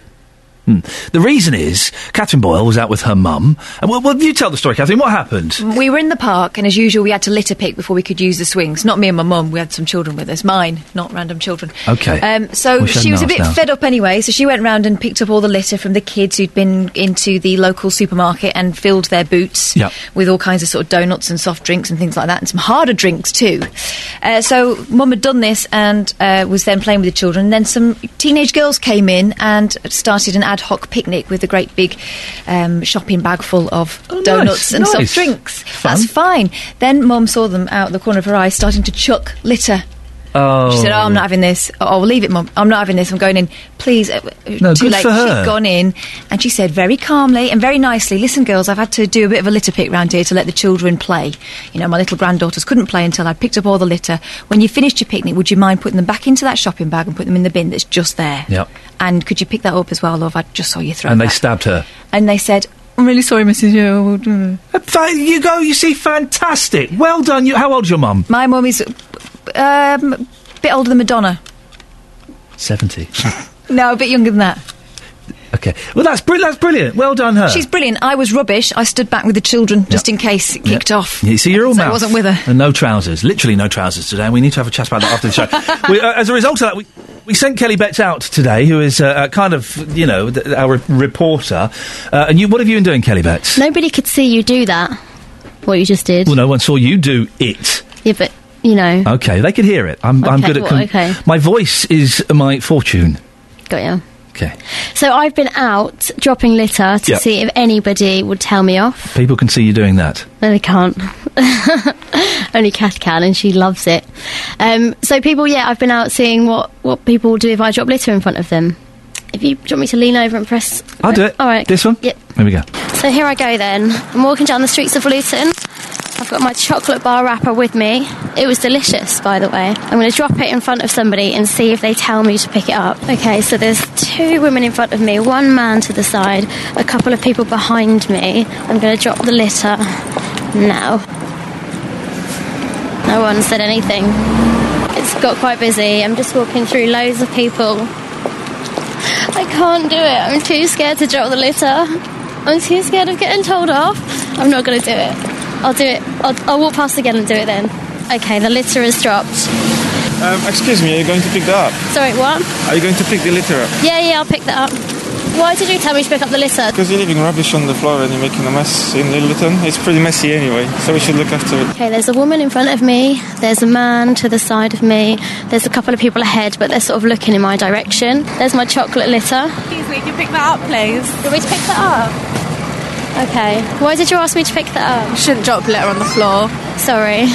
Hmm. The reason is Catherine Boyle was out with her mum. And well, well, you tell the story, Catherine. What happened? We were in the park, and as usual, we had to litter pick before we could use the swings. Not me and my mum. We had some children with us. Mine, not random children. Okay. Um, so she was a bit now. fed up anyway. So she went round and picked up all the litter from the kids who'd been into the local supermarket and filled their boots Yep. with all kinds of sort of donuts and soft drinks and things like that, and some harder drinks too. Uh, so mum had done this and uh, was then playing with the children. And Then some teenage girls came in and started an ad hoc picnic with a great big um, shopping bag full of donuts nice, and nice. soft drinks. Fun. That's fine. Then mum saw them out the corner of her eye starting to chuck litter. Oh. She said, "Oh, I'm not having this. Oh, leave it, mum. I'm not having this. I'm going in. Please." Uh, No, too good late. for her. She'd gone in, and she said very calmly and very nicely, "Listen, girls, I've had to do a bit of a litter pick round here to let the children play. You know, my little granddaughters couldn't play until I'd picked up all the litter. When you finished your picnic, would you mind putting them back into that shopping bag and put them in the bin that's just there? Yep. And could you pick that up as well, love? I just saw you throw And they that." stabbed her. And they said, "I'm really sorry, Mrs. Yeah, I will do it." Fa- You go, you see, fantastic. Well done. You, how old's your mum? My mum is um, a bit older than Madonna. 70. No, a bit younger than that. okay. Well, that's, bri- that's brilliant. Well done, her. She's brilliant. I was rubbish. I stood back with the children just in case it kicked off. You see, you're all So I wasn't with her. And no trousers. Literally no trousers today. And we need to have a chat about that after the show. we, uh, as a result of that, we, we sent Kelly Betts out today, who is uh, uh, kind of, you know, th- our re- reporter. Uh, and you, what have you been doing, Kelly Betts? Nobody could see you do that. What you just did. Well, no one saw you do it. Yeah, but you know, Okay, they could hear it. I'm, I'm good at. well, okay. My voice is my fortune. got you. Okay. So I've been out dropping litter to Yeah. see if anybody would tell me off. People can see you doing that. No, they can't. Only Kat can, and she loves it. Um, so people, yeah, I've been out seeing what what people do if I drop litter in front of them. If you want me to lean over and press, I'll do it. All right. This one? Yep. Here we go. So here I go then. I'm walking down the streets of Luton. I've got my chocolate bar wrapper with me. It was delicious, by the way. I'm going to drop it in front of somebody and see if they tell me to pick it up. Okay, so there's two women in front of me, one man to the side, a couple of people behind me. I'm going to drop the litter now. No one said anything. It's got quite busy. I'm just walking through loads of people. I can't do it. I'm too scared to drop the litter. I'm too scared of getting told off. I'm not going to do it. I'll do it. I'll, I'll walk past again and do it then. Okay, the litter is dropped. Um, excuse me, are you going to pick that up? Sorry, what? Are you going to pick the litter up? Yeah, yeah, I'll pick that up. Why did you tell me to pick up the litter? Because you're leaving rubbish on the floor and you're making a mess in Littleton. It's pretty messy anyway, so we should look after it. Okay, there's a woman in front of me, there's a man to the side of me, there's a couple of people ahead, but they're sort of looking in my direction. There's my chocolate litter. Excuse me, can you pick that up, please? You we me pick that up? Okay. Why did you ask me to pick that up? You shouldn't drop litter on the floor. Sorry.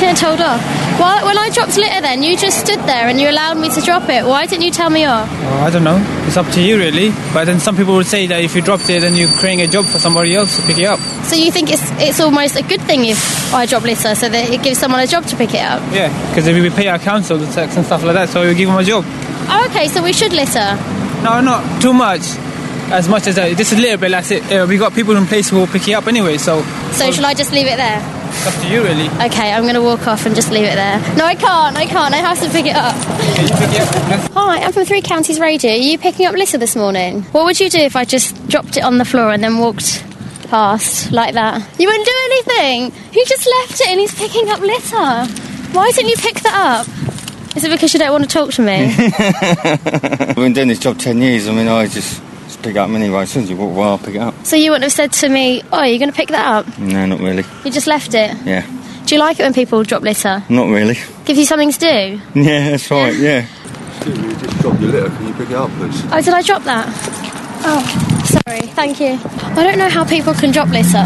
Getting told off. Well, when I dropped litter then, you just stood there and you allowed me to drop it. Why didn't you tell me off? Well, I don't know. It's up to you, really. But then some people would say that if you dropped it, then you're creating a job for somebody else to pick it up. So you think it's it's almost a good thing if I drop litter so that it gives someone a job to pick it up? Yeah, because if we pay our council the tax and stuff like that, so we give them a job. Oh, okay, so we should litter. No, not too much. As much as that, just a little bit. That's it. Uh, we got people in place who will pick it up anyway, so So shall I just leave it there? it's up to you, really. Okay, I'm going to walk off and just leave it there. No, I can't. I can't. I have to pick it up. Okay, pick it up. Hi, I'm from Three Counties Radio. Are you picking up litter this morning? What would you do if I just dropped it on the floor and then walked past like that? You wouldn't do anything. You just left it and he's picking up litter. Why didn't you pick that up? Is it because you don't want to talk to me? I've been doing this job 10 years. I mean, I just, just pick it up anyway. As soon as you walk by, I'll pick it up. so you wouldn't have said to me, "Oh, you're going to pick that up"? No, not really. You just left it. Yeah, Do you like it when people drop litter? not really. Gives you something to do. Yeah, that's right, yeah. Excuse you just dropped your litter. Can you pick it up, please? Oh, did I drop that? Oh, sorry. Thank you. I don't know how people can drop litter.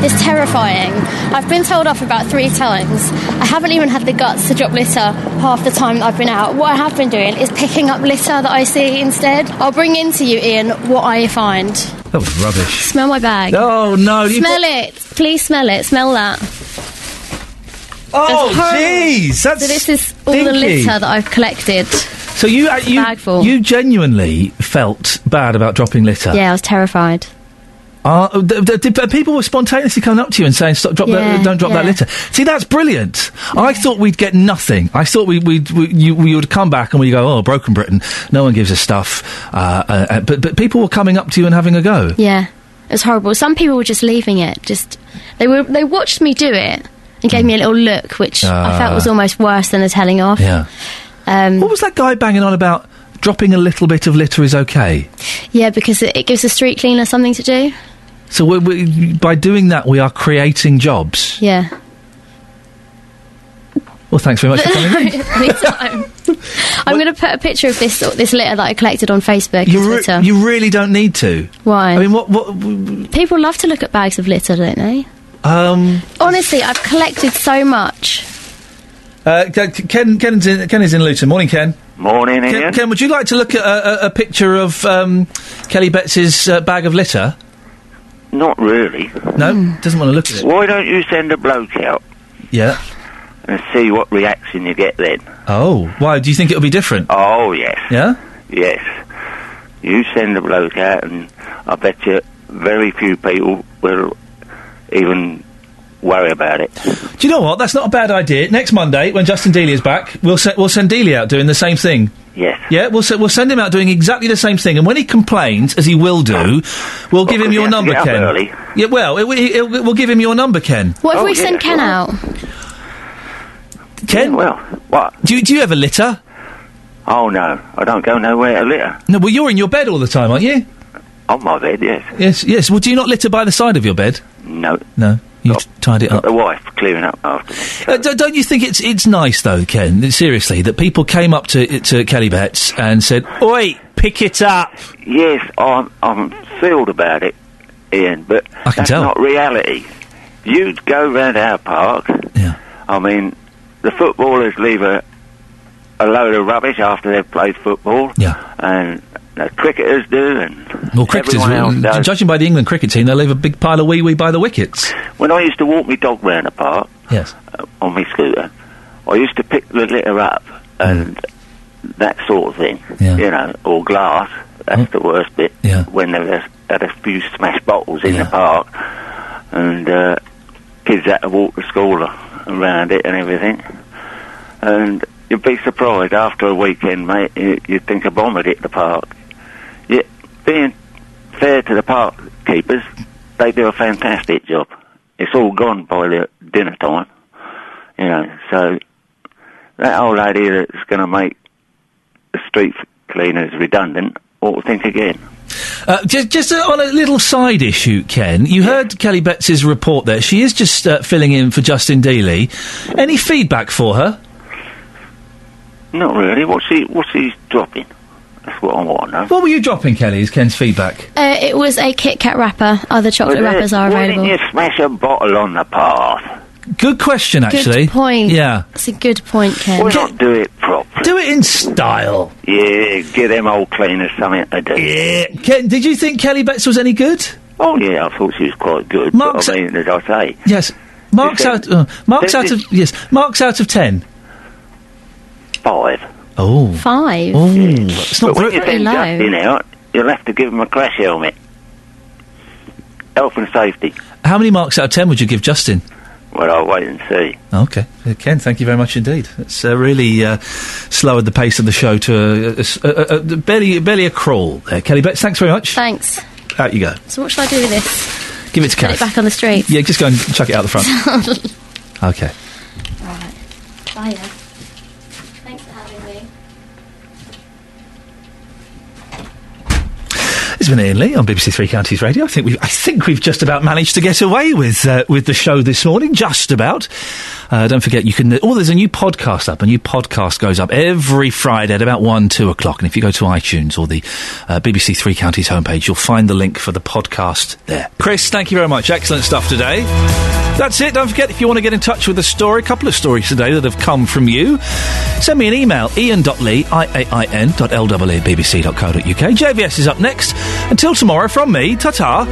It's terrifying. I've been told off about three times. I haven't even had the guts to drop litter half the time that I've been out. What I have been doing is picking up litter that I see instead. I'll bring in to you, Iain, what I find. That was rubbish. Smell my bag. Oh no! you Smell it. Please smell it. Smell that. Oh, jeez, that's so this is all the litter that I've collected. So you uh, you you genuinely felt bad about dropping litter. Yeah, I was terrified. Uh, th- th- did- people were spontaneously coming up to you and saying, "Stop, drop that, don't drop that litter." See, that's brilliant. I thought we'd get nothing. I thought we we'd, we you, we would come back and we go, "Oh, broken Britain, no one gives us stuff." Uh, uh, uh, but but people were coming up to you and having a go. Yeah, it was horrible. Some people were just leaving it. Just they were they watched me do it and gave me a little look, which I felt was Ah. almost worse than a telling off. Yeah. Um, what was that guy banging on about? Dropping a little bit of litter is okay. Yeah, because it, it gives the street cleaner something to do. So we we, by doing that, we are creating jobs. Yeah. Well, thanks very much for coming. I'm going to put a picture of this this litter that I collected on Facebook You, re- Twitter. you really don't need to. Why? I mean, what what? People love to look at bags of litter, don't they? Um, Honestly, I've collected so much. uh, Ken, Ken, Ken's in, Ken is in Luton. Morning, Ken. Morning, Ken, Iain. Ken, would you like to look at a, a, a picture of um, Kelly Betts's uh, bag of litter? Not really. No, doesn't want to look at it. Why don't you send a bloke out Yeah. and see what reaction you get then? Oh, why? Do you think it'll be different? Oh, yes. Yeah. Yes. You send a bloke out, and I bet you very few people will even worry about it. Do you know what? That's not a bad idea. Next Monday, when Justin Dealey is back, we'll se- we'll send Dealey out doing the same thing. Yes. Yeah, we'll se- we'll send him out doing exactly the same thing, and when he complains, as he will do, we'll give him your number, Ken. early. Yeah, well, it, it, it, we'll give him your number, Ken. What if Oh, we yeah, send Ken well. out? Ken, well, what? Do you, do you ever litter? Oh, no. I don't go nowhere to litter. No, well, you're in your bed all the time, aren't you? On my bed, yes. Yes, yes. Well, do you not litter by the side of your bed? No. No, you tied it up. the wife clearing up after me. Uh, d- don't you think it's it's nice though, Ken? Seriously, that people came up to to Kelly Betts and said, "Oi, pick it up." Yes, I'm, I'm thrilled about it, Iain, but I that's tell. not reality. You'd go round our park. Yeah. I mean, the footballers leave a, a load of rubbish after they've played football. Yeah. And the cricketers do, and Well, cricketers, everyone else does. judging by the England cricket team, they leave a big pile of wee wee by the wickets. When I used to walk my dog round the park Yes. uh, on my scooter, I used to pick the litter up and that sort of thing. Mm. Yeah. You know, or glass. That's the worst bit. Yeah. When there was had a few smashed bottles in the park, and uh, kids had to walk to school around it and everything. And you'd be surprised after a weekend, mate. You'd think a bomb had hit the park. Yeah, being fair to the park keepers, they do a fantastic job. It's all gone by the dinner time, you know. So that old lady that's going to make the street cleaners redundant ought to think again. Uh, just just uh, on a little side issue, Ken, you heard Kelly Betts's report there. She is just uh, filling in for Justin Dealey. Any feedback for her? Not really. What's he? What's he dropping? That's what I want to know. What were you dropping, Kelly? Is Ken's feedback? Uh, it was a Kit Kat wrapper. Other chocolate Well, wrappers are Why available. didn't you smash a bottle on the path? Good question, actually. Good point. Yeah. It's a good point, Ken. Why not do it properly? Do it in style. Yeah, give them old cleaners something to do. Yeah. Ken, did you think Kelly Betts was any good? Oh yeah, I thought she was quite good. Mark's- but I mean, as I say, Yes. Marks out. Uh, marks out of yes. Marks out of ten. five. Oh. Five. Oh. It's not but when very you send low. Justin out, you'll have to give him a crash helmet. Health and safety. How many marks out of ten would you give Justin? Well, I'll wait and see. Okay, Uh, Ken, thank you very much indeed. It's uh, really uh, slowed the pace of the show to a, a s- a- a- a- barely, barely a crawl there. Kelly Betts, thanks very much. Thanks. Out you go. So what should I do with this? Give it to Put it back on the street. Yeah, just go and chuck it out the front. okay. Bye. Thanks for having me. Been Iain Lee on BBC Three Counties Radio. I think we've, I think we've just about managed to get away with uh, with the show this morning. Just about. Uh, don't forget, you can. Oh, there's a new podcast up. A new podcast goes up every Friday at about one, two o'clock. And if you go to iTunes or the uh, BBC Three Counties homepage, you'll find the link for the podcast there. Chris, thank you very much. Excellent stuff today. That's it. Don't forget, if you want to get in touch with a story, a couple of stories today that have come from you, send me an email, iain.lee, I-A-I-N, dot bbc.co.uk. JVS is up next. Until tomorrow, from me, ta-ta.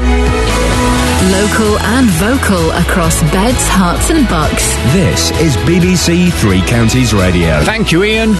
Local and vocal across beds, Herts, and bucks. This is BBC Three Counties Radio. Thank you, Iain.